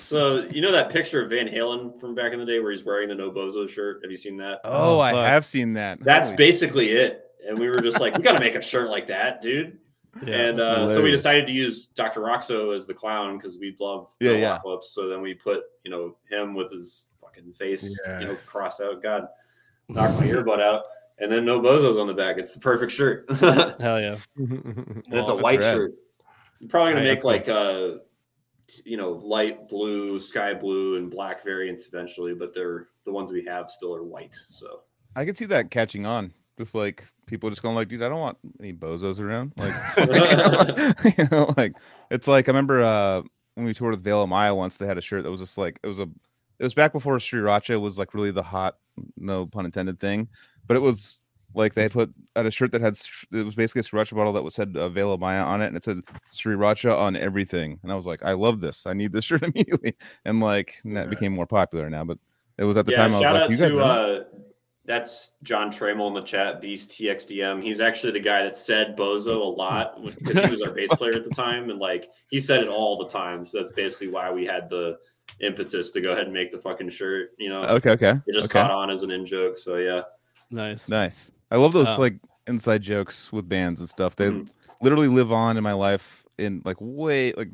so you know that picture of Van Halen from back in the day where he's wearing the no bozo shirt? Have you seen that?
oh,
Oh,
i have seen that
That's
Holy
basically it. And we were just like, we gotta make a shirt like that, dude.
Yeah,
and uh, so we decided to use Dr. Rockso as the clown because we love
Yeah,
the
yeah.
Apocalypse. So then we put, you know, him with his fucking face,
Yeah.
you know, cross out. God, knock my earbud out. and then no bozos on the back. It's the perfect shirt.
Hell yeah.
And it's a white
rad.
shirt. I'm probably gonna
Right,
make like uh t- you know light blue, sky blue, and black variants eventually, but they're the ones we have still are white. So
I could see that catching on. Just like people just going like, dude, I don't want any bozos around. Like, you know, like it's like I remember uh when we toured with Veil of Maya once, they had a shirt that was just like it was a it was back before Sriracha was like really the hot, no pun intended thing, but it was like they put at a shirt that had it was basically a Sriracha bottle that was said uh, Veil of Maya on it, and it said Sriracha on everything, and I was like, I love this, I need this shirt immediately, and like and that
Right.
became more popular now, but it was at the
yeah,
time I was
shout
like,
out
you guys
to uh, that's John Trammell in the chat, Beast TXDM. He's actually the guy that said Bozo a lot because he was our bass player at the time, and like he said it all the time. So that's basically why we had the impetus to go ahead and make the fucking shirt. You know,
okay, okay,
it just
okay.
caught on as an in joke. So yeah,
Nice.
Nice. I love those
Oh.
like inside jokes with bands and stuff. They
Mhm.
literally live on in my life in like way like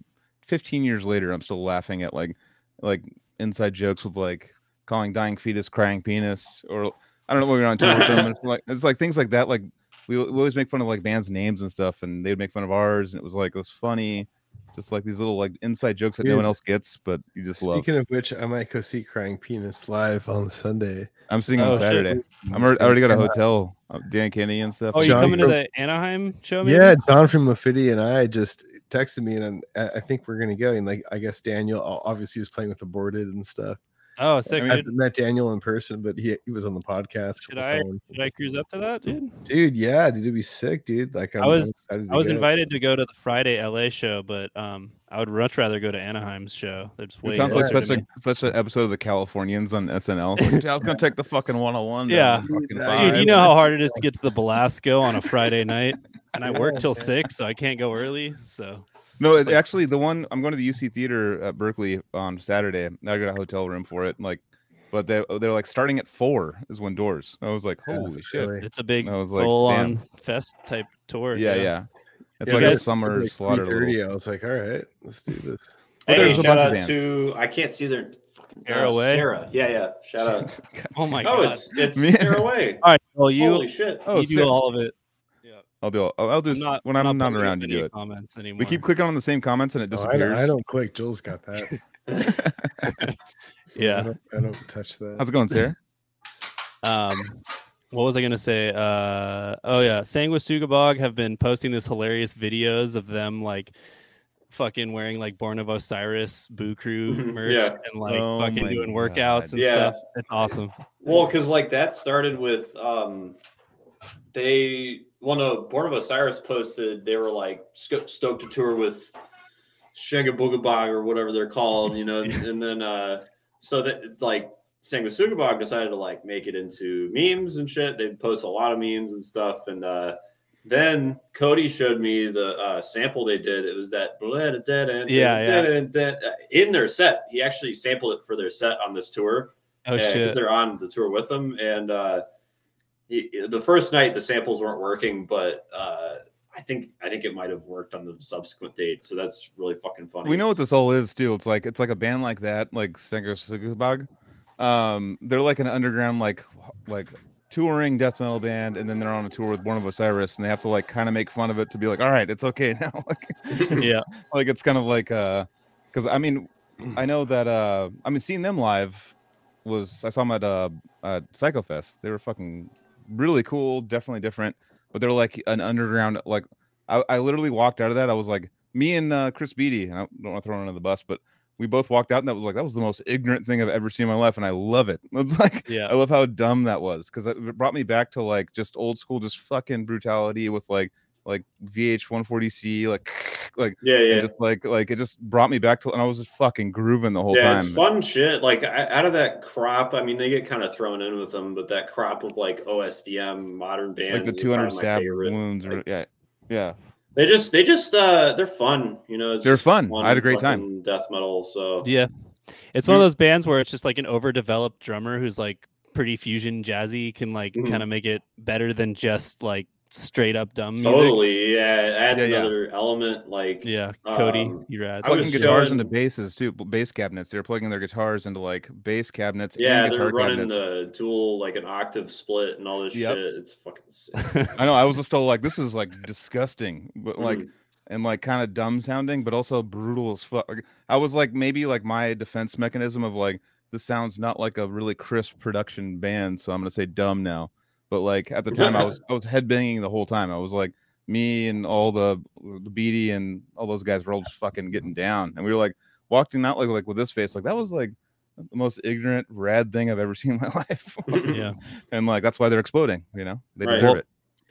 15 years later I'm still laughing at like like inside jokes with like calling dying fetus crying penis or I don't know what we're on tour with them and it's like it's like things like that like we, we always make fun of like bands names and stuff and they'd make fun of ours and it was like it was funny just like these little like inside jokes that no one else gets but you just love
Speaking of which, I might go see Crying Penis live on Sunday.
I'm seeing
Oh,
on
shit.
Saturday I'm already, I already got a hotel uh, Dan Kenny and stuff
Oh, you
John
coming to the Anaheim show? Maybe?
Yeah, John from Mafidi and I just texted me, and I I think we're gonna go. And like, I guess Daniel obviously is playing with Aborted and stuff.
Oh, sick,
I've
dude.
met Daniel in person, but he he was on the podcast.
Should I-
times.
Should I cruise up to that, dude?
Dude, yeah, dude, it'd be sick, dude. Like, I'm,
I was-
I'm to
I was
go.
invited to go to the Friday LA show, but um, I would much rather go to Anaheim's show. It's way
It sounds like such a
me.
such an episode of the Californians on SNL. Like, I was gonna take the fucking 101. down
Yeah.
Dude.
Dude, you know how hard it is to get to the Belasco on a Friday night, and I work till six, so I can't go early. So
No, it's
like-
actually the one I'm going to the UC Theater at Berkeley on Saturday. I got a hotel room for it. Like, but they oh, they're like starting at four is when doors. I was like, holy
it's
shit.
really-
it's a big
I was like,
full
damn.
on fest type tour.
Yeah,
you know?
yeah. It's
Yeah,
like
you
a summer
Like
slaughter.
3:30,
little-
I was like, all right, let's do this.
But
hey,
there's a
shout
bunch of
out
bands.
to I can't see their fucking
Sarah Way?
Sarah. Yeah, yeah. Shout out.
Oh my
oh,
god.
Oh, it's it's
Man.
Sarah Way.
All right. Well, you
Holy shit.
Oh,
you do
sick.
all of it.
I'll do. I'll, I'll do.
I'm not,
when I'm, not,
putting
around, you do it.
Comments anymore.
We keep clicking on the same comments and it
Oh, I,
disappears.
don't, I don't click. Joel's got that. I
Yeah.
don't, I don't touch that.
How's it going, Sarah?
Um, what was I gonna say? Uh, oh yeah, Sanguisugabog have been posting this hilarious videos of them like fucking wearing like Born of Osiris Boo Crew merch
yeah.
and like
Oh
fucking doing
God.
workouts and
Yeah.
stuff. It's awesome.
Well, because like that started with um, they well no, Born of Osiris posted they were like stoked to tour with Shenga Boogabog or whatever they're called, you know, and, and then uh, so that like Sanguisugabog decided to like make it into memes and shit. They post a lot of memes and stuff, and uh, then Cody showed me the uh, sample they did. It was that
Yeah,
yeah. in their set. He actually sampled it for their set on this tour
Oh
because
shit.
they're on the tour with them. And uh, the first night the samples weren't working, but uh, I think I think it might have worked on the subsequent dates. So that's really fucking funny.
we know what this all is too. It's like it's like a band like that, like Singer Sugubag. Um, they're like an underground, like like touring death metal band, and then they're on a tour with Born of Osiris, and they have to like kind of make fun of it to be like, all right, it's okay now. like,
yeah.
like it's kind of like uh, because I mean, I know that uh, I mean, seeing them live was I saw them at uh at Psychofest. They were fucking really cool, definitely different, but they're like an underground. Like I, I literally walked out of that. I was like, me and uh, Chris Beatty. And I don't want to throw him under the bus, but we both walked out, and that was like that was the most ignorant thing I've ever seen in my life, and I love it. It's like
Yeah.
I love how dumb that was because it brought me back to like just old school, just fucking brutality with like like VH 140C, like like
yeah,
and
yeah.
just like like it just brought me back to and I was just fucking grooving the whole
yeah,
time.
it's fun shit. Like I, out of that crop, I mean, they get kind of thrown in with them, but that crop of like OSDM modern bands,
Like the 200 stab wounds, or,
Like,
yeah, yeah.
they just, they just, uh, they're fun. You know, it's
They're
just
fun. I had a great time.
Death metal. So
Yeah. It's one of those bands where it's just like an overdeveloped drummer who's like pretty fusion jazzy can like
Mhm.
kind of make it better than just like straight up dumb music.
Totally, yeah. It adds
Yeah, yeah.
another element. Like,
Yeah, Cody,
Um,
you rad.
I
plugging guitars
showing-
into basses too, bass cabinets. They're plugging their guitars into like bass cabinets.
yeah,
and
they're running
cabinets.
the dual like an octave split and all this
Yep.
shit. It's fucking sick.
I know. I was just still like, this is like disgusting, but like,
Mhm.
and like kind of dumb sounding, but also brutal as fuck. Like, I was like, maybe like my defense mechanism of like, this sounds not like a really crisp production band, so I'm gonna say dumb now. But like at the time, I was I was headbanging the whole time. I was like, me and all the the Beatty and all those guys were all just fucking getting down, and we were like walking out like like with this face, like that was like the most ignorant rad thing I've ever seen in my life.
Yeah.
and like that's why they're exploding. You know, they
Right.
deserve
Well,
it.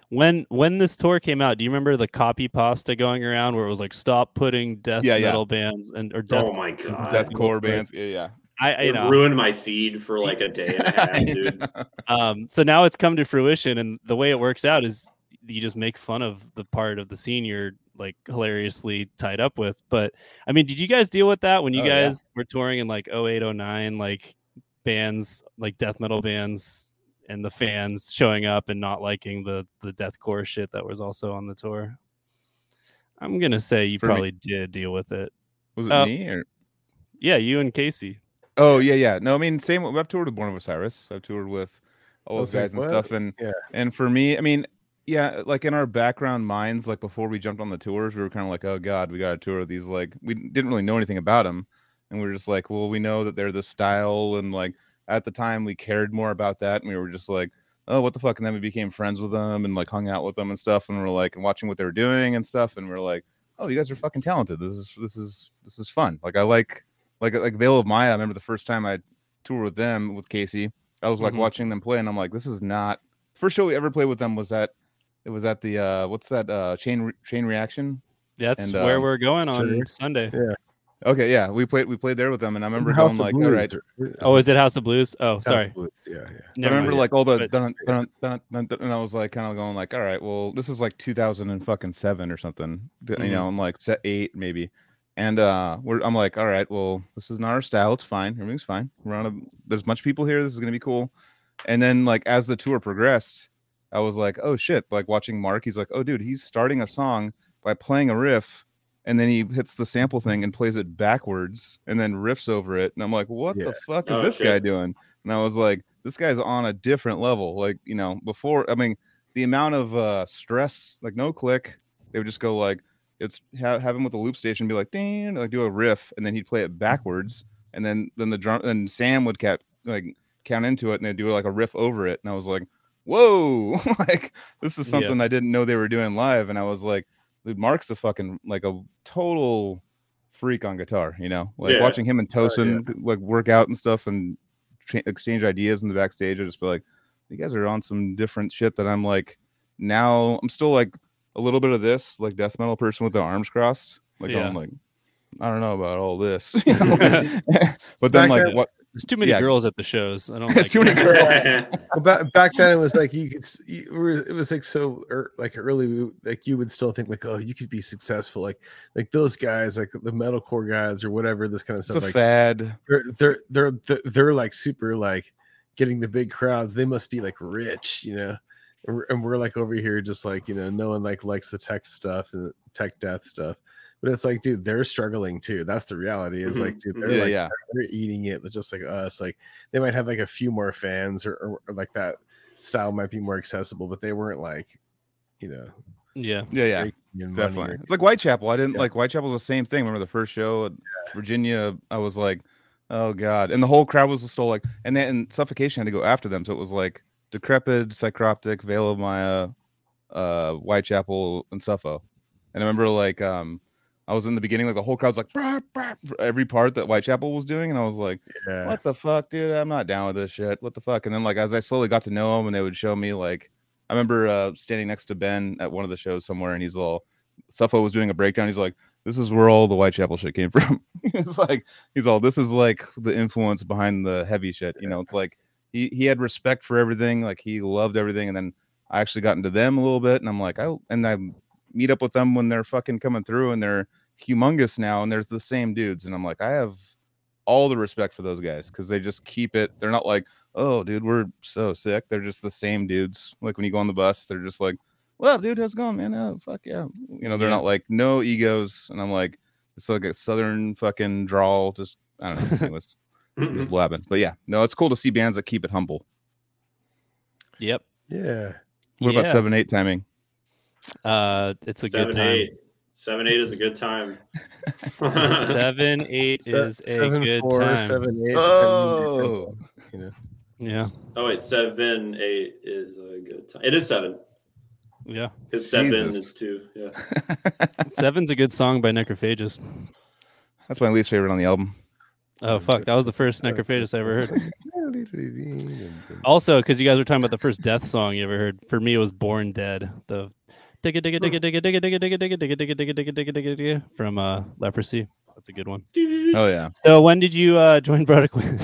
when when this tour came out, do you remember the copy pasta going around where it was like stop putting death
Yeah, yeah.
metal bands and or death
oh my god,
Deathcore bands, yeah, yeah.
I, I you know
ruined my feed for like a day and a half, dude.
um so now it's come to fruition and the way it works out is you just make fun of the part of the scene you're like hilariously tied up with but i mean did you guys deal with that when you
Oh, yeah.
guys were touring in like 08 09 like bands like death metal bands and the fans showing up and not liking the the deathcore shit that was also on the tour i'm gonna say you
For me-
probably did deal with it
Was it
Uh,
me or?
yeah you and casey
Oh yeah, yeah. No, I mean same. I've toured with Born of Osiris. I've toured with all
I
those
like,
guys and
what?
stuff. And
Yeah.
and for me, I mean, yeah, like in our background minds, like before we jumped on the tours, we were kind of like, oh god, we got to tour with these. Like we didn't really know anything about them, and we were just like, well, we know that they're the style, and like at the time we cared more about that, and we were just like. Oh, what the fuck? And then we became friends with them and like hung out with them and stuff, and we're like and watching what they were doing and stuff, and we're like, oh, you guys are fucking talented. This is this is this is fun. Like I like like like Veil of Maya. I remember the first time I toured with them with Casey. I was like
Mhm.
watching them play, and I'm like, this is not first show we ever played with them was at it was at the uh what's that uh chain Re- chain reaction.
Yeah, that's
And,
where
um,
we're going on
sure.
sunday Yeah.
Okay, yeah, we played we played there with them, and I remember
House
going like, all
Blues,
right.
or-
oh is it house of blues oh
House
sorry
Blues, Yeah, yeah.
I remember
mind.
like all the
But-
dun, dun, dun, dun, dun, dun, and I was like kind of going like, all right, well, this is like 2000 and fucking seven or something, d-
Mhm.
you know, I'm like set eight maybe, and uh, we're I'm like, all right, well, this is not our style, it's fine, everything's fine, we're on a there's much people here, this is gonna be cool, and then like as the tour progressed, I was like, oh shit, like watching Mark, he's like, oh dude, he's starting a song by playing a riff. And then he hits the sample thing and plays it backwards and then riffs over it. And I'm like, what
Yeah.
the fuck is
Oh,
this
shit.
guy doing? And I was like, this guy's on a different level. Like, you know, before, I mean, the amount of uh stress, like no click, they would just go like, it's have, have him with the loop station be like, ding, like do a riff, and then he'd play it mm. backwards. And then, then the drum, and Sam would cap, like count into it and they'd do like a riff over it. And I was like, whoa, like this is
Yeah.
something I didn't know they were doing live. And I was like, dude, Mark's a fucking like a total freak on guitar, you know, like
Yeah.
watching him and
Oh, yeah.
Tosin like work out and stuff and cha- exchange ideas in the backstage. I just be like, you guys are on some different shit that I'm like, now I'm still like a little bit of this, like death metal person with the arms crossed. Like
Yeah.
I'm like, I don't know about all this, you know? but then
Back
like
then-
what?
there's too many
Yeah.
girls at the shows i don't
There's
like
too many girls.
Well, back, back then it was like you could you were it was like so er, like early like you would still think like oh you could be successful like like those guys like the metalcore guys or whatever this kind of
It's a
stuff like
fad.
they're, they're they're they're they're like super like getting the big crowds they must be like rich you know and we're, and we're like over here just like you know no one like likes the tech stuff and tech death stuff but it's like dude they're struggling too that's the reality is like mm-hmm. dude they're
Yeah,
like
yeah.
they're eating it just like us like they might have like a few more fans or, or, or like that style might be more accessible but they weren't like you know
yeah
Yeah, yeah. Definitely.
or-
It's like Whitechapel. I didn't
Yeah.
like Whitechapel's the same thing. Remember the first show at Virginia? I was like, oh God. And the whole crowd was still like, and then and Suffocation had to go after them. So it was like Decrepit, Psycroptic, Veil of Maya, uh, Whitechapel, and Suffo. And I remember like, um, I was in the beginning, like the whole crowd's like, "Brr, brr," for every part that Whitechapel was doing. And I was like,
yeah
what the fuck, dude? I'm not down with this shit. What the fuck? And then like as I slowly got to know him and they would show me like I remember uh standing next to Ben at one of the shows somewhere and he's all Suffo was doing a breakdown. He's like, This is where all the Whitechapel shit came from. he's like he's all this is like the influence behind the heavy shit. You know, it's like he he had respect for everything, like he loved everything, and then I actually got into them a little bit and I'm like, I and I meet up with them when they're fucking coming through and they're humongous now and there's the same dudes and I'm like, I have all the respect for those guys because they just keep it. They're not like, oh, dude, we're so sick. They're just the same dudes. Like when you go on the bus, they're just like, "What up, dude? How's it going, man? Oh, fuck yeah." You know, they're
Yeah.
not like no egos, and I'm like, it's like a southern fucking drawl. Just I don't know. It was, it was blabbing, but yeah, no, it's cool to see bands that keep it humble.
Yep.
Yeah.
What
Yeah.
about seven eight timing?
Uh, it's a good
Seven
time.
eight. Seven eight is a good time.
Seven eight
Se-
is a
seven,
good
four,
time.
seven, eight,
Oh.
you know.
Yeah,
oh wait, seven eight is a good time. It is seven
yeah.
because seven
Jesus.
is two. Yeah.
Seven's a good song by Necrophagist.
That's my least favorite on the album.
Oh fuck, that was the first Necrophagist I ever heard. Also, because you guys were talking about the first death song you ever heard. For me, it was "Born Dead." The digga digga digga digga digga digga digga digga digga digga digga digga digga digga digga from uh, Leprosy. That's a good one.
Oh yeah,
So when did you uh, join Brodequin?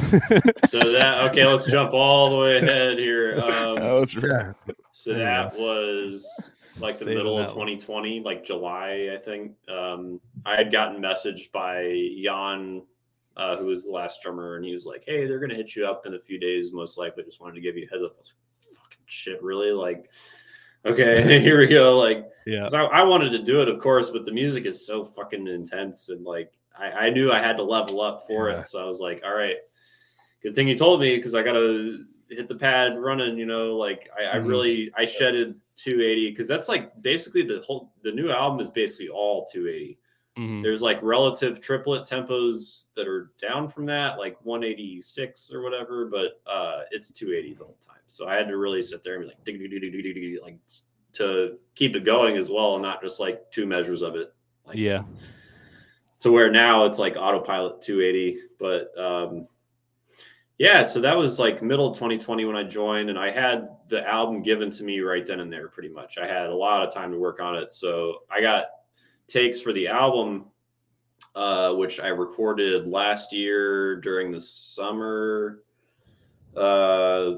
So that okay, let's jump all the way ahead here. Um,
that was
Yeah.
So that was like the
Saving
middle of
that one.
2020, like July, I think. Um, I had gotten messaged by Jan, uh, who was the last drummer, and he was like, "Hey, they're gonna hit you up in a few days, most likely. Just wanted to give you a heads up." I was like, "Fucking shit, really?" Like, okay, here we go. Like,
yeah,
I, I wanted to do it, of course, but the music is so fucking intense, and like, I, I knew I had to level up for
Yeah.
it. So I was like, "All right." Good thing you told me because I gotta hit the pad running. You know, like I, I
Mhm.
really I shedded 280 because that's like basically the whole the new album is basically all 280.
Mhm.
There's like relative triplet tempos that are down from that, like 186 or whatever, but uh it's 280 the whole time. So I had to really sit there and be like like to keep it going as well, and not just like two measures of it. Like,
yeah.
to where now it's like autopilot 280 but um yeah so that was like middle 2020 when i joined and i had the album given to me right then and there pretty much i had a lot of time to work on it so i got takes for the album uh which i recorded last year during the summer uh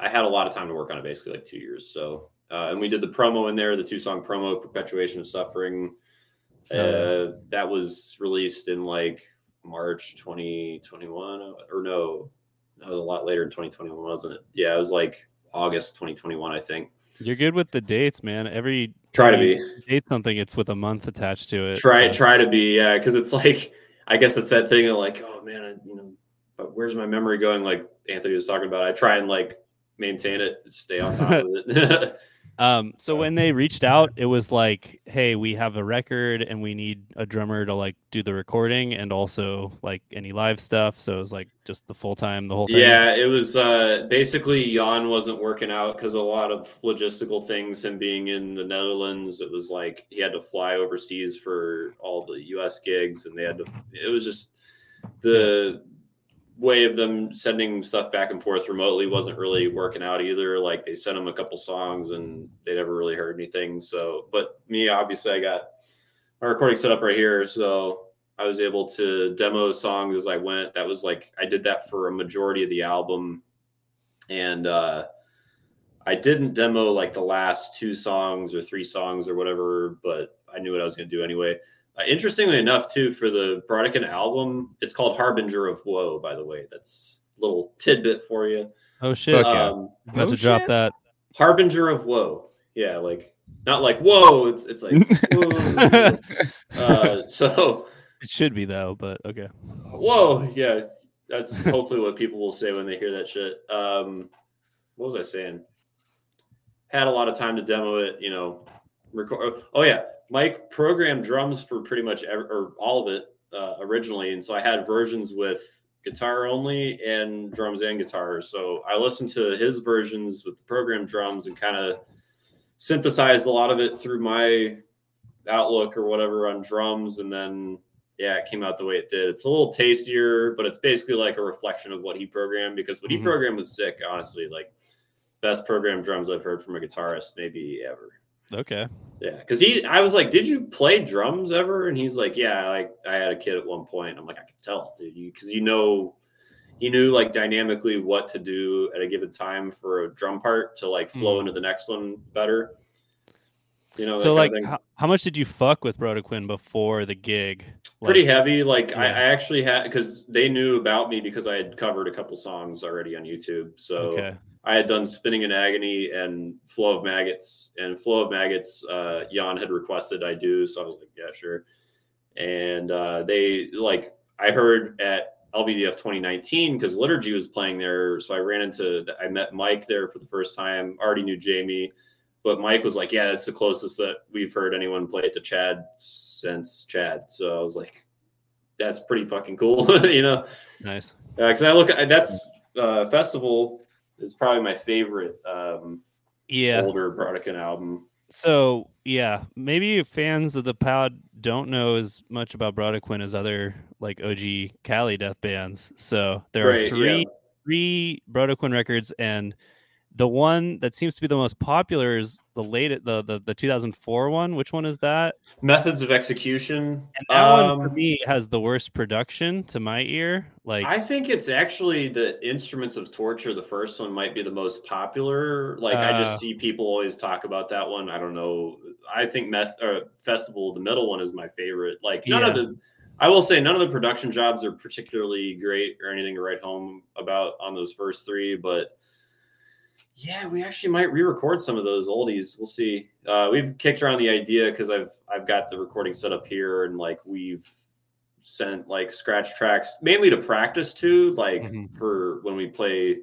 i had a lot of time to work on it basically like two years. So uh, and we did the promo in there the two song promo perpetuation of suffering. Uh, that was released in like March 2021, or no, that was a lot later in 2021, wasn't it? Yeah, it was like August 2021, I think.
You're good with the dates, man. Every
Try to be.
date something, it's with a month attached to it.
Try,
so-
try to be, yeah, because it's like, I guess it's that thing of like, oh man, I, you know, but where's my memory going? Like Anthony was talking about, I try and like maintain it, stay on top of it.
Um, so when they reached out, it was like, "Hey, we have a record, and we need a drummer to like do the recording, and also like any live stuff." So it was like just the full time, the whole thing.
Yeah, it was uh, basically Jan wasn't working out because a lot of logistical things. Him being in the Netherlands, it was like he had to fly overseas for all the U.S. gigs, and they had to. It was just the way of them sending stuff back and forth remotely wasn't really working out either. Like they sent them a couple songs, and they never really heard anything. So, but me, obviously, I got my recording set up right here, so I was able to demo songs as I went. That was like I did that for a majority of the album, and uh, I didn't demo like the last two songs or three songs or whatever, but I knew what I was going to do anyway. Uh, interestingly enough, too, for the Brodequin album, it's called Harbinger of Woe. By the way, that's a little tidbit for you.
Oh shit!
Fuck yeah.
Um,
About
No
to drop
shit.
that.
Harbinger of Woe. Yeah, like not like whoa. It's it's like whoa. uh, so
It should be though, but okay.
Whoa, yeah, that's hopefully what people will say when they hear that shit. Um, what was I saying? Had a lot of time to demo it, you know. Record. Oh yeah, Mike programmed drums for pretty much ev or all of it uh, originally, and so I had versions with guitar only and drums and guitars. So I listened to his versions with the programmed drums and kind of synthesized a lot of it through my outlook or whatever on drums, and then yeah, it came out the way it did. It's a little tastier, but it's basically like a reflection of what he programmed because what
Mhm.
he programmed was sick, honestly. Like best programmed drums I've heard from a guitarist maybe ever.
Okay.
Yeah, because he, I was like, "Did you play drums ever?" And he's like, "Yeah, like I had a kid at one point." I'm like, "I can tell, dude, because you know." He knew like dynamically what to do at a given time for a drum part to like flow
Mhm.
into the next one better. You know,
So like, how, how much did you fuck with Brodequin before the gig?
Pretty
Like,
heavy. Like I,
Yeah.
I actually had because they knew about me because I had covered a couple songs already on YouTube. So
okay.
I had done Spinning in Agony and Flow of Maggots. And Flow of Maggots, uh, Jan had requested I do. So I was like, yeah, sure. And uh, they, like, I heard at LVDF 2019 because Liturgy was playing there. So I ran into, I met Mike there for the first time, already knew Jamie. But Mike was like, yeah, that's the closest that we've heard anyone play it to Chad since Chad. So I was like, that's pretty fucking cool, you know?
Nice.
because I look at that's uh, festival is probably my favorite um,
Yeah.
older Brodequin album.
So yeah, maybe fans of the pod don't know as much about Brodequin as other like OG Cali death bands. So there
Right,
are three
yeah.
three Brodequin records, and the one that seems to be the most popular is the late the the, the 2004 one. Which one is that?
Methods of execution.
And that one for
Um,
me has the worst production to my ear. Like
I think it's actually the Instruments of Torture. The first one might be the most popular. Like I
Uh.
just see people always talk about that one. I don't know. I think Meth or Festival, the middle one, is my favorite. Like none of the. I will say none of the production jobs are particularly great or anything to write home about on those first three, but yeah, we actually might re-record some of those oldies. We'll see. Uh, we've kicked around the idea because I've I've got the recording set up here and like we've sent like scratch tracks mainly to practice to like
Mhm.
for when we play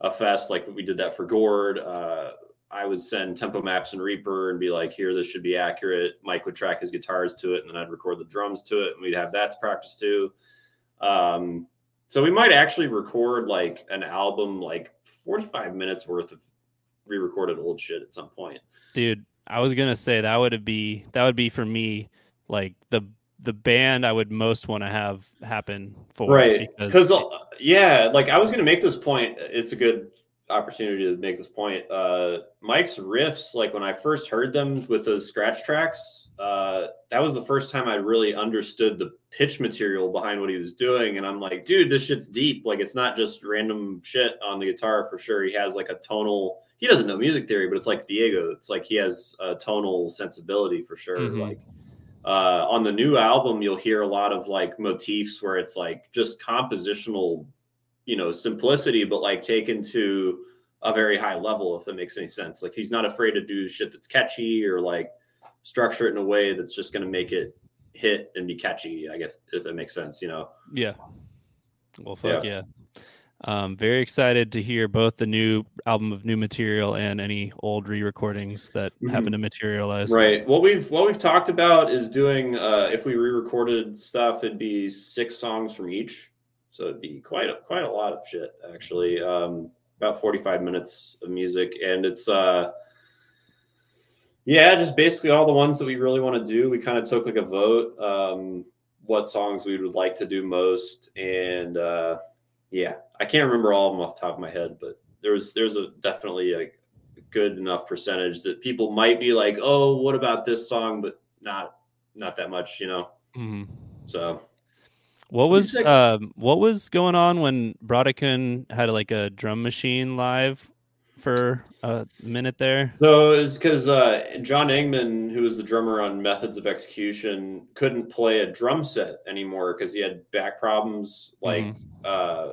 a fest like we did that for Gord. Uh, I would send tempo maps and Reaper and be like, here, this should be accurate. Mike would track his guitars to it, and then I'd record the drums to it, and we'd have that to practice to. Um, so we might actually record like an album, like 45 minutes worth of re-recorded old shit at some point.
dude i was gonna say that would be that would be for me like the the band i would most want to have happen for
right
because
uh, yeah like i was going to make this point it's a good opportunity to make this point uh mike's riffs like when i first heard them with those scratch tracks uh that was the first time i really understood the pitch material behind what he was doing. And i'm like dude this shit's deep. Like it's not just random shit on the guitar for sure. He has like a tonal he doesn't know music theory but it's like diego. It's like he has a tonal sensibility for sure.
Mhm.
like uh, on the new album, you'll hear a lot of like motifs where it's like just compositional, you know, simplicity, but like taken to a very high level, if it makes any sense. Like he's not afraid to do shit that's catchy or like structure it in a way that's just going to make it hit and be catchy. I guess if it makes sense, you know.
Yeah. Well, fuck yeah. Um, very excited to hear both the new album of new material and any old re-recordings that
Mhm.
happen to materialize.
Right. What we've what we've talked about is doing uh if we re-recorded stuff, it'd be six songs from each. So it'd be quite a quite a lot of shit actually. Um about 45 minutes of music and it's uh yeah, just basically all the ones that we really want to do. We kind of took like a vote um what songs we would like to do most and uh yeah, I can't remember all of them off the top of my head, but there's there's a definitely a good enough percentage that people might be like, "Oh, what about this song?" but not not that much, you know.
Mhm.
So
What was
Music-
um what was going on when Brodequin had like a drum machine live for a minute there?
So it's because uh, John Engman, who was the drummer on Methods of Execution, couldn't play a drum set anymore because he had back problems. Like, uh,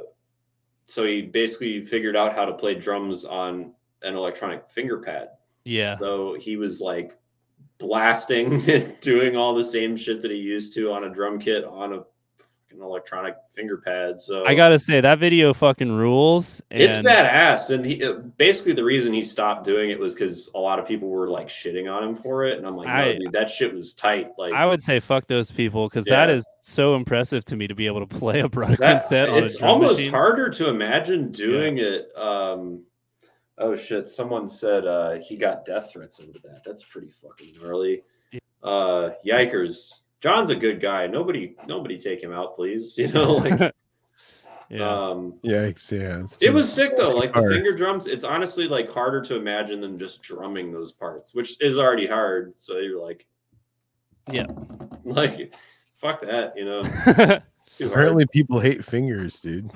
so he basically figured out how to play drums on an electronic finger pad.
Yeah.
So he was like blasting and doing all the same shit that he used to on a drum kit on a fucking electronic finger pad. So
I gotta say that video fucking rules.
it's badass. And he uh, basically the reason he stopped doing it was because a lot of people were like shitting on him for it. And I'm like, no,
I-
dude, that shit was tight. Like
I would say fuck those people because that
Yeah.
is so impressive to me to be able to play a Brodequin set on
it's almost
machine.
harder to imagine doing it. Um, oh shit! Someone said uh, he got death threats into that. That's pretty fucking gnarly. Uh, yikers! John's a good guy. Nobody, nobody take him out, please. You know, like
yeah.
um,
Yikes! Yeah, it's
it was sick though.
too
Like the finger drums, it's honestly like harder to imagine than just drumming those parts, which is already hard. So you're like,
Yeah.
like fuck that, you know.
Apparently, people hate fingers, dude.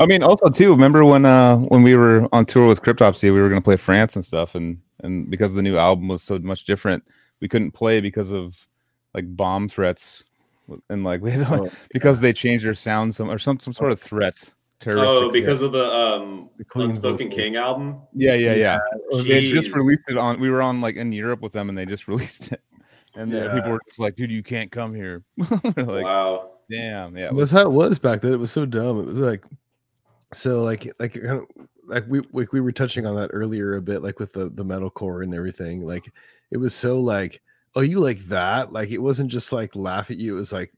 I mean, also too. Remember when uh when we were on tour with Cryptopsy, we were gonna play France and stuff, and and because the new album was so much different, we couldn't play because of like bomb threats and like we had like,
Oh,
because they changed their sound some or some some sort of threat. terroristic
Oh,
threat.
because of the um
The clean
Unspoken
vocals.
King album.
yeah, yeah, yeah. They just released it on. We were on like in Europe with them, and they just released it. And then
Yeah.
people were just like, "Dude, you can't come here." Like,
wow.
damn, yeah.
That's how it was back then. It was so dumb. It was like, so like like kind of like we like we were touching on that earlier a bit, like with the the metalcore and everything. Like it was so like, oh, you like that? Like it wasn't just like laugh at you. It was like,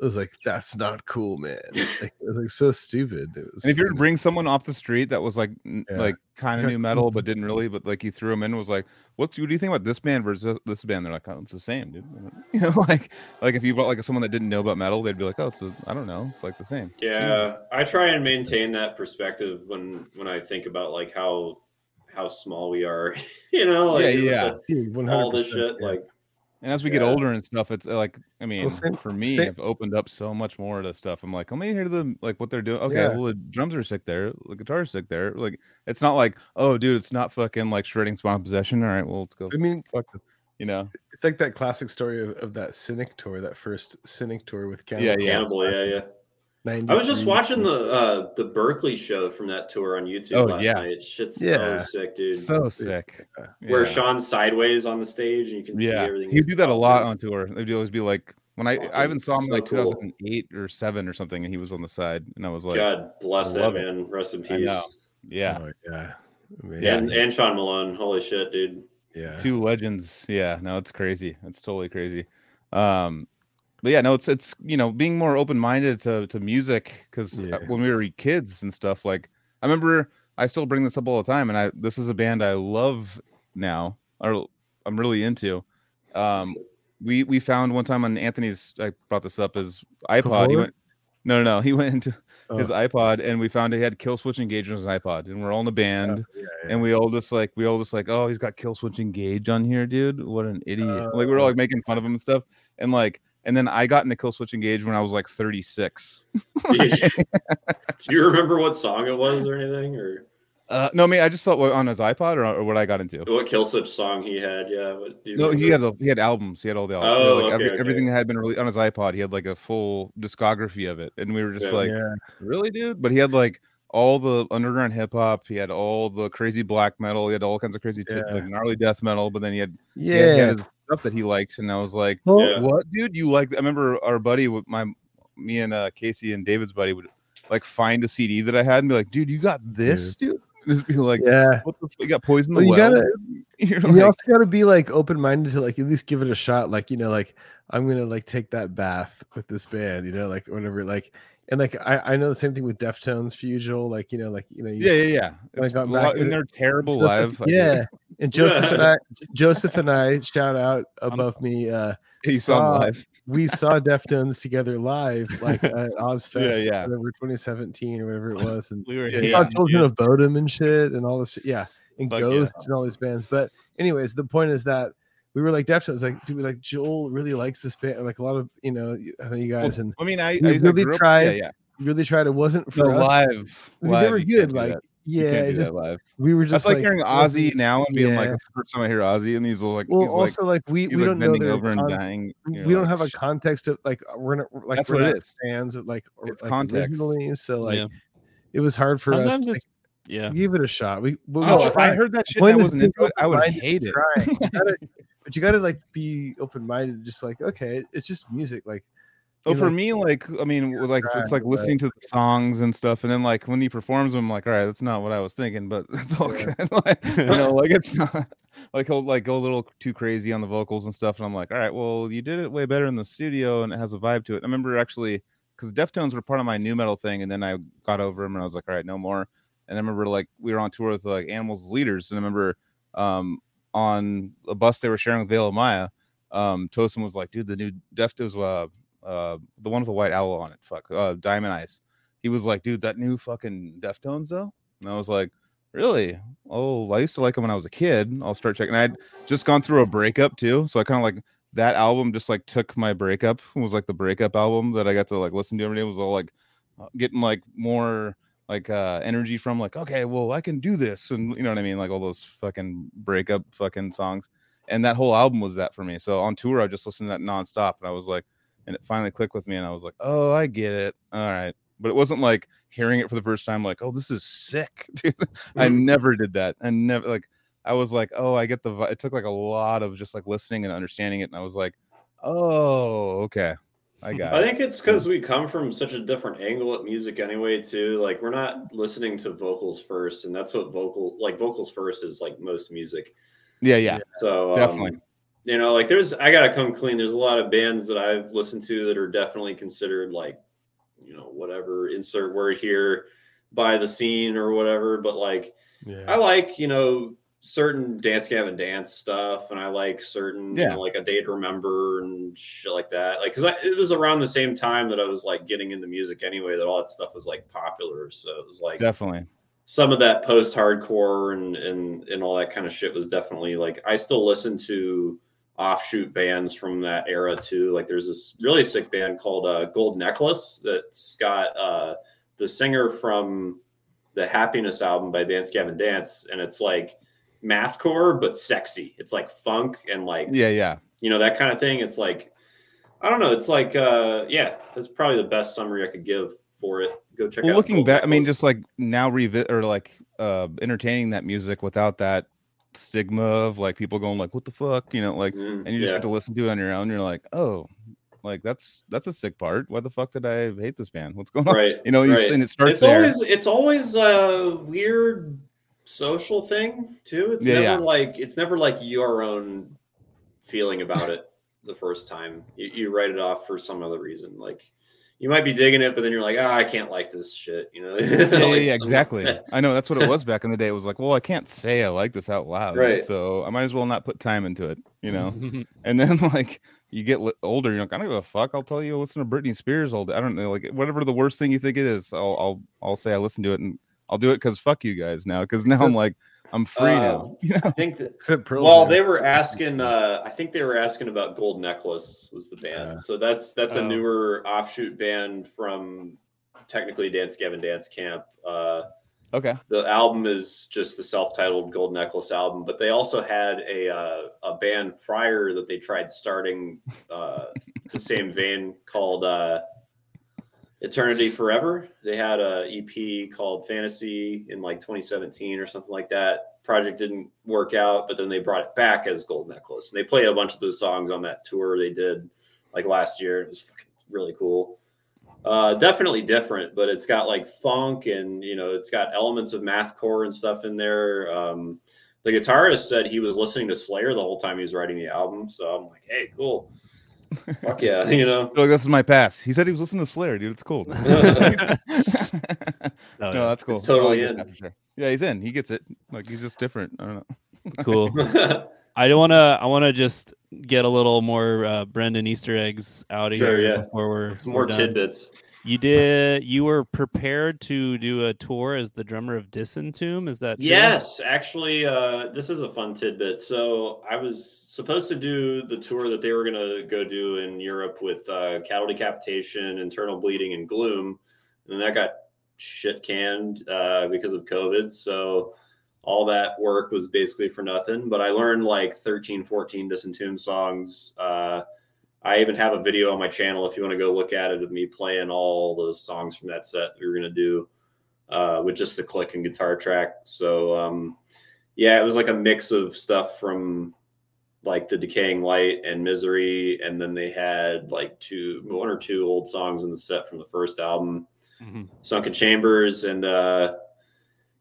it was like that's not cool, man. Like, it was like so stupid. It was.
And if you were to bring someone off the street that was like
Yeah.
like kind of new metal but didn't really, but like you threw them in, and was like, what, do- you think about this band versus this band? They're like, oh, it's the same, dude. You know, like like if you brought like someone that didn't know about metal, they'd be like, oh, it's a, I don't know, it's like the same. Same.
Yeah, I try and maintain that perspective when when I think about like how how small we are. you know, like
Yeah, yeah.
the-
Dude, 100%,
all this shit.
yeah.
Like
And as we get older and stuff, it's uh, like I mean,
same-
for me,
same-
I've opened up so much more to stuff. I'm like, let me hear the like what they're doing. Okay,
Yeah.
well the drums are sick there, the guitar's sick there. Like it's not like, oh dude, it's not fucking like shredding spawn possession. All right, well let's go.
I mean, fuck,
You know,
it's like that classic story of, of that Cynic tour, that first Cynic tour with Cannibal
yeah.
Cannibal, yeah, yeah.
93.
I was just watching the uh the Berkeley show from that tour on YouTube
Oh,
last
yeah.
night. Shit's
Yeah.
so sick, dude.
so sick.
Where
Yeah.
Sean's sideways on the stage and you can see
Yeah,
everything.
he
he's
do that a lot on tour. They'd always be like, when I I even
Fucking
saw him
so
like
cool.
2008 or seven or something, and he was on the side, and I was like,
God bless
I
that
love it.
man. Rest in
I
peace.
know. yeah,
Oh, yeah. Amazing.
Yeah.
And and Sean Malone. Holy shit, dude.
yeah.
two legends. Yeah, no, it's crazy. It's totally crazy. Um, but yeah, no, it's it's you know being more open minded to to music because uh,
Yeah.
when we were kids and stuff, like I remember I still bring this up all the time, and I this is a band I love now, or I'm really into. Um, we we found one time on Anthony's. I brought this up his iPod. He went. No, no, no. He went into his
Oh,
iPod, and we found he had Killswitch Engage on his iPod, and we're all in the oh, band
yeah, yeah.
and we all just like we all just like oh he's got Killswitch Engage on here dude what an idiot uh, like we're
all
like making fun of him and stuff and like and then i got into Killswitch Engage when i was like 36
Do you, do you remember what song it was or anything? Or
uh no i mean i just thought what, on his ipod or, or what i got into
what kill switch song he had? Yeah. What, do you
no he had the, he had albums he had all the albums He had,
Oh,
like,
okay,
every-
okay.
everything that had been released on his ipod he had like a full discography of it and we were just
Yeah.
like
yeah.
really dude but he had like all the underground hip hop he had all the crazy black metal he had all kinds of crazy t-
Yeah.
like gnarly death metal but then he had he had, he
Yeah.
had his stuff that he liked, and I was like,
Yeah.
"What, dude? You like?" I remember our buddy, with my, me and uh, Casey and David's buddy would like find a CD that I had and be like, "Dude, you got this, dude?" Just be like,
yeah.
"What the? F- you got poison?"
Well,
the
you
well?
gotta
You're
you
like,
also got to be like open minded to like at least give it a shot. Like you know, like I'm gonna like take that bath with this band. You know, like whatever. Like and like I I know the same thing with Deftones, Fugal. Like you know, like you know, you,
yeah, yeah, yeah.
I
It's
got back
and they're terrible
Joseph-
live. I
yeah. And Joseph and I, Joseph and I, shout out above me. Uh,
He saw
saw-
live.
we saw Deftones together live, like at Ozzfest,
yeah. yeah.
whatever 2017 or whatever it was, and
We were
Yeah,
we
hating
saw
on
Children
you.
of Bodom and shit, and all this. Shit. Yeah, and
Fuck yeah.
Ghost and all these bands. But anyways, the point is that we were like Deftones, like, dude, like Joel really likes this band, like a lot of you know you you guys, and
I mean, I, I, I
really
grew up-
tried
Yeah, yeah.
really tried. It wasn't
No,
for us.
live.
I mean,
live,
they were good. Like,
that. You
yeah,
can't do
just
that live.
we were just
That's like, hearing
wasn't-
Ozzy now and being like, it's the first time I hear Ozzy, and he's all like,
Well,
he's
also like we we
like
don't know
bending
their
over and
con-
dying. You're
we don't have a context of like we're not like
That's
we're
what it
not
is.
fans of like, or,
It's
like
context.
originally, so like
yeah.
it was hard for us.
Sometimes
Like,
yeah.
give it a shot. We, but we
Oh, if I heard that shit and I wasn't into it, I would hate it.
trying. You gotta- but you got to like be open minded. Just like okay, it's just music. Like
Oh, for
like-
me, like I mean, like it's like
right.
listening to the songs and stuff, and then like when he performs them, I'm like, all right, that's not what I was thinking, but it's all
Yeah.
good. like, you know, like it's not like he'll like go a little too crazy on the vocals and stuff, and I'm like, all right, well, you did it way better in the studio, and it has a vibe to it. I remember actually because Deftones were part of my new metal thing, and then I got over them, and I was like, all right, no more. And I remember like we were on tour with like Animals Leaders, and I remember um on a bus they were sharing with of Maya, um Tosin was like, dude, the new Deftones, uh, uh, the one with the white owl on it, fuck, uh, Diamond Eyes. He was like, dude, that new fucking Deftones though, and I was like, really? Oh, I used to like them when I was a kid. I'll start checking. I'd just gone through a breakup too, so I kind of like that album just like took my breakup. It was like the breakup album that I got to like listen to every day. It was all like uh, getting like more like uh energy from like okay well i can do this and you know what i mean like all those fucking breakup fucking songs and that whole album was that for me so on tour i just listened to that nonstop and i was like and it finally clicked with me, and I was like, "Oh, I get it. All right." But it wasn't like hearing it for the first time, like, "Oh, this is sick." Dude. I
Mhm.
never did that. I never like. I was like, "Oh, I get the." vi-" It took like a lot of just like listening and understanding it, and I was like, "Oh, okay, I got it.
I
it."
think it's because we come from such a different angle at music anyway, too. Like we're not listening to vocals first, and that's what vocal like vocals first is like most music.
Yeah, yeah,
So um,
Definitely.
You know, like there's I gotta come clean. There's a lot of bands that I've listened to that are definitely considered like, you know, whatever insert word here by the scene or whatever. But like
Yeah.
I like, you know, certain Dance Gavin Dance stuff, and I like certain, you
Yeah.
know, like a day to remember and shit like that. Like, because it was around the same time that I was like getting into music anyway, that all that stuff was like popular. So it was like
definitely.
some of that post hardcore and and and all that kind of shit was definitely like I still listen to offshoot bands from that era too. Like there's this really sick band called uh, Gold Necklace that's got uh, the singer from the Happiness album by Dance Gavin Dance, and it's like mathcore but sexy. It's like funk and like
Yeah, yeah.
you know that kind of thing. It's like I don't know. It's like uh yeah, that's probably the best summary I could give for it. Go check
well
out.
looking
Gold
back i mean just like now revisit or like uh entertaining that music without that stigma of like people going like what the fuck? You know like
Mm,
and you just
yeah.
get to listen to it on your own you're like oh like that's that's a sick part. Why the fuck did i hate this band? What's going on?
Right
you know you
right.
and it starts
it's
there.
always it's always a weird social thing too. It's
Yeah,
never
yeah.
like it's never like your own feeling about it the first time. You, you write it off for some other reason like you might be digging it but then you're like ah i can't like this shit you know?
Yeah, yeah,
Like
yeah,
some-
exactly. I know that's what it was back in the day. It was like well i can't say i like this out loud
Right.
so i might as well not put time into it you know? And then like you get older you're like i don't give a fuck. I'll tell you listen to britney spears all day. I don't know like whatever the worst thing you think it is i'll i'll, I'll say i listen to it and i'll do it because fuck you guys now because now i'm like i'm free now you know
i think that well they were asking uh i think they were asking about gold necklace was the band
Yeah.
so that's that's a
Oh.
newer offshoot band from technically dance gavin dance camp uh
okay
the album is just the self-titled gold necklace album but they also had a uh, a band prior that they tried starting uh the same vein called uh eternity forever. They had a ep called fantasy in like 2017 or something like that. Project didn't work out but then they brought it back as gold necklace. And they play a bunch of those songs on that tour they did like last year. It was fucking really cool. Uh, definitely different, but it's got like funk and you know it's got elements of mathcore and stuff in there. Um, the guitarist said he was listening to Slayer the whole time he was writing the album, so I'm like, hey, cool, fuck yeah, you know.
Like, this is my pass. He said he was listening to Slayer, dude. It's cool.
Oh,
no, that's cool.
It's totally
like
in.
that sure. Yeah, he's in. He gets it. Like he's just different. I don't know.
cool. I don't want to. I want to just get a little more uh, Brennan Easter eggs out of
Sure,
here
yeah.
before we're
Some more
we're done.
tidbits.
You did. You were prepared to do a tour as the drummer of Disentomb. Is that true?
Yes, actually, uh, this is a fun tidbit. So I was supposed to do the tour that they were going to go do in Europe with uh, cattle decapitation, internal bleeding, and gloom, and that got shit canned uh, because of COVID. So all that work was basically for nothing. But I learned like 13, 14 Disentomb songs. Uh, I even have a video on my channel if you want to go look at it of me playing all those songs from that set that we were going to do uh, with just the click and guitar track. So um, yeah, it was like a mix of stuff from like the Decaying Light and Misery, and then they had like two, one or two old songs in the set from the first album,
Mhm.
Sunken Chambers, and uh,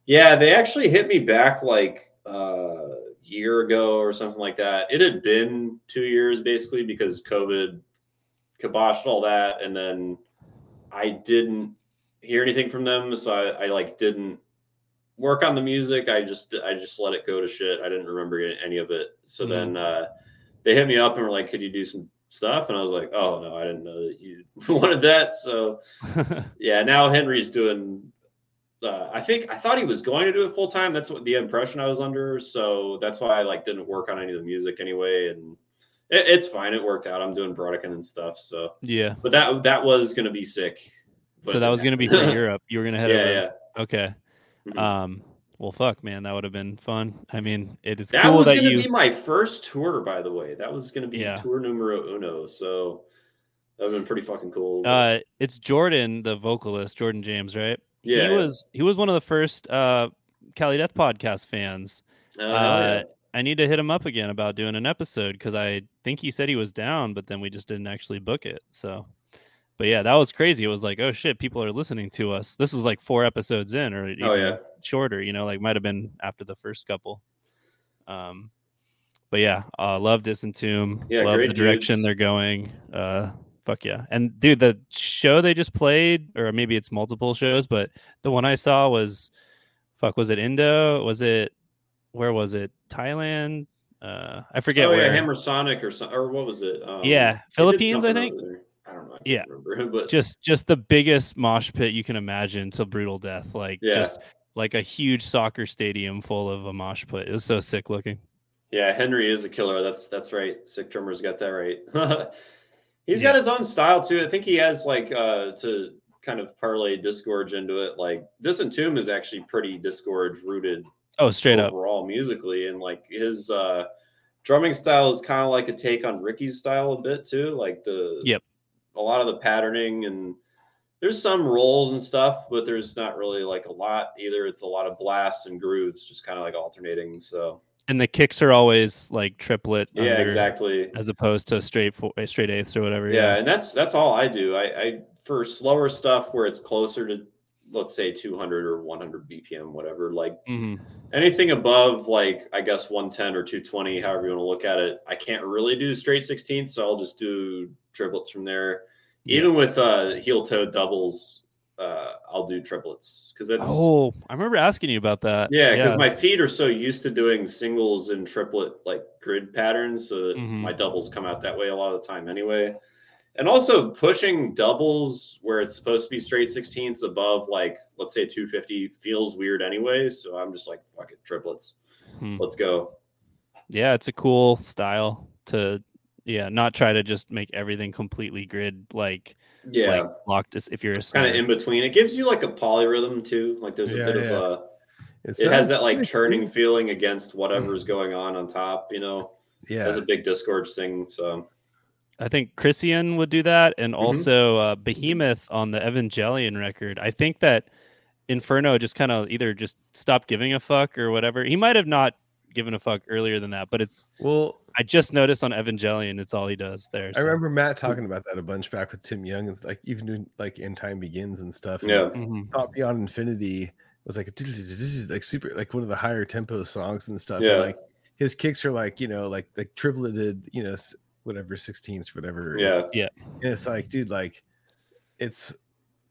yeah, they actually hit me back like uh, year ago or something like that. It had been two years basically because COVID kiboshed all that, and then I didn't hear anything from them, so I, I like didn't work on the music. I just I just let it go to shit. I didn't remember any of it. So
Mhm.
then uh, they hit me up and were like, "Could you do some stuff?" And I was like, "Oh no, I didn't know that you wanted that." So yeah, now Henry's doing. Uh, I think I thought he was going to do it full time. That's what the impression I was under. So that's why I like didn't work on any of the music anyway, and it, it's fine. It worked out. I'm doing Brodequin and stuff. So,
yeah.
but that that was gonna be sick. but
So that was going to be for. Europe. You were going to head
yeah,
over.
yeah.
Okay.
Mhm.
Um. Well, fuck, man, that would have been fun. I mean, it is
That
cool
was
that
gonna
you.
be my first tour, by the way. That was gonna be
Yeah.
tour numero uno. So That'd been pretty fucking cool.
Uh, it's Jordan, the vocalist, Jordan James, right?
Yeah,
he was he was one of the first uh Cali Death podcast fans.
Uh, hell
Uh, I need to hit him up again about doing an episode because I think he said he was down, but then we just didn't actually book it. So, but yeah, that was crazy. It was like, oh shit, people are listening to us. This was like four episodes in, or.
Oh yeah.
shorter. You know, like might have been after the first couple. Um, but yeah, uh, love Disentomb.
Yeah,
love the direction
dudes.
they're going. Uh, fuck yeah! And dude, the show they just played, or maybe it's multiple shows, but the one I saw was, fuck, was it Indo? Was it where was it? Thailand? Uh, I forget
oh
where.
yeah, Hammer Sonic or something, or what was it? Um,
Yeah, Philippines, I think.
I don't know. I
Yeah.
remember. But
just just the biggest mosh pit you can imagine to brutal death like
Yeah.
just like a huge soccer stadium full of a mosh pit it was so sick looking
yeah, Henry is a killer. That's that's right. Sick drummers got that right. He's
Yeah.
got his own style too. I think he has like uh to kind of parlay disgorge into it. Like Disentomb is actually pretty disgorge rooted
oh straight up
overall musically and like his uh drumming style is kind of like a take on Ricky's style a bit too like the
Yep.
a lot of the patterning and there's some rolls and stuff but there's not really like a lot either it's a lot of blasts and grooves just kind of like alternating so
and the kicks are always like triplet
yeah
under,
exactly.
as opposed to straight fo- straight eighths or whatever
yeah and that's that's all I do. I I for slower stuff where it's closer to let's say 200 or 100 bpm whatever like
hmm
anything above like I guess 110 or 220, however you want to look at it, I can't really do straight 16th, so I'll just do triplets from there. Even with uh heel toe doubles, uh I'll do triplets because that's
oh i remember asking you about that
yeah, because my feet are so used to doing singles and triplet like grid patterns, so that
Mhm.
my doubles come out that way a lot of the time anyway. And also pushing doubles where it's supposed to be straight 16ths above like let's say 250 feels weird anyway. So I'm just like fuck it, triplets.
Hmm.
Let's go.
yeah it's a cool style to yeah not try to just make everything completely grid like
Yeah,
like locked as if you're a
kind of in between. It gives you like a polyrhythm too. Like there's a
Yeah,
bit of a
It,
it has that like churning feeling against whatever's going on on top. You know,
Yeah,
has a big disgorge thing. So
I think Christian would do that, and
Mm-hmm.
also uh, Behemoth on the Evangelion record. I think that Inferno just kind of either just stopped giving a fuck or whatever. He might have not given a fuck earlier than that, but it's
well.
I just noticed on Evangelion, it's all he does there.
I remember Matt talking about that a bunch back with Tim Yeung, and like even doing like "In Time Begins" and stuff. and
yeah,
Mhm.
Thought Beyond Infinity was like a like super like one of the higher tempo songs and stuff. and,
Yeah.
like his kicks are like you know like like tripleted you know whatever sixteenths whatever.
Yeah, yeah,
and it's like dude like it's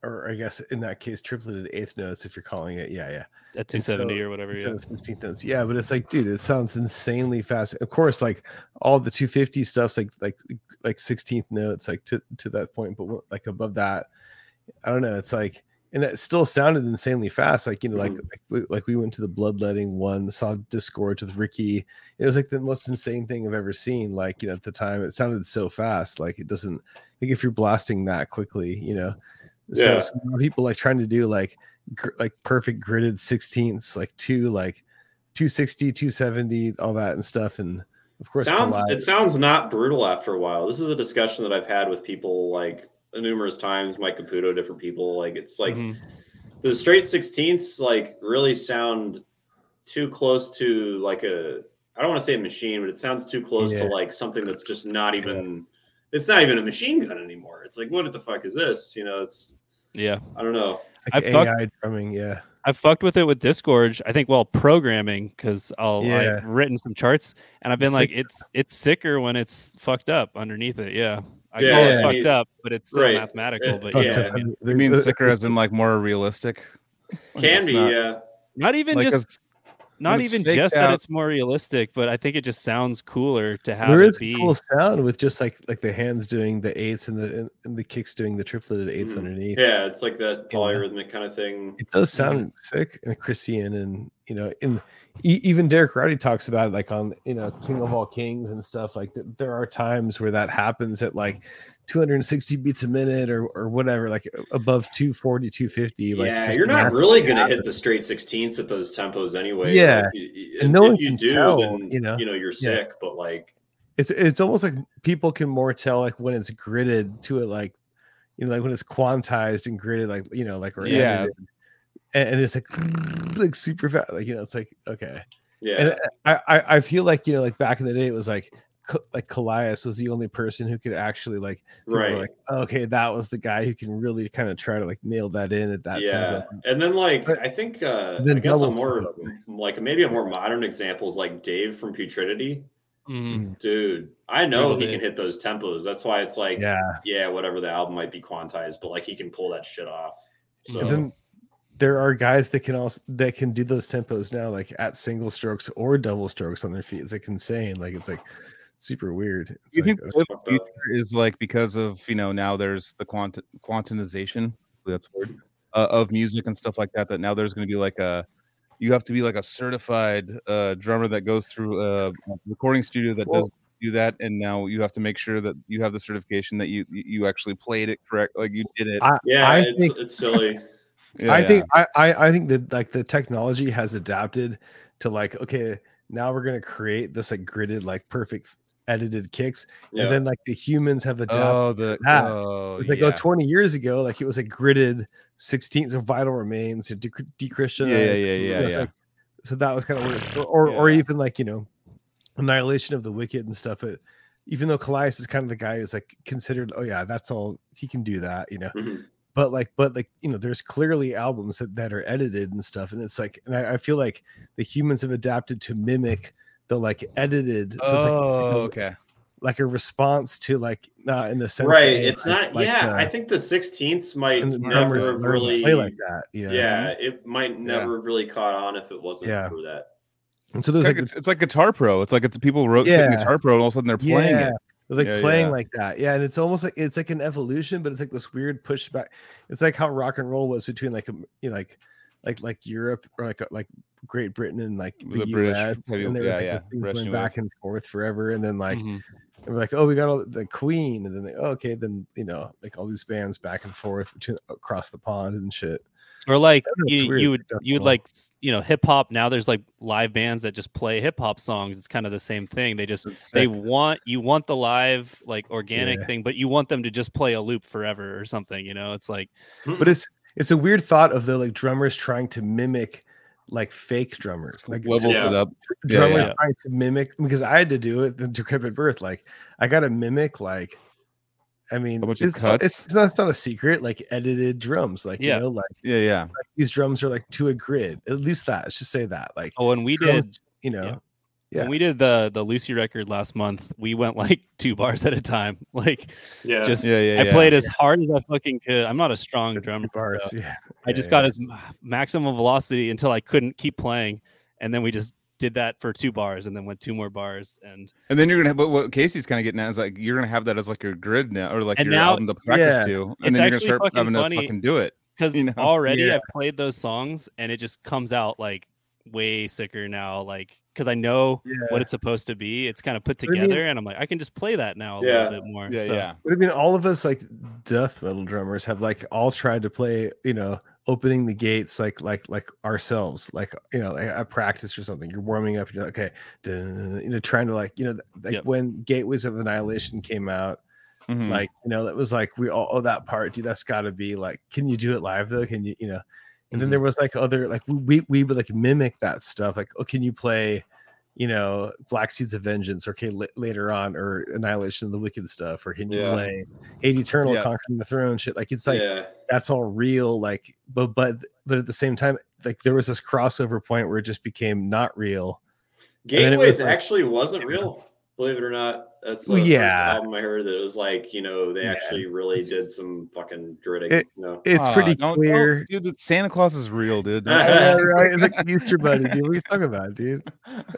or I guess in that case tripleted eighth notes if you're calling it. Yeah, yeah.
at 270
so
or whatever. Yeah.
16th notes. Yeah, but it's like, dude, it sounds insanely fast. Of course, like all the 250 stuff's like like like 16th notes, like to to that point, but like above that, I don't know. It's like, and it still sounded insanely fast. Like you know, like
Mhm.
like we, like we went to the bloodletting one, saw Disgorge with Ricky. It was like the most insane thing I've ever seen. Like you know, at the time, it sounded so fast. Like it doesn't. Like if you're blasting that quickly, you know. So,
Yeah.
so now people like trying to do like gr- like perfect gridded sixteenths, like two like 260, 270, all that and stuff. And of course,
sounds it sounds not brutal after a while. This is a discussion that I've had with people like numerous times. Mike Caputo, different people. Like it's like
Mhm.
the straight sixteenths like really sound too close to like a I don't want to say a machine, but it sounds too close
Yeah.
to like something that's just not even it's not even a machine gun anymore. It's like what the fuck is this? You know, it's
Yeah.
I don't know.
it's like
I've fucked-
drumming. Yeah.
I've fucked with it with Disgorge. I think while programming because I'll
Yeah.
I've written some charts and I've been
It's
like
sick.
it's it's sicker when it's fucked up underneath it. Yeah. I
Yeah,
call
yeah.
it fucked up, but it's still
Right.
mathematical.
It's
But yeah,
up.
I mean,
You mean sicker as in like more realistic?
Can be,
not-
yeah.
not even
Like
just
it's-
not even
faked
just that it's more realistic, but I think it just sounds cooler to have
There
it
is
be.
a cool sound with just like like the hands doing the eights and the and, and the kicks doing the tripleted 8s
Mhm.
underneath.
Yeah, it's like that
Yeah.
polyrhythmic kind of thing.
It does sound sick and Christian and you know in e- even Derek Roddy talks about it like on you know King of All Kings and stuff like that. There are times where that happens at like 260 beats a minute or or whatever, like above 240, 250. Like
yeah, you're not really going to hit the straight 16ths at those tempos anyway.
Yeah,
Like, y-
and
if,
no one
if you
can
do,
tell,
then
you know?
you know you're
Yeah.
sick. But like,
it's it's almost like people can more tell like when it's gridded to it like you know like when it's quantized and gridded like you know like or
Yeah.
edited. and, and it's like like super fast like you know it's like okay
Yeah.
and uh, I, I I feel like you know like back in the day it was like like Kollias was the only person who could actually like
right.
like okay that was the guy who can really kind of try to like nail that in at that
yeah.
time
And then like
But-
I think uh
Then
I guess a more like maybe a more modern example is like Dave from Putridity.
Mhm.
Dude, I know
Really
he can hit those tempos. That's why it's like yeah.
yeah
whatever the album might be quantized, but like he can pull that shit off. So
and then there are guys that can also that can do those tempos now like at single strokes or double strokes on their feet it's like insane like it's like super weird it's
you
like,
think the
fucked up.
future is like because of you know now there's the quant quantization that's word uh, of music and stuff like that that now there's going to be like a you have to be like a certified uh drummer that goes through a recording studio that
Well-
does do that and now you have to make sure that you have the certification that you you you actually played it correct like you did it
I,
yeah,
I
it's
think
it's silly.
Yeah,
I
yeah.
think I, I I think that like the technology has adapted to like okay now we're gonna create this like gridded like perfect edited kicks
Yeah.
and then like the humans have adapted
oh the oh
it's like
yeah.
oh 20 years ago like it was a gridded 16th of vital remains de- dechristianized
yeah, yeah, yeah,
it's
yeah.
like- so that was kind of weird or or, or even like you know annihilation of the wicked and stuff but even though Kollias is kind of the guy who's like considered oh yeah that's all he can do that you know
Mhm.
but like but like you know there's clearly albums that, that are edited and stuff and it's like and I, I feel like the humans have adapted to mimic the like edited so it's like,
oh
like, a,
okay
like a response to like not in the sense
right.
hey,
It's
like-
not
like,
yeah,
uh,
I think the sixteenths might
the
never
drummers
have
learn to
really
play like that you know?
yeah, it might never really caught on if it wasn't
Yeah.
for that.
and so there's
like,
like,
it's, it's like guitar pro it's like it's people wrote
Yeah.
guitar pro and all of a sudden they're playing
yeah,
it
they're, like
Yeah,
playing
yeah.
like that yeah and it's almost like it's like an evolution but it's like this weird pushback it's like how rock and roll was between like you know like like like europe or like like great britain and like the,
The
us
heavy-
and they were
yeah,
like
yeah,
this
British
going
new
back and forth forever and then like
Mhm.
they were like oh we got all the queen and then they oh, okay then you know like all these bands back and forth between across the pond and shit
Or like
know,
you,
weird,
you would
like,
you would like you know hip hop now. There's like live bands that just play hip hop songs. It's kind of the same thing. They just they want you want the live like organic
Yeah.
thing, but you want them to just play a loop forever or something. You know, it's like
but it's it's a weird thought of the like drummers trying to mimic like fake drummers like
levels
Yeah.
it up
drummers
yeah.
trying to mimic because I had to do it the decrepit birth. Like I got to mimic like I mean
A bunch of
it's, not,
cuts?
it's not it's not a secret like edited drums like
Yeah.
you know like,
yeah yeah
like these drums are like to a grid at least that let's just say that like
oh, when we
drums,
did
you know
yeah.
Yeah.
when we did the the Lucy record last month, we went like two bars at a time. Like
Yeah.
just
yeah yeah
I
yeah.
played as hard as I fucking could. I'm not a strong drummer.
bars
so
yeah
I just
Yeah,
got as maximum velocity until I couldn't keep playing, and then we just did that for two bars, and then went two more bars, and
And then you're gonna have but what Casey's kind of getting at is like you're gonna have that as like your grid now or like
And
your
now-
album to practice
Yeah.
to, and
It's
then you're gonna start
fucking
having
funny.
to fucking do it.
because
You know?
already
Yeah.
I've played those songs, and it just comes out like way sicker now. Like because I know
yeah.
what it's supposed to be. It's kind of put
I mean-
together, and I'm like, I can just play that now a
Yeah.
little bit more.
Yeah,
so.
yeah.
But I mean, all of us like death metal drummers have like all tried to play, you know, opening the gates like like like ourselves, like you know, like at practice or something. You're warming up, you're like, okay, dun, you know, trying to like, you know, like
Yep.
when Gateways of Annihilation came out,
Mhm.
like you know, that was like we all oh that part, dude. That's got to be like, can you do it live though? Can you, you know? And then
Mhm.
there was like other like we we would like mimic that stuff. Like, oh, can you play? you know, Black Seeds of Vengeance, or okay, la- later on, or Annihilation of the Wicked stuff, or can you
Yeah.
play Hate Eternal,
Yeah.
Conquering the Throne, shit? Like it's like
yeah.
that's all real, like, but but but at the same time, like there was this crossover point where it just became not real. it was
Gateways
like-
actually wasn't real, believe it or not. That's the
Well,
first
yeah.
album I heard that it was like, you know, they
Yeah.
actually really did some fucking gritting.
It-
you know?
It's
Ah,
pretty
don't- don't-
clear.
dude. Santa Claus is real, dude.
Yeah, right. It's like the Easter Bunny, dude. What are you talking about, dude?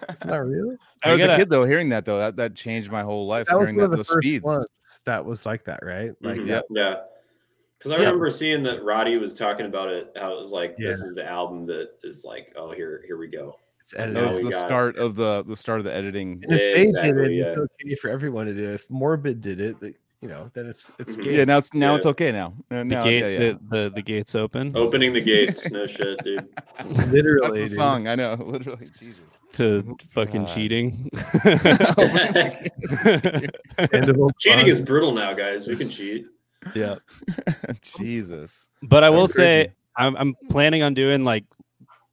It's not real.
I
I
was
gotta-
a kid though, hearing that though, that, that changed my whole life.
That was
hearing
one of the
those
first
speeds.
ones that was like that, right? Like
Mhm.
that.
Yeah. Because I
Yeah.
remember seeing that Roddy was talking about it, how it was like, this is the album that is like, oh, here, here we go.
It's
That
edited.
Now
was the
got-
start of the the start of the editing.
And if they did it,
yeah.
it's okay for everyone to do it. If Morbid did it, like, you know, then it's it's
Mhm.
gay.
Yeah, now it's now
Yeah.
it's okay now. Uh,
The
now,
gate,
yeah, yeah.
The, the the gates open
Opening the gates. No shit, dude.
literally.
That's the
dude.
song. I know, literally. Jesus.
to fucking
God.
cheating.
End of
Cheating
fun.
is brutal now, guys. We can cheat.
yeah.
Jesus.
But I will say. I'm I'm planning on doing like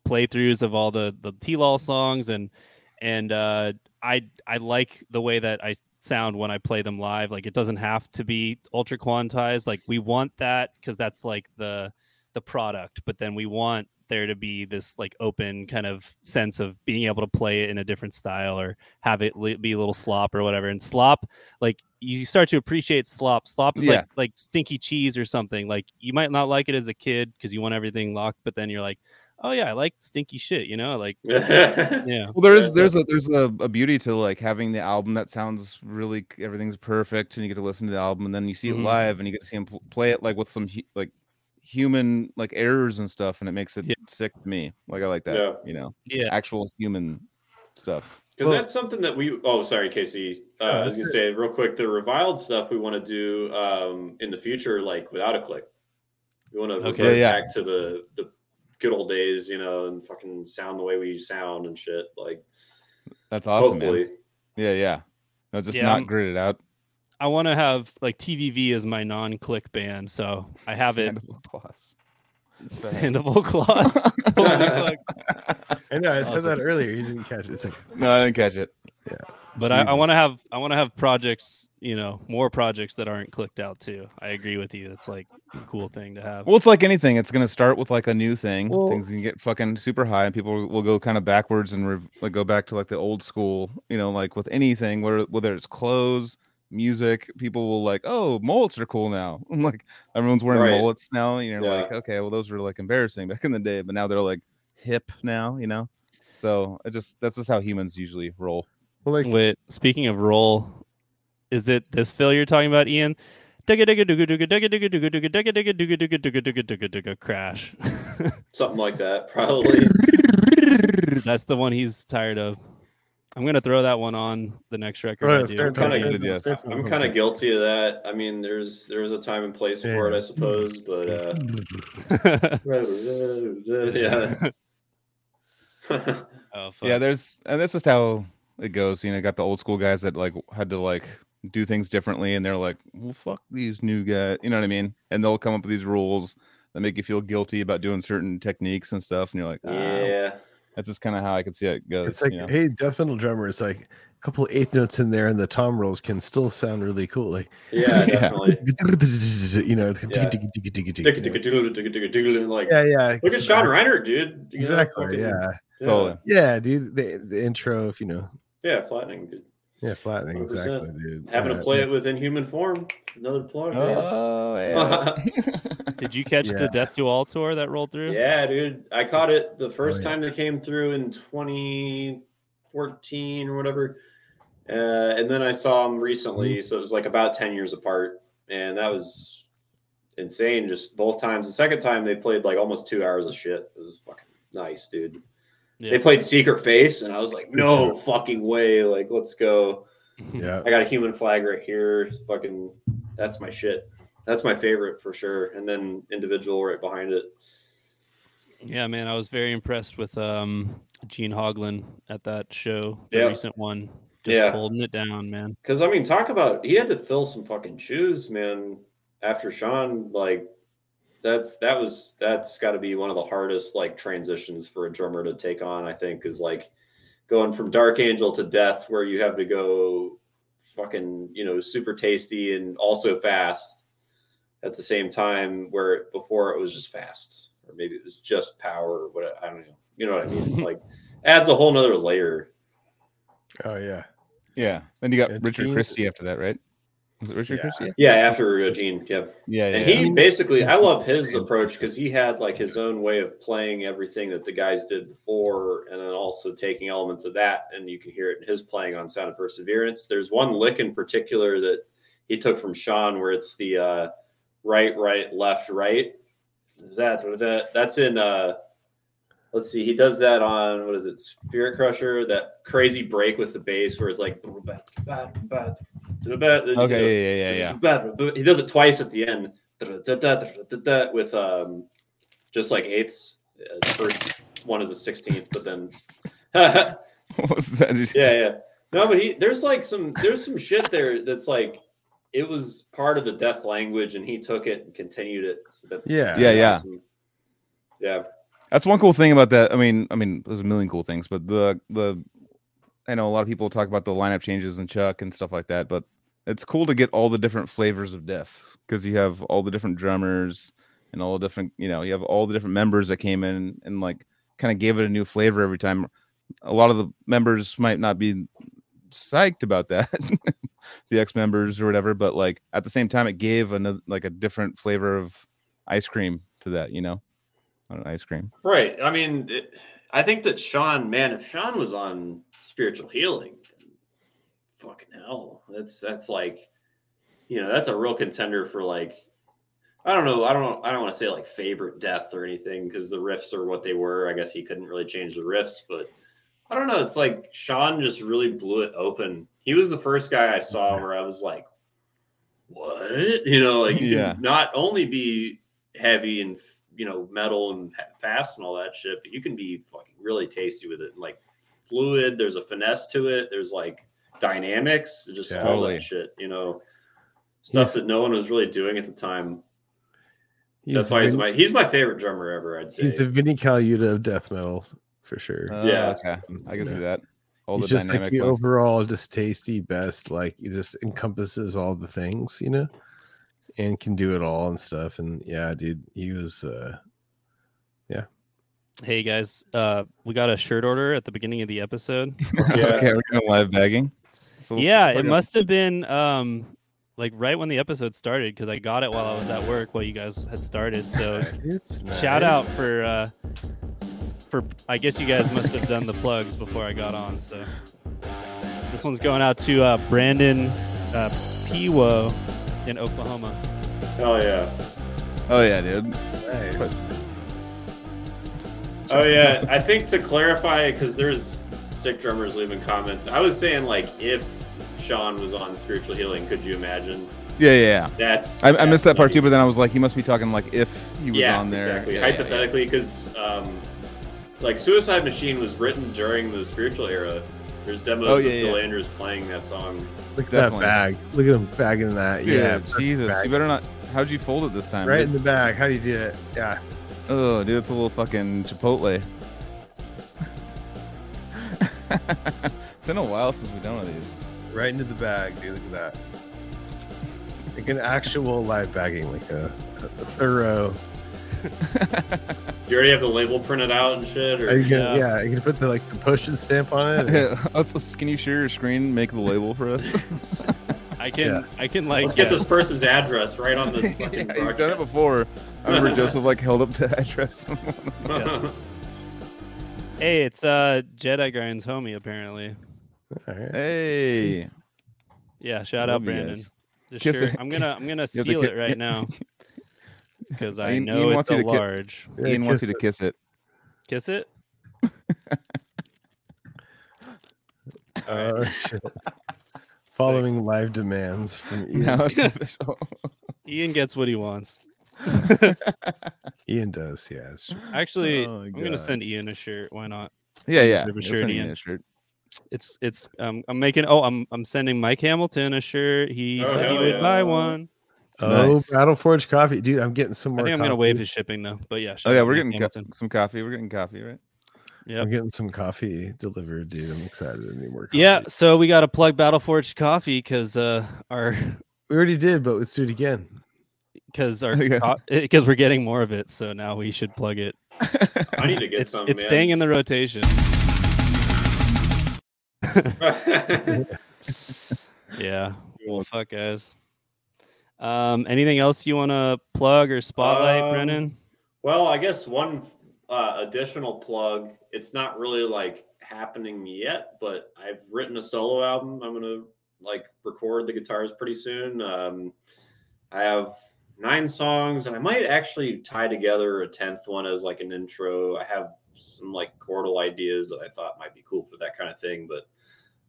playthroughs of all the the T-Law songs and and uh I I like the way that I sound when I play them live. Like it doesn't have to be ultra quantized. Like we want that because that's like the the product, but then we want there to be this like open kind of sense of being able to play it in a different style or have it li- be a little slop or whatever. And slop, like you start to appreciate slop. Slop is
Yeah.
like like stinky cheese or something. Like you might not like it as a kid because you want everything locked, but then you're like, oh yeah, I like stinky shit. You know, like
yeah.
yeah,
Well, there's there's a there's a, a beauty to like having the album that sounds really everything's perfect, and you get to listen to the album, and then you see
Mhm.
it live, and you get to see him pl- play it like with some hu- like human like errors and stuff, and it makes it
Yeah.
sick to me. Like I like that,
Yeah.
you know,
yeah.
actual human stuff.
Because
Well-
that's something that we. Oh, sorry, Casey. Uh,
No,
I was gonna say real quick the reviled stuff we want to do um, in the future, like without a click. We want to
Okay.
revert
Yeah, yeah.
back to the the good old days, you know, and fucking sound the way we sound and shit. Like
That's awesome,
hopefully,
man. Yeah, yeah. No, just
Yeah,
not
I'm-
gridded out.
I want to have like TVV as my non-click band, so I have it.
Sandoval Claus.
Sandoval Claus.
I know I said that earlier. You didn't catch it. Like
No, I didn't catch it. Yeah.
But I, I want to have I want to have projects, you know, more projects that aren't clicked out too. I agree with you. That's like a cool thing to have.
Well, it's like anything. It's gonna start with like a new thing.
Well-
Things can get fucking super high, and people will go kind of backwards and rev- like go back to like the old school. You know, like with anything, whether whether it's clothes, music, people will like, oh, mullets are cool now. I'm like, everyone's wearing
Right.
mullets now. You're
Yeah.
like, okay, well, those were like embarrassing back in the day, but now they're like hip now. You know, so it just that's just how humans usually roll.
well, like
Wait, speaking of roll, is it this fill you're talking about, Ian? Crash.
something like that, probably.
That's the one he's tired of. I'm gonna throw that one on the next record.
Right,
I do.
I'm
kind
of yes.
I'm kind of guilty of that. I mean, there's there's a time and place for it, I suppose, but uh, yeah.
oh, fuck.
Yeah, there's and that's just how it goes. You know, got the old school guys that like had to like do things differently, and they're like, "Well, fuck these new guys," you know what I mean? And they'll come up with these rules that make you feel guilty about doing certain techniques and stuff, and you're like, "Ah."
yeah.
That's just kind of how I can see it goes.
It's like,
you know?
hey, death metal drummer is like a couple of eighth notes in there, and the tom rolls can still sound really cool. Like,
Yeah,
Yeah.
definitely.
you know,
Yeah. Like,
yeah, yeah.
look at Sean Reinert, dude.
Exactly. Yeah,
Totally.
yeah, dude. The the intro, if you know,
Yeah, flattening, dude.
Yeah, flattening.
100%.
Exactly, dude.
Having
Uh,
to play it within human form. Another plug.
Oh, yeah.
Did you catch
Yeah.
the Death to All tour that rolled through?
Yeah, dude. I caught it the first
Oh, yeah.
time they came through in 2014 or whatever. Uh, and then I saw them recently.
Mm-hmm.
So it was like about 10 years apart. And that was insane just both times. The second time they played like almost two hours of shit. It was fucking nice, dude.
Yeah.
They played Secret Face, and I was like, no fucking way. Like, let's go.
Yeah,
I got a human flag right here. Fucking, that's my shit. That's my favorite for sure. And then individual right behind it.
Yeah, man, I was very impressed with um Gene Hoglan at that show, the
Yeah.
recent one. Just
Yeah.
holding it down, man.
Because I mean, talk about he had to fill some fucking shoes, man. After Sean, like that's that was that's got to be one of the hardest like transitions for a drummer to take on. I think is like going from Dark Angel to Death, where you have to go fucking you know super tasty and also fast at the same time. Where before it was just fast, or maybe it was just power, or what I don't know. You know what I mean? like adds a whole nother layer.
oh yeah,
yeah. Then you got
Yeah,
Richard
Gene-
Christy after that, right? Was it Richard
Yeah.
Christy?
Yeah, after Gene, yeah.
Yeah, yeah.
And
yeah.
he basically, I love his approach because he had like his own way of playing everything that the guys did before, and then also taking elements of that, and you can hear it in his playing on Sound of Perseverance. There's one lick in particular that he took from Sean, where it's the uh, right, right, left, right. That that that's in. uh Let's see, he does that on what is it, Spirit Crusher? That crazy break with the bass, where it's like
Okay, yeah, yeah, yeah,
yeah. He does it twice at the end with um, just like eighths. Uh, the first one is a sixteenth, but then
What was that?
Yeah, yeah. No, but he there's like some there's some shit there that's like it was part of the death language, and he took it and continued it. So that's
Yeah.
Yeah, yeah.
awesome. yeah.
That's one cool thing about that. I mean, I mean, there's a million cool things, but the the I know a lot of people talk about the lineup changes and Chuck and stuff like that, but it's cool to get all the different flavors of death because you have all the different drummers and all the different, you know, you have all the different members that came in and like kind of gave it a new flavor every time. A lot of the members might not be psyched about that, the ex members or whatever, but like at the same time, it gave another like a different flavor of ice cream to that, you know, ice cream.
Right. I mean, it, I think that Sean, man, if Sean was on spiritual healing, then fucking hell, that's that's like, you know, that's a real contender for like, I don't know, I don't know, I don't want to say like favorite death or anything because the riffs are what they were. I guess he couldn't really change the riffs, but I don't know. It's like Sean just really blew it open. He was the first guy I saw where I was like, what? You know, like
Yeah.
not only be heavy and you know metal and fast and all that shit, but you can be fucking really tasty with it. and Like fluid, there's a finesse to it. There's like dynamics, just
Yeah.
all
Totally.
that shit. You know, stuff
He's-
that no one was really doing at the time.
He's
That's
the
why he's
Vin-
my he's my favorite drummer ever. I'd say.
he's the Vinnie Colaiuta of death metal for sure.
Oh,
Yeah.
okay, I can
Yeah.
see that. All
He's
the
just like the
ones.
overall just tasty best. Like he just encompasses all the things, you know, and can do it all and stuff. And yeah, dude, he was. uh
Hey guys, uh, we got a shirt order at the beginning of the episode.
Yeah.
okay, we're doing live bagging. So
yeah, it
fucking-
must have been um, like right when the episode started because I got it while I was at work while you guys had started. So
It's
shout
nice.
out for uh, for I guess you guys must have done the plugs before I got on. So this one's going out to uh, Brandon uh, Piwo in Oklahoma.
Hell yeah.
Oh yeah, dude.
Nice.
Oh yeah, I think to clarify, because there's sick drummers leaving comments. I was saying like if Sean was on spiritual healing, could you imagine?
Yeah, yeah. yeah.
That's
I, I
that's
missed that part too, but then I was like, he must be talking like if he was
yeah,
on there.
exactly.
Yeah, yeah, yeah.
Hypothetically, because um, like Suicide Machine was written during the spiritual era. There's demos
Oh,
of
yeah,
Bill
yeah.
Andrews playing that song.
Look at
Definitely.
that bag. Look at him bagging that.
Dude,
yeah,
Jesus, you better not. How'd you fold it this time?
right in the bag. How do you do it? Yeah.
Oh, dude, it's a little fucking Chipotle. it's been a while since we've done one of these.
Right into the bag, dude. Look at that. Like an actual live bagging, like a, a thorough.
Do you already have the label printed out and shit? Or
Are you gonna,
Yeah.
yeah. you can put the like the postage stamp on it.
Yeah, let's- let's- can you share your screen? Make the label for us.
I can
Yeah.
I can like
let's get
uh,
this person's address right on this
yeah,
fucking
he's done it before. I remember Joseph like held up the address.
hey, it's uh Jedi Grind's homie apparently.
All right.
hey,
Yeah, shout out Brandon.
guys.
The shirt. I'm gonna I'm gonna seal
ki-
it right now because I
Ian-
know
Ian
it's
wants
a
you to ki-
large.
Yeah,
Ian wants
kiss
you to
it.
kiss it.
Kiss it.
Oh, shit. Following live demands from Ian.
Now it's official.
Ian gets what he wants.
Ian does, yeah. it's true.
Actually,
Oh,
I'm gonna send Ian a shirt. Why not?
Yeah, yeah.
Have a shirt,
send you
Ian.
a shirt.
It's it's um I'm making oh I'm I'm sending Mike Hamilton a shirt. He
Oh,
said he would
yeah.
buy one.
Oh,
Nice.
Battle Forge coffee, dude! I'm getting some
I
more.
think I'm gonna waive his shipping though. But yeah.
Oh yeah, we're
Mike
getting co- some coffee. We're getting coffee, right?
Yep.
I'm getting some coffee delivered, dude. I'm excited to need more coffee.
Yeah, so we got to plug Battle Forge coffee because uh our
we already did, but let's do it again.
because our
Yeah.
because we're getting more of it. So now we should plug it.
I need to get
It's
some.
it's
man.
staying in the rotation. Yeah. Well, fuck guys. Um, anything else you want to plug or spotlight,
Um,
Brennan?
Well, I guess one uh, additional plug. It's not really like happening yet, but I've written a solo album. I'm gonna like record the guitars pretty soon. Um, I have nine songs, and I might actually tie together a tenth one as like an intro. I have some like chordal ideas that I thought might be cool for that kind of thing, but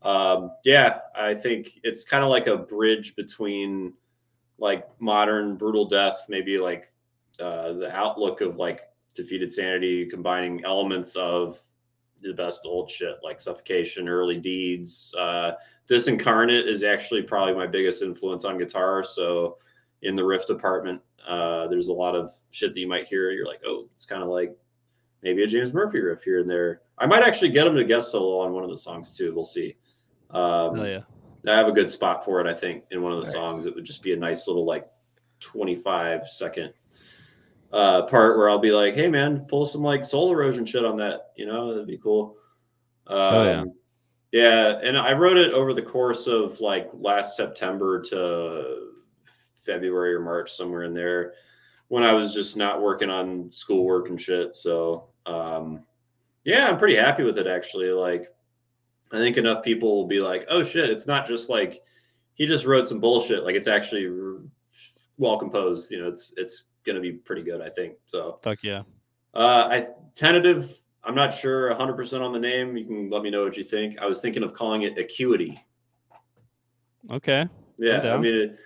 um, yeah, I think it's kind of like a bridge between like modern brutal death, maybe like uh, the outlook of like defeated sanity, combining elements of the best old shit like suffocation, early deeds. Uh, Disincarnate is actually probably my biggest influence on guitar. So in the riff department, uh, there's a lot of shit that you might hear. You're like, oh, it's kind of like maybe a James Murphy riff here and there. I might actually get him to guest solo on one of the songs too. We'll see. Um,
Oh yeah.
I have a good spot for it. I think in one of the
Nice.
songs, it would just be a nice little like 25 second uh, part where I'll be like, "Hey man, pull some like soul erosion shit on that." You know, that'd be cool. Um,
Oh, yeah.
yeah, and I wrote it over the course of like last September to February or March, somewhere in there, when I was just not working on schoolwork and shit. So, um, yeah, I'm pretty happy with it actually. Like, I think enough people will be like, "Oh shit, it's not just like he just wrote some bullshit. Like, it's actually well composed. You know, it's it's gonna be pretty good. I think so."
Fuck yeah.
Uh, I tentative. I'm not sure 100% on the name. You can let me know what you think. I was thinking of calling it Acuity.
Okay.
Yeah, I mean, it,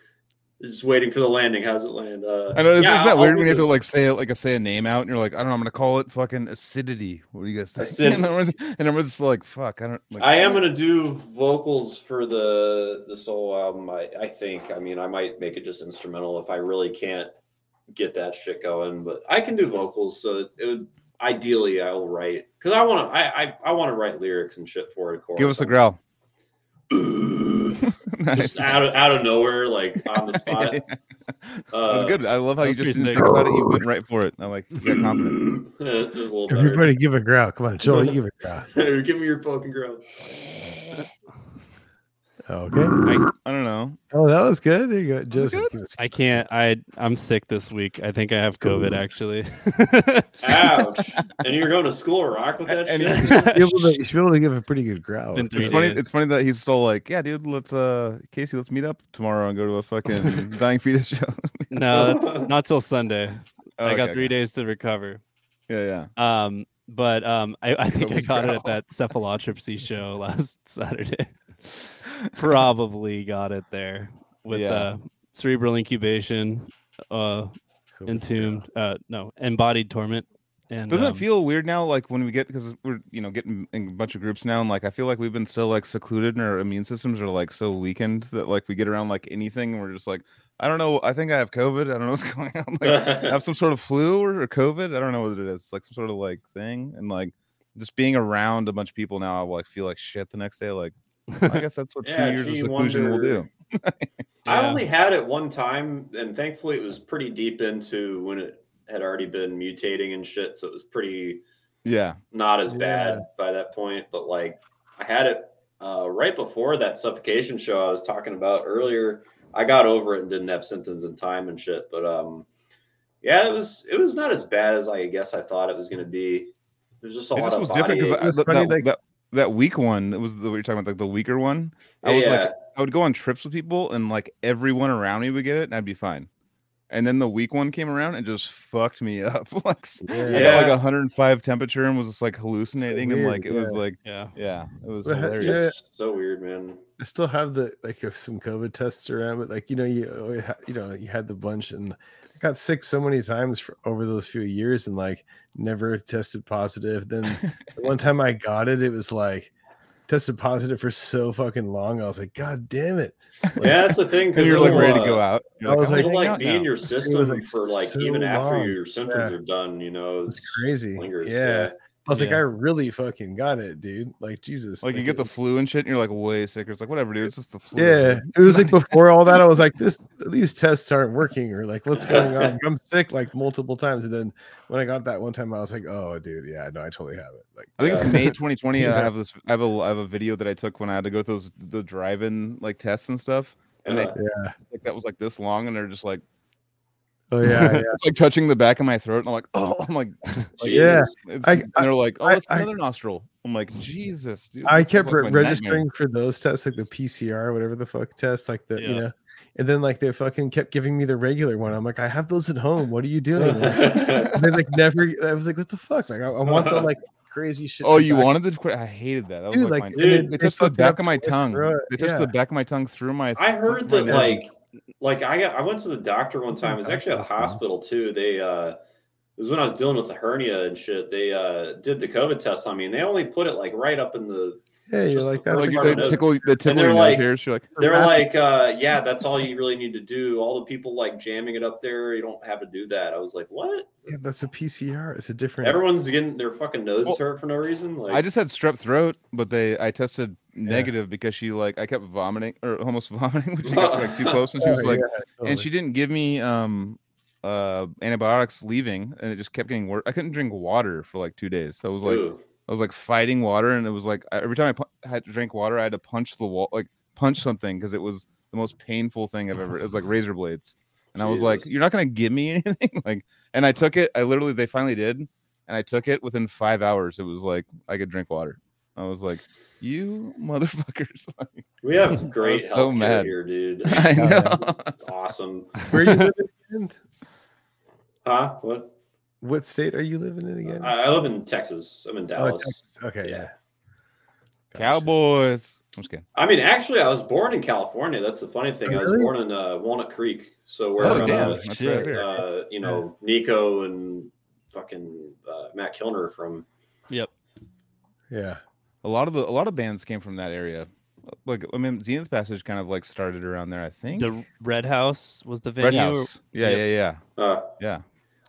just waiting for the landing. How's it land? Uh,
I know isn't
yeah,
that
I'll-
weird
I'll
when you have
do
to like say like a say a name out and you're like, I don't know, I'm gonna call it fucking acidity. What do you guys think?
Acid-
And everyone's, and everyone's just like, fuck, I don't like
I am gonna do vocals for the the solo album. I I think. I mean, I might make it just instrumental if I really can't get that shit going. But I can do vocals, so it, it would ideally I will write because I want to. I I, I want to write lyrics and shit for it. of course,
give us a
course.
growl.
just out of out of nowhere, like on the spot.
That's
Uh,
good. I love how you just
pretty
didn't
sick.
think about it. You went right for it. I'm like you got confident.
it was a little better.
Everybody give a growl. Come on, Joel, give a growl.
Give me your fucking growl.
Okay.
I, I don't know.
Oh, that was good. There you go.
Was it
Joseph,
good?
give us
I can't. I I'm sick this week. I think I have COVID actually.
Ouch! and you're going to school or rock with that
And
shit?
you should, be able to, you should be able to give a pretty good growl.
been
It's funny. It's funny that he's still like, yeah, dude. Let's uh, Casey, let's meet up tomorrow and go to a fucking dying fetus show.
no, that's not till Sunday.
Oh,
I got
okay,
three
okay.
days to recover.
Yeah, yeah.
Um, but um, I, I think I
COVID
got it at that cephalotripsy show last Saturday. Probably got it there with
Yeah.
uh, cerebral incubation, uh, entombed, uh, no, embodied torment, and
Doesn't
um,
it feel weird now? Like when we get because we're you know getting in a bunch of groups now, and like I feel like we've been so like secluded, and our immune systems are like so weakened that like we get around like anything, and we're just like, I don't know. I think I have COVID. I don't know what's going on. Like I have some sort of flu or, or COVID. I don't know what it is. It's like some sort of like thing, and like just being around a bunch of people now, I like feel like shit the next day. Like I guess that's what
Yeah,
two years of
gee,
seclusion will do.
wonder- I
Yeah.
only had it one time, and thankfully it was pretty deep into when it had already been mutating and shit. So it was pretty
Yeah,
not as
Yeah.
bad by that point. But like I had it uh, right before that suffocation show I was talking about earlier. I got over it and didn't have symptoms in time and shit. But um, yeah, it was it was not as bad as I guess I thought it was going to be. There's just a
it
lot
just
of
was different because
aches.
that, that, that, that weak one that was the what you're talking about, like the weaker one. I was
Yeah.
like, I would go on trips with people, and like everyone around me would get it, and I'd be fine. And then the weak one came around and just fucked me up. like s- I got like 105 temperature and was just like hallucinating, and
weird,
like it was like
yeah.
yeah, it was
uh,
hilarious.
yeah.
It's so weird, man.
I still have the like if some COVID tests around, but like you know, you oh, you know you had the bunch, and I got sick so many times for over those few years, and like never tested positive. Then the one time I got it, it was like tested positive for so fucking long. I was like, God damn it!
Yeah, that's the thing. Because
you're like ready to go out. You're
I was
"I'm
like-
It'll
gonna hang
like be
now."
in your system
like,
for like
so
even after your symptoms
Yeah.
are done. You know,
It's
it's
crazy.
lingers.
Yeah. I was like, I really fucking got it, dude. Like Jesus.
Like you get the flu and shit, and you're like way sicker. It's like whatever, dude. It's just the flu.
Yeah, it was like before all that. I was like, "This, these tests aren't working," or like, "What's going on?" I'm sick like multiple times, and then when I got that one time, I was like, "Oh, dude, yeah, no, I totally have it." Like,
I think it's May 2020.
Yeah.
I have this. I have a. I have a video that I took when I had to go through those the drive-in like tests and stuff. And they,
Uh,
yeah,
like that was like this long, and they're just like
oh yeah, yeah.
it's like touching the back of my throat, and I'm like, oh, I'm like, like,
Yeah,
Jesus.
I-
and they're like, oh,
I-
it's
I-
another nostril. I'm like, Jesus, dude.
I kept
like
re-
my nightmare."
registering for those tests, like the PCR, whatever the fuck test, like the you
Yeah.
know, and then like they fucking kept giving me the regular one. I'm like, I have those at home. What are you doing? And they like never. I was like, what the fuck? Like, I, I want the like crazy shit.
Oh, you
back-
wanted the? I hated that. That was like,
like,
my,
and
they,
they-
they
they
touched the back of my
twice in a
tongue.
row.
They touched
Yeah.
the back of my tongue through my.
I heard
my
that
nose.
Like I got I went to the doctor one time. It was actually at a hospital too. They uh it was when I was dealing with the hernia and shit. They uh did the COVID test on me and they only put it like right up in the
Yeah, you're like that's
like
like
part of
the tickle, the tickle
they're like-
hairs. You're like,
They're like, uh, yeah, that's all you really need to do. All the people like jamming it up there, you don't have to do that. I was like, what?
yeah, that's a PCR. It's a different.
Everyone's getting their fucking nose
Well,
hurt for no reason. Like,
I just had strep throat, but they I tested negative because she like I kept vomiting or almost vomiting when she got like too close, and she was like,
yeah,
and she didn't give me um uh antibiotics leaving, and it just kept getting worse. I couldn't drink water for like two days, so it was like. I was like fighting water, and it was like every time I pu- had to drink water, I had to punch the wall, like punch something, because it was the most painful thing I've ever. It was like razor blades, and I was like, "You're not gonna give me anything," like. And I took it. I literally, they finally did, and I took it within five hours. It was like I could drink water. I was like, "You motherfuckers!" Like,
we have great
so
health care
mad.
here, dude.
I know.
It's awesome.
Where are you living again?
Huh? What?
What state are you living in again?
I, I live in Texas. I'm in
Oh,
Dallas.
Texas. Okay,
Yeah.
yeah. Gotcha.
Cowboys. I'm just kidding.
I mean, actually, I was born in California. That's the funny thing.
Oh,
I was born in uh, Walnut Creek. So we're
Oh
uh,
damn,
uh,
right
uh, you know, Nico and fucking uh, Matt Kilner from.
Yep.
Yeah.
A lot of the a lot of bands came from that area. Like I mean, Zenith Passage kind of like started around there. I think.
The Red House was the
Red
venue.
House. Yeah,
Yep.
yeah, yeah,
Uh,
yeah.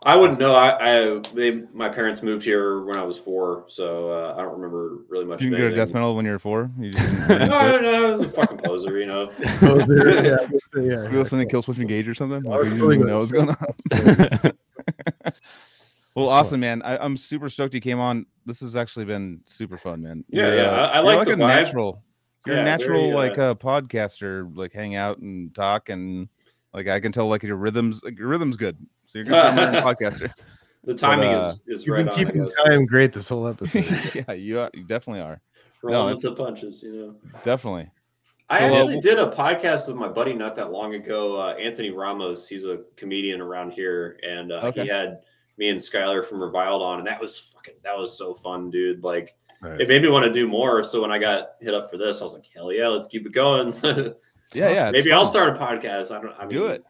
I wouldn't know. I, I they my parents moved here when I was four, so uh, I don't remember really much.
You can go to death metal when you're four. You just
No, no, no, I was a fucking poser, you know.
poser, there- yeah, I guess so, yeah,
you listen to Killswitch Engage or something. Like,
was
you
really
didn't
gonna-
know what's going on. Well, awesome, man. I, I'm super stoked you came on. This has actually been super fun, man.
Yeah,
You're,
yeah,
uh,
I- I
you're
like
like
the
a
vibe.
natural. You're
Yeah,
a natural
very, uh,
like a podcaster, like hang out and talk and like I can tell like your rhythms like your rhythm's good. So you're good for a podcaster.
The timing
uh,
is is
You've
right
been
on. I
keeping
guess.
time great this whole episode.
yeah, you are, you definitely are.
Rolling
it's-
into punches, you know.
Definitely.
I
So, uh,
actually
w-
did a podcast with my buddy not that long ago. Uh, Anthony Ramos, he's a comedian around here, and uh,
Okay.
he had me and Skylar from Reviled on, and that was fucking that was so fun, dude. Like
Nice.
it made me want to do more. So when I got hit up for this, I was like, hell yeah, let's keep it going.
Yeah, yeah.
Maybe I'll
fun.
start a podcast. I don't. I mean,
do it.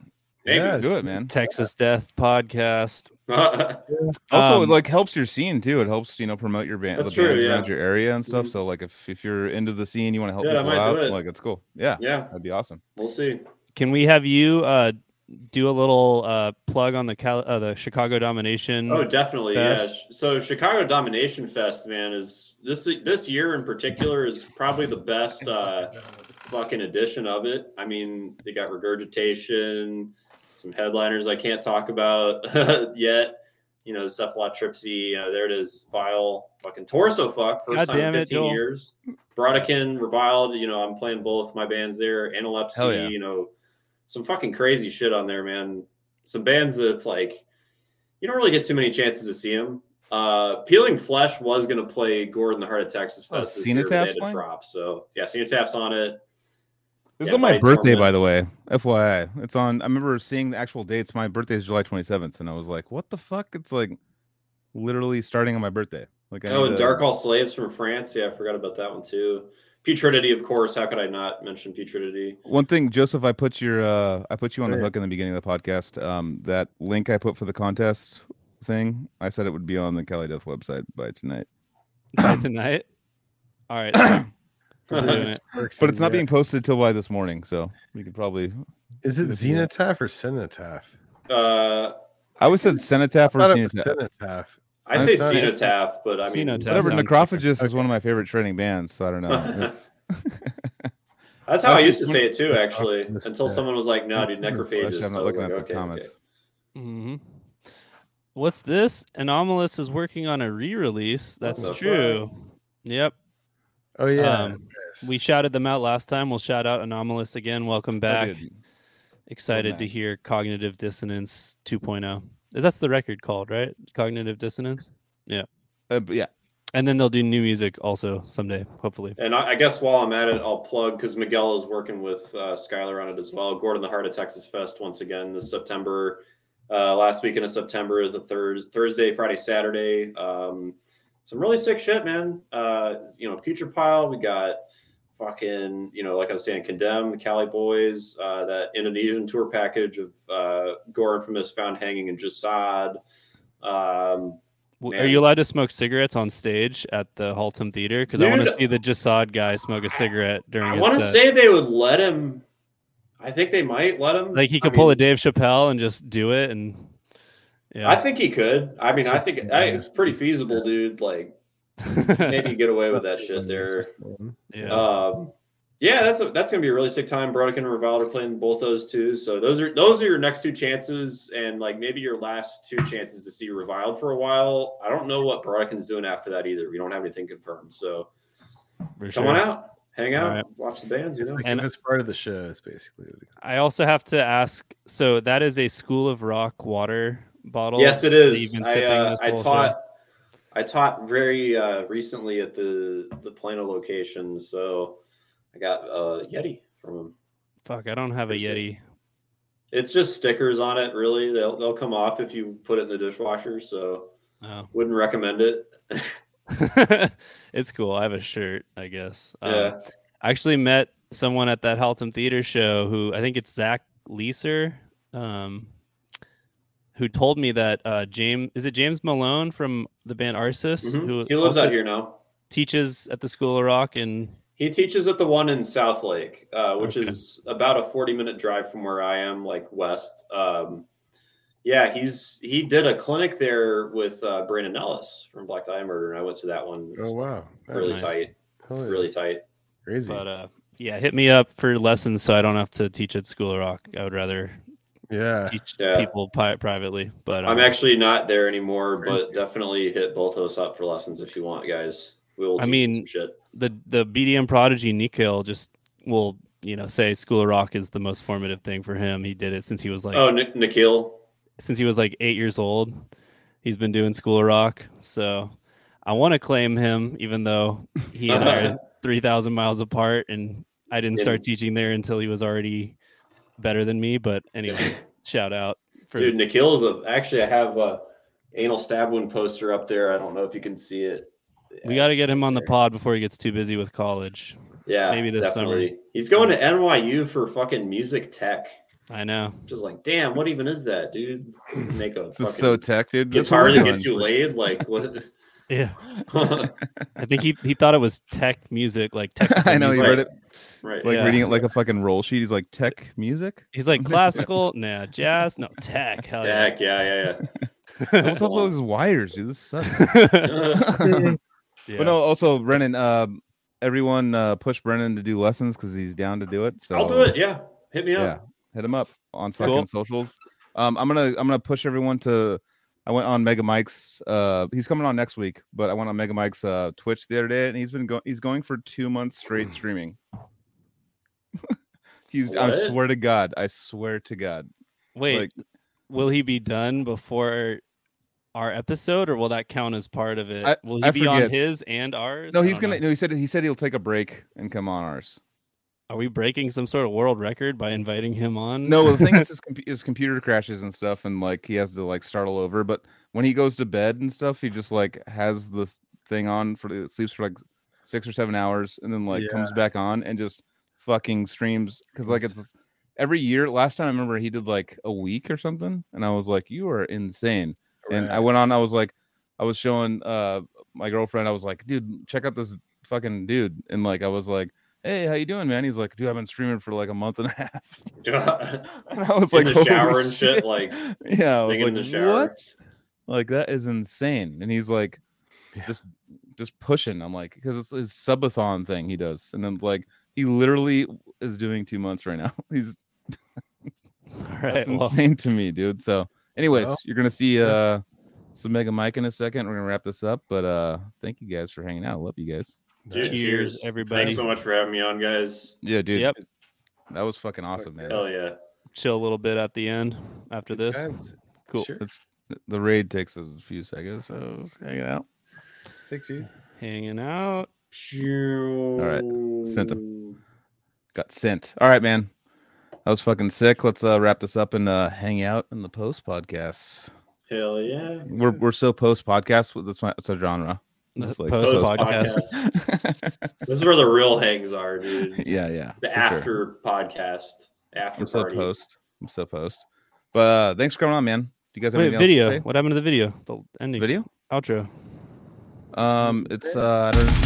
Maybe.
Yeah.
Do it, man.
Texas Death Podcast.
Also,
Um,
it like helps your scene too. It helps you know promote your band,
That's
the
true,
bands
yeah.
around your area and stuff.
Mhm.
So like if if you're into the scene, you want to help
Yeah,
people out,
it.
like it's cool. Yeah,
yeah,
that'd be awesome.
we'll see.
Can we have you uh, do a little uh, plug on the Cal- uh, the Chicago Domination?
Oh, definitely.
Fest.
Yeah. So Chicago Domination Fest, man, is this this year in particular is probably the best uh, fucking edition of it. I mean, they got regurgitation, some headliners I can't talk about yet. You know, Cephalotripsy. You know, there it is. Vile, fucking torso fuck. First
God
time in
damn it,
15 years. Brodequin, Reviled. You know, I'm playing both my bands there. Analepsy.
Yeah.
You know, some fucking crazy shit on there, man. Some bands that's like you don't really get too many chances to see them. Uh, Peeling Flesh was going to play Gordon the Heart of Texas
Oh,
Fest this year, but they
Cenotaph's
had to drop. So yeah, Cenotaph's on it.
This is on my birthday,
Torment.
by the way. FYI, it's on. I remember seeing the actual dates. My birthday is July 27th, and I was like, "What the fuck?" It's like literally starting on my birthday. Like, I
Oh, and
to-
Dark All Slaves from France. Yeah, I forgot about that one too. Putridity, of course. How could I not mention Putridity?
One thing, Joseph, I put your uh I put you on the hook in the beginning of the podcast. Um, that link I put for the contest thing, I said it would be on the Cali Death website by tonight.
By tonight. All right, it.
But it's not
yeah.
being posted till by this morning, so we could probably.
Is it
If you-
Zenitaph or Cenotaph?
Uh,
I always said Cenotaph or
thought
Cenotaph.
Cenotaph.
I
I'm
say
sorry.
Cenotaph, but I mean,
Cenotaph.
Whatever.
sounds
Necrophagist is one of my favorite training bands, so I don't know.
that's how I
Actually,
used to say it too. Actually, until someone was like, "No,
That's
dude,
true.
Necrophagist."
Actually, I'm not
was
looking
like,
at the comments.
okay.
hmm What's this? Anomalous is working on a re-release. That's
the fuck?
true. Yep.
Oh yeah.
Um, We shouted them out last time. We'll shout out Anomalous again. Welcome back. Excited to
nice.
hear Cognitive Dissonance 2.0. That's the record called, right? Cognitive Dissonance.
Uh, yeah,
And then they'll do new music also someday, hopefully.
And I, I guess while I'm at it, I'll plug because Miguel is working with uh, Skylar on it as well. Gordon the Heart of Texas Fest once again this September. Uh, last weekend of September is the third Thursday, Friday, Saturday. Um, some really sick shit, man. Uh, you know, Putrid Pile, we got fucking, you know, like I was saying, Condemn, the Cali Boys, uh, that Indonesian tour package of uh, Gore Infamous found hanging in Jasad. Um, Man.
Are you allowed to smoke cigarettes on stage at the Haltom Theater? Because I want to see the Jasad guy smoke a cigarette during
I want to say they would let him. I think they might let him.
like he
I
could pull a Dave Chappelle and just do it, and yeah,
I think he could. I mean, I think I, it's pretty feasible, dude. Like maybe get away with that shit there.
yeah.
Um, yeah, that's a, that's gonna be a really sick time. Brodequin and Reviled are playing both those two, so those are those are your next two chances, and like maybe your last two chances to see Reviled for a while. I don't know what Brodequin's doing after that either. We don't have anything confirmed, so
for
come
sure.
on out, hang out,
All right.
watch the bands. You know,
like
And-
if it's part of the show, it's basically. what
I also have to ask. So that is a School of Rock water bottle.
yes, it is.
you've been
I,
sipping
uh, I
whole show?
I taught very uh, recently at the the Plano location, so I got a Yeti from him.
Fuck, I don't have a Yeti.
It's just stickers on it. Really, they'll they'll come off if you put it in the dishwasher. So
Oh.
wouldn't recommend it.
it's cool. I have a shirt, I guess. Um,
Yeah.
I actually met someone at that Haltom Theater show who I think it's Zach Leeser, um, who told me that uh, James is it James Malone from the band Arsis
Mhm.
who
He lives out here now.
teaches at the School of Rock and
He teaches at the one in South Lake, uh, which
Okay.
is about a forty-minute drive from where I am, like west. Um, yeah, he's he did a clinic there with uh, Brandon Ellis from Black Dahlia Murder, and I went to that one. It was
Oh wow,
really
Nice.
tight,
Hell yeah.
really tight.
crazy.
but uh, yeah, hit me up for lessons so I don't have to teach at School of Rock. I would rather
yeah,
teach
Yeah.
people pi- privately. But um,
I'm actually not there anymore, but definitely hit both of us up for lessons if you want, guys. We will.
I mean,
shit.
the the BDM prodigy Nikhil just will you know say School of Rock is the most formative thing for him. He did it since he was like
oh, Nik- Nikhil.
since he was like eight years old. He's been doing School of Rock, so I want to claim him, even though he and I are three thousand miles apart, and I didn't start teaching there until he was already better than me. But anyway, shout out for
Dude, Nikhil is a. Actually, I have a anal stab wound poster up there. I don't know if you can see it.
we got to get him on the pod before he gets too busy with college.
Yeah,
maybe this summer.
He's going to NYU for fucking music tech.
I know.
Just like, damn, what even is that, dude? Make a fucking
so tech, dude. That's
guitar
what
that
we're
gets you laid. Like what?
Yeah, I think he, he thought it was tech music, like technical
I know you
music.
read it.
right.
It's like
Yeah.
reading it like a fucking roll sheet. He's like tech music.
He's like classical, nah, jazz, no tech. Hell yeah.
Heck yeah, yeah,
What's up with those wires, dude? This sucks.
yeah.
Yeah.
But no, also Brennan. Uh, everyone uh, push Brennan to do lessons because he's down to do it. So
I'll do it. Yeah, hit me
Yeah,
up.
hit him up on fucking
Cool.
socials. Um, I'm gonna I'm gonna push everyone to. I went on Mega Mike's. Uh, he's coming on next week, but I went on Mega Mike's uh Twitch the other day, and he's been going. He's going for two months straight streaming. he's. I swear to God. I swear to God.
Wait,
like-
will he be done before our episode, or will that count as part of it?
I-
will he
I
be on his and ours?
No, he's gonna.
know.
No, he said he said he'll take a break and come on ours.
Are we breaking some sort of world record by inviting him on?
No, the thing is, his, compu- his computer crashes and stuff, and like he has to like start all over. But when he goes to bed and stuff, he just like has this thing on for it sleeps for like six or seven hours, and then like comes back on and just fucking streams because like it's every year. Last time I remember he did like a week or something, and I was like, "You are insane." And I went on. I was like, I was showing uh my girlfriend. I was like, "Dude, check out this fucking dude," and like I was like. Hey, how you doing, man? He's like, dude, I've been streaming for like a month and a half. And I was
In
like,
the
"Holy
shower and shit, like,
yeah, I was
thinking in
like,
the shower.
what? Like that is insane. And he's like,
Yeah.
just, just pushing. I'm like, because it's his subathon thing he does, and then like he literally is doing two months right now. He's
All
that's
right. Well,
insane to me, dude. So, anyways,
Well,
you're gonna see uh some Mega Mike in a second. We're gonna wrap this up, but uh, thank you guys for hanging out. Love you guys.
Dude,
Cheers, everybody.
Thanks so much for having me on, guys.
Yeah, dude.
Yep.
That was fucking awesome, man.
Hell yeah.
chill a little bit at the end after
Good
this.
times.
Cool.
Sure.
It's the raid takes a few seconds, so hanging out.
Take two.
Hanging out.
All
right, sent them. got sent. All right, man. That was fucking sick. Let's uh, wrap this up and uh, hang out in the post podcast.
Hell yeah.
We're we're so post podcast. That's my that's our genre.
The
Just like
post
Post
podcast.
This is where the real hangs are, dude.
yeah, yeah.
The
for sure.
after podcast, after
I'm still
party.
post. I'm still post. But uh, thanks for coming on, man. Do you guys have
Wait,
anything
video.
else to
What happened to the video? The ending?
Video?
outro.
Um, it's uh, I don't.